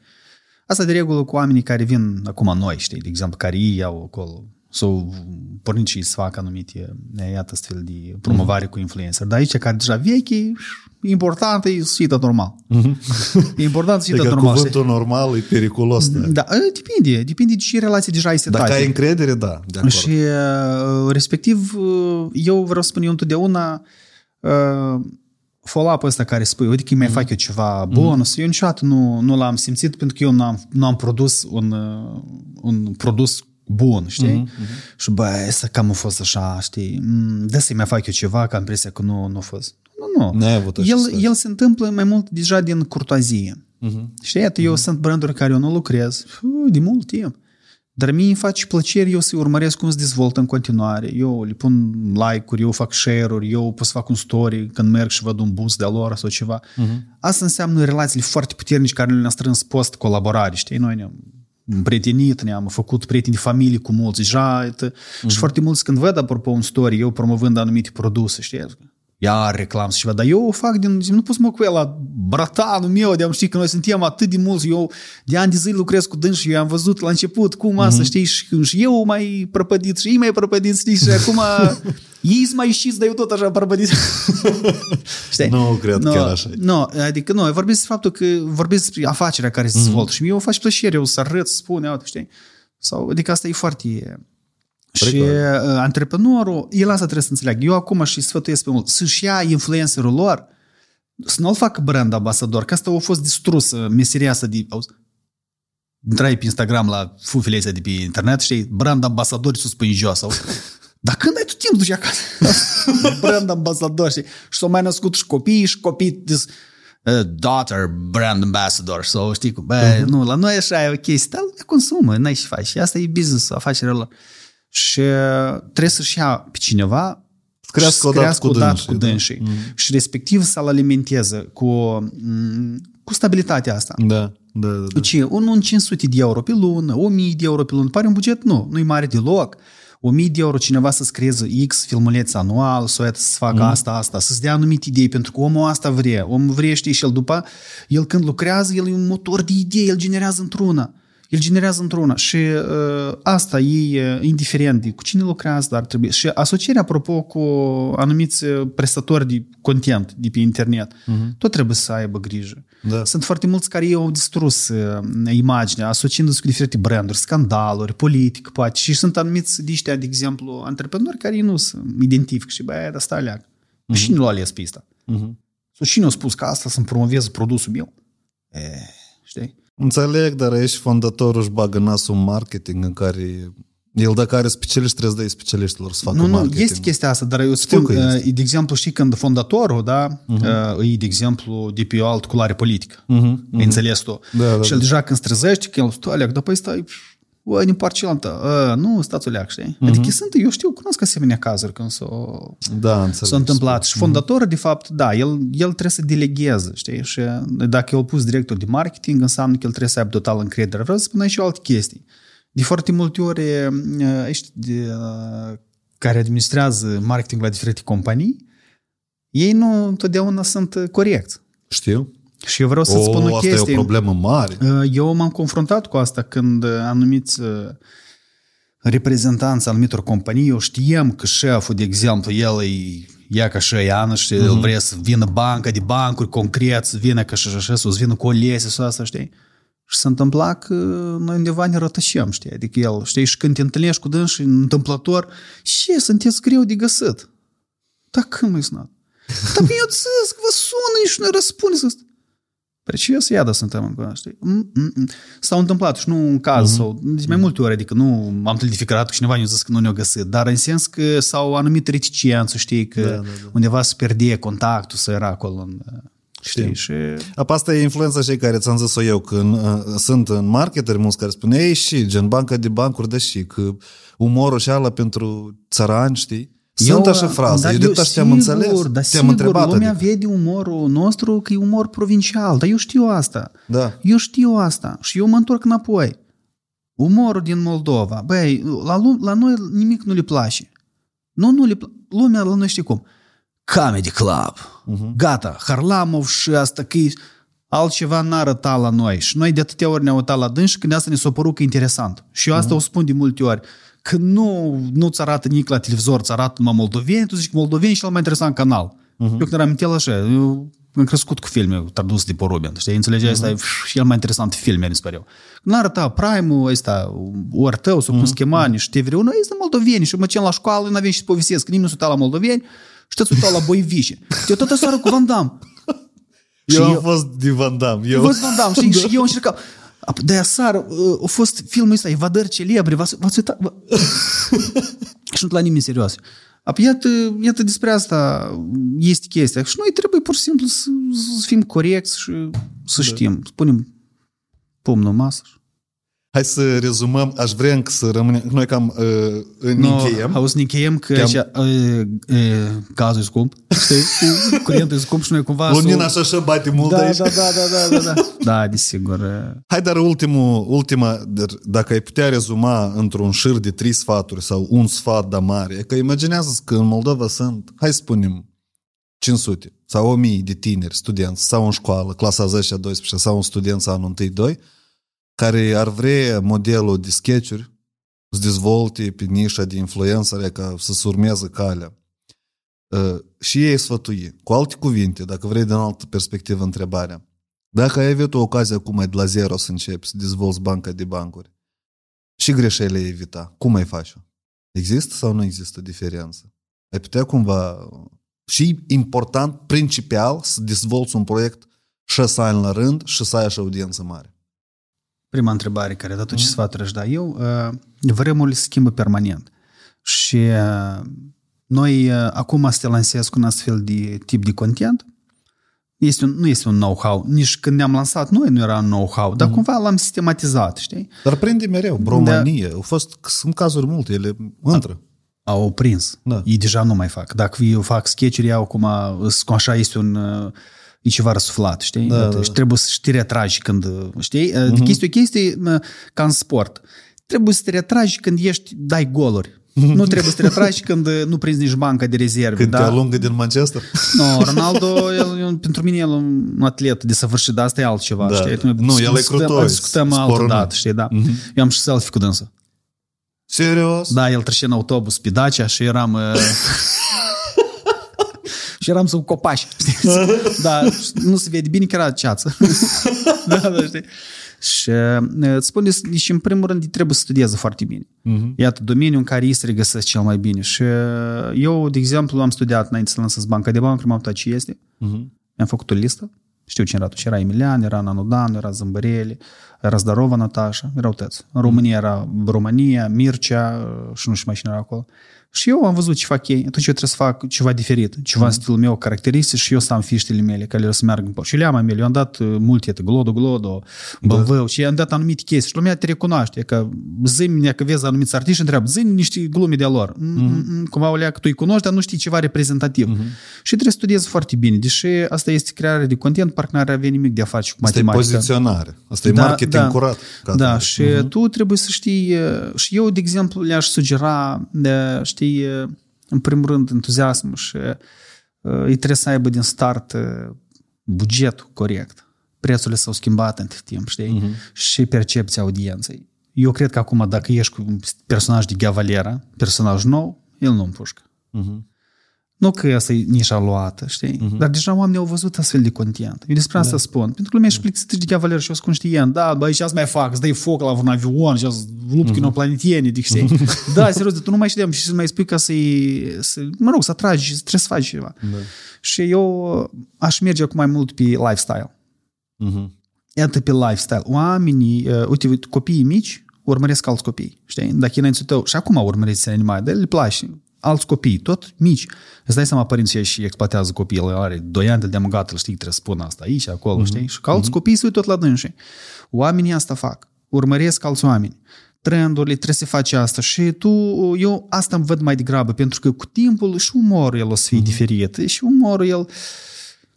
S4: Asta de regulă cu oamenii care vin acum noi, știi, de exemplu, care ei iau acolo, sau pornit și să facă anumite, iată, astfel de promovare
S1: Mhm.
S4: cu influencer. Dar aici, care deja vechi, e important e să fie tot normal. E important să fie tot
S1: Adică
S4: normal, știi?
S1: cuvântul normal e periculos. Da.
S4: Da, e, depinde, depinde de ce relație deja ai setate.
S1: Dacă ai încredere, da, de acord.
S4: Și uh, respectiv, uh, eu vreau să spun eu întotdeauna uh, follow-up ăsta care spui, uite că îi mai fac eu ceva bonus, eu niciodată nu, nu l-am simțit pentru că eu nu am, nu am produs un, uh, un produs bun, știi? Și bă, asta cam a fost așa, știi? Mm, Dă să-i mai fac eu ceva, că am impresia că nu, nu a fost. Nu, nu.
S1: N-ai avut așa
S4: el,
S1: situație.
S4: el se întâmplă mai mult deja din curtoazie. Știi, iată, eu sunt branduri care eu nu lucrez fu, de mult timp. Dar mie îmi face plăcere eu să-i urmăresc cum se dezvoltă în continuare. Eu le pun like-uri, eu fac share-uri, eu pot să fac un story când merg și văd un boost de-a lor sau ceva. Asta înseamnă relațiile foarte puternice care le-am strâns post-colaborare, știi? Noi ne-am prietenit, ne-am făcut prieteni de familie cu mulți deja. Iată. Și foarte mulți când văd, apropo, un story, eu promovând anumite produse, știi? Iar reclam și ceva, dar eu o fac din, nu pot să mă cu el la bratanul meu, de am ști că noi suntem atât de mulți, eu de ani de zile lucrez cu dânsi și eu am văzut la început cum asta, știi, și, și eu mai prăpădit și ei mai prăpădit, știi, și acum [laughs] ei sunt mai ieșiți, dar eu tot așa prăpădit. [laughs] știi?
S1: Nu cred
S4: no,
S1: chiar așa.
S4: Nu, adică nu, vorbesc despre faptul că vorbesc despre afacerea care se dezvoltă și mie o face plăcere, eu să arăt, să spun, uite, știi, Sau, adică asta e foarte... Și
S1: Preclar.
S4: uh, antreprenorul, el asta trebuie să înțeleagă. Eu acum și sfătuiesc pe mult să-și ia influencerul lor, să nu-l facă brand ambasador, că asta a fost distrusă meseria asta de... Auzi, intrai pe Instagram la fufile astea de pe internet, știi, brand ambasador sus până în jos. Sau... [laughs] Dar când ai tu timp să duci acasă? [laughs] brand ambasador, știi? Și s-au mai născut și copii și copii dis, uh, daughter brand ambassador sau știi cum, bă, uh-huh. nu, la noi așa e o chestie, dar lumea consumă, n-ai ce faci. Și asta e business, afacerea lor. Și uh, trebuie să-și ia pe cineva
S1: Crească
S4: și să
S1: odată
S4: crească
S1: cu
S4: odată
S1: dânsii,
S4: cu
S1: da.
S4: dânsii. Și respectiv să-l alimenteze cu, mm, cu stabilitatea asta.
S1: Da, da, da. da.
S4: Deci, un 500 de euro pe lună, 1000 de euro pe lună, pare un buget? Nu, nu-i mare deloc. 1000 de euro cineva să scrieze X filmuleț anual, să o să facă mm. asta, asta, să-ți dea anumite idei, pentru că omul asta vrea. Omul vrea, știi, și el după, el când lucrează, el e un motor de idei, el generează într-una. El generează într-una și uh, asta e uh, indiferent de cu cine lucrează, dar trebuie. Și asocierea, apropo, cu anumiți uh, prestatori de content de pe internet, uh-huh. tot trebuie să aibă grijă.
S1: Da.
S4: Sunt foarte mulți care au distrus uh, imaginea, asociindu-se cu diferite branduri, scandaluri, politic, poate. Și sunt anumiți de ăștia, de exemplu, antreprenori care nu se identifică și, băi, dar stai leac. Uh-huh. Cine l-a ales pe asta?
S1: Mhm.
S4: Sau cine a spus că asta să-mi promoveze produsul meu? E, știi?
S1: Înțeleg, dar ești fondatorul își bagă nasul în marketing în care el dacă are specialiști trebuie să dai specialiștilor să facă
S4: Nu, nu,
S1: marketing.
S4: este chestia asta, dar eu spun,
S1: că
S4: că
S1: este.
S4: de exemplu, știi, când fondatorul, da, uh-huh. e, de exemplu, de pe o altă culoare politică. Uh-huh. Ai înțeles tu?
S1: Da, da,
S4: și el
S1: da.
S4: deja când se trezește, că el stă, Aleac, dar păi stai, Oi, din partea cealaltă. A, nu, stați o leac, știi? Uh-huh. Adică sunt, eu știu, cunosc asemenea cazuri când s-au
S1: Da, înțeleg.
S4: s-a întâmplat. Și fondatorul, de fapt, da, el, el trebuie să delegheze, știi? Și dacă el pus director de marketing, înseamnă că el trebuie să aibă total încredere. Vreau să spun aici și o altă chestie. De foarte multe ori, ăștia de, care administrează marketing la diferite companii, ei nu întotdeauna sunt corecți.
S1: Știu.
S4: Și eu vreau să-ți spun o
S1: asta e o
S4: chestie.
S1: problemă mare.
S4: Eu m-am confruntat cu asta când anumiți uh, reprezentanți anumitor companii, eu știam că șeful, de exemplu, el e ia ca și Iana și uh-huh. el vrea să vină banca de bancuri concret, să vină ca și așa, să vină cu o lese sau asta, știi? Și se întâmpla că noi undeva ne rătășeam, știi? Adică el, știi, și când te întâlnești cu dânsi întâmplător, ce, sunteți greu de găsit. Dar când mai sunat? [laughs] Dar eu ți zic, vă sună și nu răspundeți. Precis, iată suntem în știi? Mm, mm, mm. S-au întâmplat și nu un caz, mm-hmm. sau de mai multe ori, adică nu am întâlnit fiecare cineva ne-a zis că nu ne-a găsit, dar în sens că s-au anumit reticență, știi, că da, da, da. undeva se pierde contactul, să era acolo în, Știi? Și...
S1: Apa asta e influența cei care ți-am zis-o eu, că în, uh, sunt în marketeri mulți care spun, ei și, gen banca de bancuri, da și, că umorul și ala pentru țărani, știi? Sunt
S4: eu,
S1: așa fraze,
S4: dar
S1: eu de așa te-am înțeles,
S4: dar
S1: te-am
S4: sigur,
S1: întrebat.
S4: lumea
S1: adică.
S4: vede umorul nostru că e umor provincial, dar eu știu asta.
S1: Da.
S4: Eu știu asta și eu mă întorc înapoi. Umorul din Moldova, băi, la, lu- la noi nimic nu le place. Nu, nu le pla- Lumea la noi știe cum. Comedy Club. Uh-huh. Gata, Harlamov și asta că e- altceva n-a arătat la noi. Și noi de atâtea ori ne-am uitat la dâns și când asta ne s-a părut că e interesant. Și eu asta uh-huh. o spun de multe ori. Că nu, nu-ți arată nimic la televizor, ți arată numai moldoveni, tu zici că moldoveni și cel mai interesant canal. Uh-huh. Eu când eram el așa, eu am crescut cu filme traduse de Porubin, știi? Înțelegeai? Uh-huh. Asta e pf, cel mai interesant film, mi se pare eu. Când arăta Prime-ul ăsta, ori tău, sau cum se chema, niște vreo, noi este moldoveni și mă cem la școală, n-avem și să povestesc, că nimeni nu se uita la moldoveni și tot se uita la boivișe. Eu tot seara cu Van Damme. [laughs]
S1: Eu
S4: Și
S1: am fost de Van Damme.
S4: Eu
S1: Eu,
S4: văd Van Damme, știi? [laughs] Și eu încercam. De aseară uh, a fost filmul ăsta, Evadări celebre, v-ați, v-ați uitat? V- [laughs] și nu la nimeni serios. Apoi, iată, iată despre asta este chestia. Și noi trebuie pur și simplu să, să fim corecți și să știm. Spunem pumnul în masă.
S1: Hai să rezumăm, aș vrea încă să rămânem, noi cam uh, ne
S4: No,
S1: încheiem.
S4: auzi, ne încheiem că
S1: Te-am-
S4: așa, uh, uh, gazul e scump, știi? [laughs] Curentul e scump și noi cumva...
S1: Lumina
S4: să-
S1: așa așa bate mult
S4: da,
S1: aici.
S4: da, da, da, da, da, da. Da, desigur. uh,
S1: Hai, dar ultimul, ultima, dar dacă ai putea rezuma într-un șir de trei sfaturi sau un sfat da mare, că imaginează că în Moldova sunt, hai să spunem, 500 sau 1000 de tineri, studenți, sau în școală, clasa 10-12 sau un student sau anul 1-2, care ar vrea modelul de sketch-uri să dezvolte pe nișa de influențare ca să se urmeze calea. Uh, și ei sfătui. Cu alte cuvinte, dacă vrei din altă perspectivă întrebarea, dacă ai avut o ocazie acum de la zero să începi să dezvolți banca de bancuri, Și greșelile evita. Cum ai face Există sau nu există diferență? Ai putea cumva... Și important, principial, să dezvolți un proiect șase ani la rând și să ai așa audiență mare.
S4: Prima întrebare care a dat ce sfaturi aș da eu, uh, vremurile se schimbă permanent. Și uh, noi uh, acum să te lansezi cu un astfel de tip de content, este un, nu este un know-how. Nici când ne-am lansat noi nu era un know-how, dar mm. cumva l-am sistematizat, știi?
S1: Dar prinde mereu, bromanie. Da. Au fost, sunt cazuri multe, ele intră.
S4: Au prins. Da. Ei deja nu mai fac. Dacă eu fac sketch-uri, au cum, cum așa este un e ceva răsuflat, știi? Da, da. Și trebuie să te retragi când, știi? Uh-huh. Chestia o chestie ca în sport. Trebuie să te retragi când ești, dai goluri. Nu trebuie să te retragi când nu prinzi nici banca de rezerve.
S1: Când
S4: da?
S1: te alungă din Manchester?
S4: Nu, no, Ronaldo, el, pentru mine el un atlet de săvârșit, dar asta e altceva, da. știi?
S1: Nu, el e crutoi.
S4: Discutăm altă dată, știi, da. Uh-huh. Eu am și selfie cu dânsă.
S1: Serios?
S4: Da, el trece în autobuz pe Dacia și eram... [laughs] Uh, și eram sub copaci. [laughs] [laughs] da, nu se vede bine că era ceață. [laughs] da, da, știi? Și îți spun, deci, în primul rând, trebuie să studieze foarte bine. Uh-huh. Iată, domeniul în care ei se regăsesc cel mai bine. Și eu, de exemplu, am studiat înainte să lansez banca de bani, prima dată ce este. Uh-huh. Am făcut o listă. Știu cine era atunci. Era Emilian, era Nanodan, era Zâmbărele, era Zdarova Natasha, erau tăți. În România era România, Mircea și nu știu mai cine era acolo. Și eu am văzut ce fac ei, atunci eu trebuie să fac ceva diferit, ceva mm. în stilul meu caracteristic și eu să am fiștele mele care să meargă în pot. Și le am a mele, eu am dat uh, multe, glodo, glodo, BMW da. și am dat anumite chestii și lumea te recunoaște, că zimi, că vezi anumiți artiști și întreabă, zi niște glume de lor. Mm. Cumva o că tu îi cunoști, dar nu știi ceva reprezentativ. Mm. Și trebuie să studiezi foarte bine, deși asta este creare de content, parcă n-ar avea nimic de a face cu matematică.
S1: Asta e poziționare, asta da, e marketing
S4: da,
S1: curat.
S4: Da, și uh-huh. tu trebuie să știi, uh, și eu, de exemplu, le-aș sugera, de, știi, în primul rând, entuziasmul și îi trebuie să aibă din start bugetul corect. Prețurile s-au schimbat între timp, știi? Uh-huh. Și percepția audienței. Eu cred că acum, dacă ești cu un personaj de Gavalera, personaj nou, el nu împușcă. Uh-huh. Nu că asta e nișa luată, știi? Uh-huh. Dar deja oamenii au văzut astfel de content. Eu despre asta da. spun. Pentru că lumea își plictisește de Cavaler și eu sunt conștient. Da, băi, ce mai fac? Îți dai foc la un avion și lupt uh-huh. cu inoplanietieni, de știi? [laughs] da, serios, de tu nu mai știam și să mai spui ca să-i, să, mă rog, să atragi, trebuie să faci ceva. Da. Și eu aș merge acum mai mult pe lifestyle. Uh-huh. Iată pe lifestyle. Oamenii, uh, uite, copiii mici urmăresc alți copii, știi? Dacă e înainte tău, și acum urmăresc animale, dar le place alți copii, tot mici. Îți dai seama, părinții și exploatează copiii, el are 2 ani de deamăgat, îl știi, trebuie să spună asta aici, acolo, mm-hmm. știi? Și că alți mm-hmm. copii se tot la dânsii. Oamenii asta fac. Urmăresc alți oameni. Trendurile, trebuie să faci asta și tu, eu asta îmi văd mai degrabă, pentru că cu timpul și umorul el o să fie mm-hmm. diferit și umorul el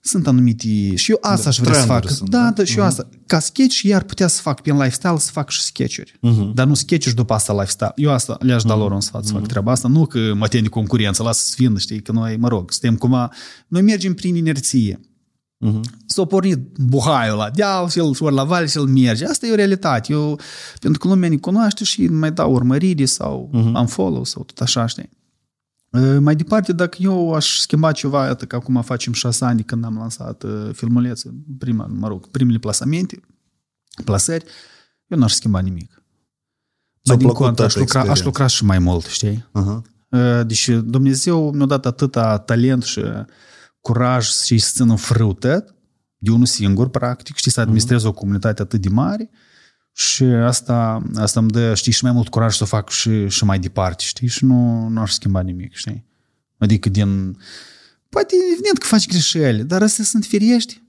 S4: sunt anumite... Și eu asta da, aș vrea să fac. Sunt, da, da, da, și eu mhm. asta. Ca sketch, iar putea să fac prin lifestyle, să fac și sketch-uri. Uh-huh. Dar nu sketch după asta lifestyle. Eu asta le-aș da uh-huh. lor un sfat să uh-huh. fac treaba asta. Nu că mă de concurență, lasă să vină, știi, că noi, mă rog, suntem cumva... Noi mergem prin inerție. Uh-huh. S-a pornit buhaiul la deal și el ori la vale și el merge. Asta e o realitate. Eu, pentru că lumea ne cunoaște și mai dau urmăriri sau uh-huh. am follow sau tot așa, știi? Mai departe, dacă eu aș schimba ceva, iată că acum facem șase ani când am lansat filmuleț, prima, mă rog, primele plasamente, plasări, eu n-aș schimba nimic. Mai din contă, aș lucra, aș lucra și mai mult, știi? Uh-huh. Deci Dumnezeu mi-a dat atâta talent și curaj și să țină frâu de unul singur, practic, știi, să administrez uh-huh. o comunitate atât de mare, și asta, asta îmi dă, știi, și mai mult curaj să o fac și, și mai departe, știi? Și nu, nu aș schimba nimic, știi? Adică din... Poate evident că faci greșeli, dar astea sunt firiești.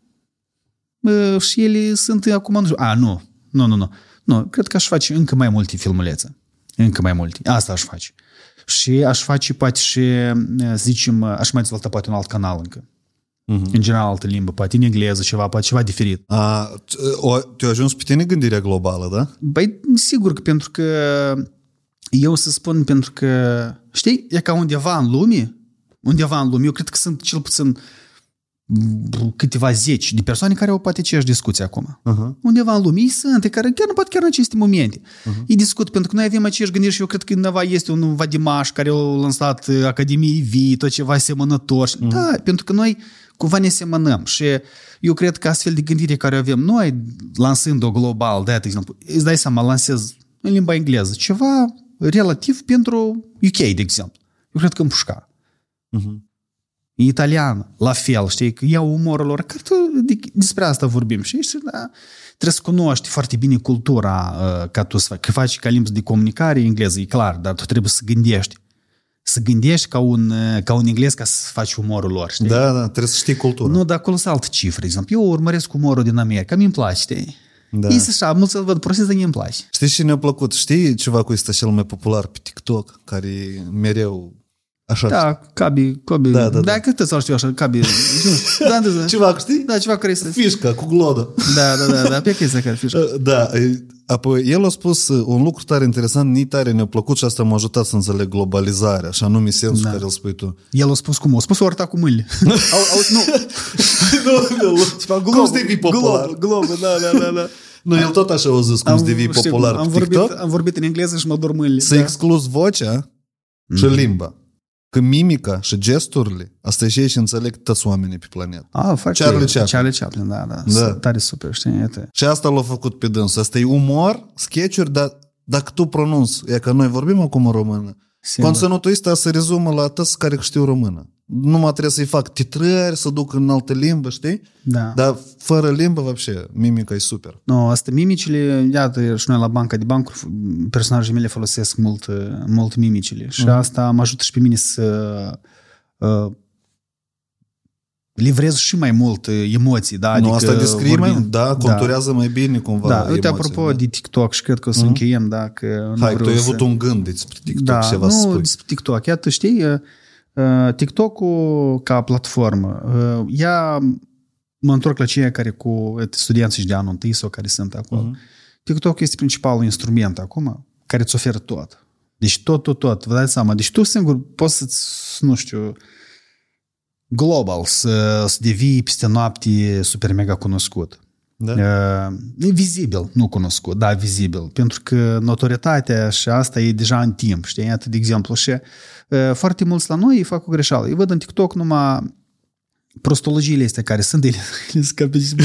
S4: Bă, și ele sunt acum... Nu știu. A, nu. Nu, nu, nu. Nu, cred că aș face încă mai multe filmulețe. Încă mai multe. Asta aș face. Și aș face poate și, zicem, aș mai dezvolta poate un alt canal încă. Uh-huh. În general altă limbă, poate în engleză ceva, poate ceva diferit.
S1: A, o, te-a ajuns pe tine gândirea globală, da?
S4: Băi, sigur că pentru că eu să spun pentru că, știi, e ca undeva în lume, undeva în lume, eu cred că sunt cel puțin câteva zeci de persoane care au poate aceeași discuție acum. Uh-huh. Undeva în lume ei sunt, care chiar nu poate chiar în aceste momente. Uh-huh. Ei discut, pentru că noi avem aceeași gândiri și eu cred că undeva este un vadimaș care a lansat Academiei Vii, tot ceva asemănător. Uh-huh. Da, pentru că noi cumva ne semănăm și eu cred că astfel de gândire care avem noi, lansând-o global, de exemplu, îți dai seama, lansez în limba engleză, ceva relativ pentru UK, de exemplu. Eu cred că împușca.
S1: Mhm.
S4: Italian, la fel, știi, că iau umorul lor. Cred că de- despre asta vorbim, știi? Și, da, trebuie să cunoști foarte bine cultura uh, ca tu să faci. Că faci ca limbă de comunicare engleză, e clar, dar tu trebuie să gândești. Să gândești ca un, uh, ca un englez ca să faci umorul lor, știi?
S1: Da, da, trebuie să știi cultura.
S4: Nu, dar acolo sunt alte cifre. De exemplu, eu urmăresc umorul din America, mi-mi place, știi?
S1: Da.
S4: Da. Este așa, mulți să văd prostit, dar mi-mi place.
S1: Știi ce ne-a plăcut? Știi ceva cu este cel mai popular pe TikTok, care e mereu așa?
S4: Da, cabi, cabi.
S1: Da, da, da.
S4: Da, cât să știu așa, cabi. [laughs] da, da, da.
S1: Ceva, știi?
S4: Da, ceva care este.
S1: Fișca cu glodă.
S4: Da, da, da, da, pe chestia care fișcă. [laughs]
S1: Da, e, apoi el a spus uh, un lucru tare interesant, ni tare ne-a plăcut și asta m-a ajutat să înțeleg globalizarea, și anume sensul
S4: Da.
S1: care îl spui tu.
S4: El a spus cum? A spus orta cu mâinile. [laughs] au, au, nu. Ceva
S1: Cum să devii popular?
S4: Glob, glob, da, da, da, da.
S1: Nu, el tot așa a zis cum să devii
S4: știu,
S1: popular
S4: am
S1: pe
S4: vorbit,
S1: TikTok.
S4: am vorbit în engleză și mă dor mâinile.
S1: Să
S4: da.
S1: exclus vocea și limba. Că mimica și gesturile, asta e și și înțeleg toți oamenii pe planetă.
S4: Ah, foarte
S1: Charlie Chaplin.
S4: Charlie Chaplin, da, da.
S1: Da.
S4: da. Tare super, știi? Iată.
S1: Și asta l-a făcut pe dânsul. Asta e umor, sketch-uri, dar dacă tu pronunți, e că noi vorbim acum în română,
S4: Sigur.
S1: conținutul ăsta se rezumă la toți care știu română. Numai trebuie să-i fac titrări, să duc în altă limbă, știi?
S4: Da.
S1: Dar fără limbă, вообще, mimica e super.
S4: No, asta mimicile, iată, și noi la banca de bancuri, personajele mele folosesc mult, mult mimicile și
S1: Mhm.
S4: asta mă ajută și pe mine să uh, livrez și mai mult uh, emoții, da?
S1: nu, asta descrie mai,
S4: vorbim-
S1: da, conturează mai bine cumva
S4: Da, uite,
S1: emoțiile,
S4: apropo
S1: da.
S4: de TikTok și cred că o să încheiem, da, că nu
S1: Hai, tu
S4: vreau
S1: ai
S4: să...
S1: avut un gând despre TikTok
S4: da,
S1: ceva
S4: nu
S1: să spui.
S4: despre TikTok. Iată, știi, uh, uh, TikTok-ul ca platformă, uh, ea mă întorc la cei care cu studenții de anul întâi sau care sunt acolo.
S1: Mhm.
S4: TikTok este principalul instrument acum care îți oferă tot. Deci tot, tot, tot. Vă dați seama. Deci tu singur poți să-ți, nu știu, global, să, să devii peste noapte super mega cunoscut.
S1: Da?
S4: Uh, e vizibil, nu cunoscut, da, vizibil. Pentru că notorietatea și asta e deja în timp, știi? Iată, de exemplu, și uh, foarte mulți la noi fac o greșeală. Îi văd în TikTok numai prostologiile astea care sunt, ele, [laughs] ele scapă de [laughs]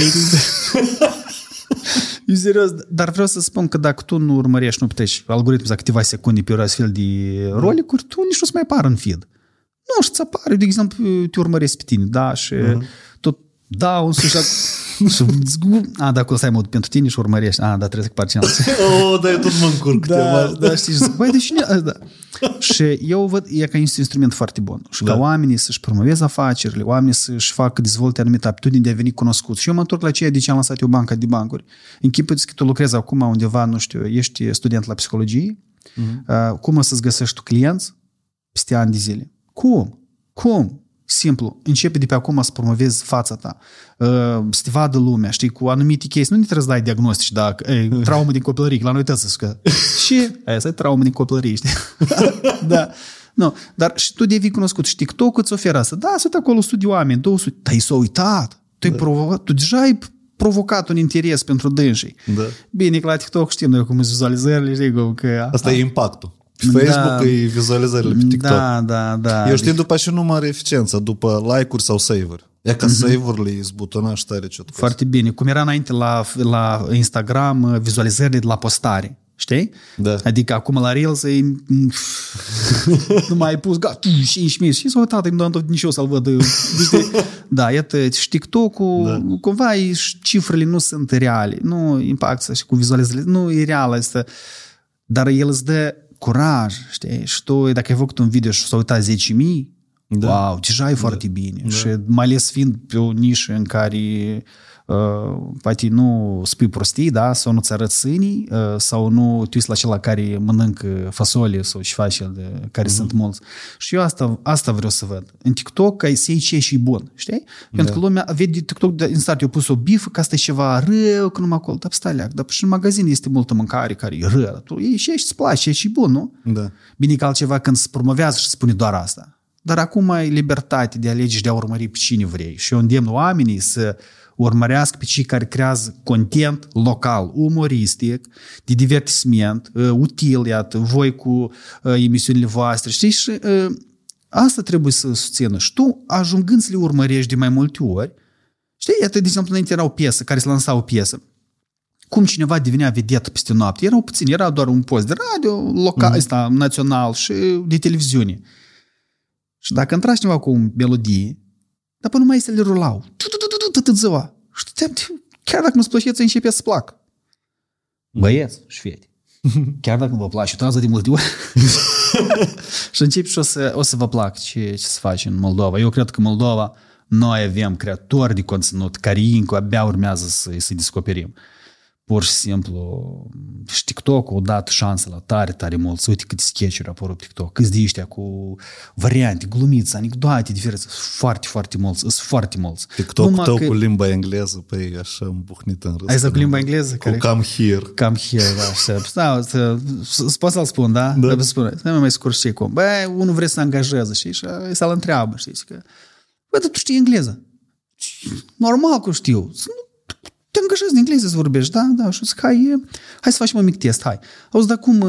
S4: Eu serios, dar vreau să spun că dacă tu nu urmărești, nu pleci algoritmul za câteva secunde pe astfel de rolicuri, tu nici nu-ți mai apar în feed. Nu, și ți apare, de exemplu, te urmăresc pe tine, da, și uh-huh. tot da, un sușa... [laughs] și a, dacă o să ai mod pentru tine și urmărești, a, da, trebuie să par cineva.
S1: Oh, dar eu tot mă încurc.
S4: Da, da, știi, și zic, băi, de cine? Da. Și eu văd, e ca un instrument foarte bun. Și ca
S1: Da.
S4: oamenii să-și promoveze afacerile, oamenii să-și facă, dezvolte anumite aptitudini de a veni cunoscut. Și eu mă întorc la ceea de ce am lăsat eu banca de bancuri. Închipuiți că tu lucrezi acum undeva, nu știu, ești student la psihologie, uh, cum o să-ți găsești tu clienți peste ani de zile? Cum? Cum? Simplu. Începe de pe acum să promovezi fața ta. Uh, să te vadă lumea, știi, cu anumite chestii. Nu ne trebuie să dai diagnostici, da, că, ei, [laughs] traumă din copilărie, că la noi trebuie să că [laughs] și aia să traumă din copilărie, știi? [laughs] da. Nu, dar și tu devii cunoscut. Și TikTok îți oferă asta. Da, sunt acolo studii oameni, 200. Dar i s-au uitat. Tu, ai provocat, tu deja ai provocat un interes pentru dânsii.
S1: Da.
S4: Bine, că la TikTok știm noi cum sunt vizualizările, știi, cum că...
S1: Asta e impactul. Pe Facebook
S4: Da.
S1: e vizualizările pe TikTok.
S4: Da, da, da.
S1: Eu știu după și număr eficiență, după like-uri sau save-uri. E ca save-urile e zbutonaș tare ce
S4: Foarte bine. Cum era înainte la, la Instagram vizualizările de la postare. Știi?
S1: Da.
S4: Adică acum la Reels e... [laughs] nu mai ai pus, gata, 5.000 și s-a uitat, nu am tot nici eu să-l văd. [laughs] Știi? Da, iată, și TikTok-ul, da. cumva e, și cifrele nu sunt reale. Nu impactă și cu vizualizările, nu e real asta. Dar el îți dă curaj, știi? Și tu, dacă ai făcut un video și s-a uitat 10.000,
S1: Da.
S4: wow, deja e foarte bine. Da. Și mai ales fiind pe o nișă în care uh, poate nu spui prostii, da? sau nu-ți arăți sânii, uh, sau nu te uiți la cel care mănâncă fasole sau ceva așa de care uh-huh. sunt mulți. Și eu asta, asta vreau să văd. În TikTok ai să iei ce și bun, știi? Pentru că lumea vede TikTok de, în start, eu pus o bifă că asta e ceva rău, că numai acolo, dar stai leac, dar și în magazin este multă mâncare care e rău, dar tu iei și ești, îți place, e și bun, nu?
S1: Da.
S4: Bine că altceva când se promovează și spune doar asta. Dar acum ai libertate de a alege și de a urmări pe cine vrei. Și eu îndemn oamenii să urmărească pe cei care creează content local, umoristic, de divertisment, uh, util, iată, voi cu uh, emisiunile voastre, știi? Și uh, asta trebuie să susțină. Și tu, ajungând să le urmărești de mai multe ori, știi, iată, de exemplu, înainte era o piesă, care se lansa o piesă, cum cineva devenea vedetă peste noapte. Erau puțini, era doar un post de radio local, mm-hmm. ăsta, național și de televiziune. Și dacă intra cineva cu o melodie, dar până mai să le rulau. Tot ziua. Și stăteam, chiar dacă nu-ți plăcea, ți începea să plac. Băieți și fete. [laughs] Chiar dacă nu vă place, uitați de multe [laughs] ori. și începi și o să, o să vă plac ce, ce se face în Moldova. Eu cred că Moldova, noi avem creatori de conținut care încă abia urmează să, să descoperim pur și simplu și TikTok-ul a dat șansă la tare, tare mulți. Uite câte sketch-uri apărut pe TikTok. Câți de ăștia cu variante, glumiți, anecdoate diferite. Foarte, foarte mulți. Sunt foarte mulți.
S1: TikTok tău că... cu limba engleză, păi așa îmbucnit în râs.
S4: Ai să cu limba engleză?
S1: Cu care... come here.
S4: Come here, da. Așa. [laughs] Da, să, pot să-l spun, da? Da. Să spun, să mai scurt și cum. Băi, unul vrea să angajeze, știi? Și să-l întreabă, știi? Că, băi, tu știi engleză? Normal că știu. Nu te angajezi în engleză să vorbești, da? Da, și zic, hai, hai să facem un mic test, hai. Auzi, dar cum,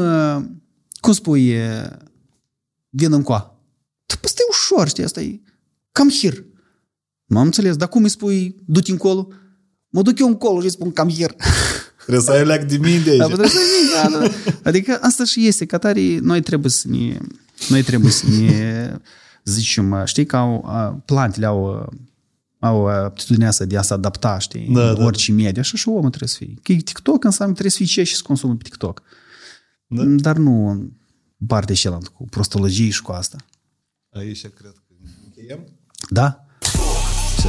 S4: cum spui vin în coa? Da, păi e ușor, știi, asta e cam hir. M-am înțeles, dar cum îi spui, du-te încolo? Mă duc eu încolo și îi spun cam hir. [laughs]
S1: Trebuie să ai leac de mine de aici. Da,
S4: trebuie să da, da. Adică asta și este, că tari, noi trebuie să ne, noi trebuie să ne zicem, știi că au, plantele au au aptitudinea asta de a se adapta, știi, da, da. orice da. media. Așa și omul trebuie să fie. Că TikTok înseamnă trebuie să fie ce și să consumă pe TikTok. Da. Dar nu partea cealaltă cu prostologie și cu asta.
S1: Aici cred că încheiem.
S4: Da? Все.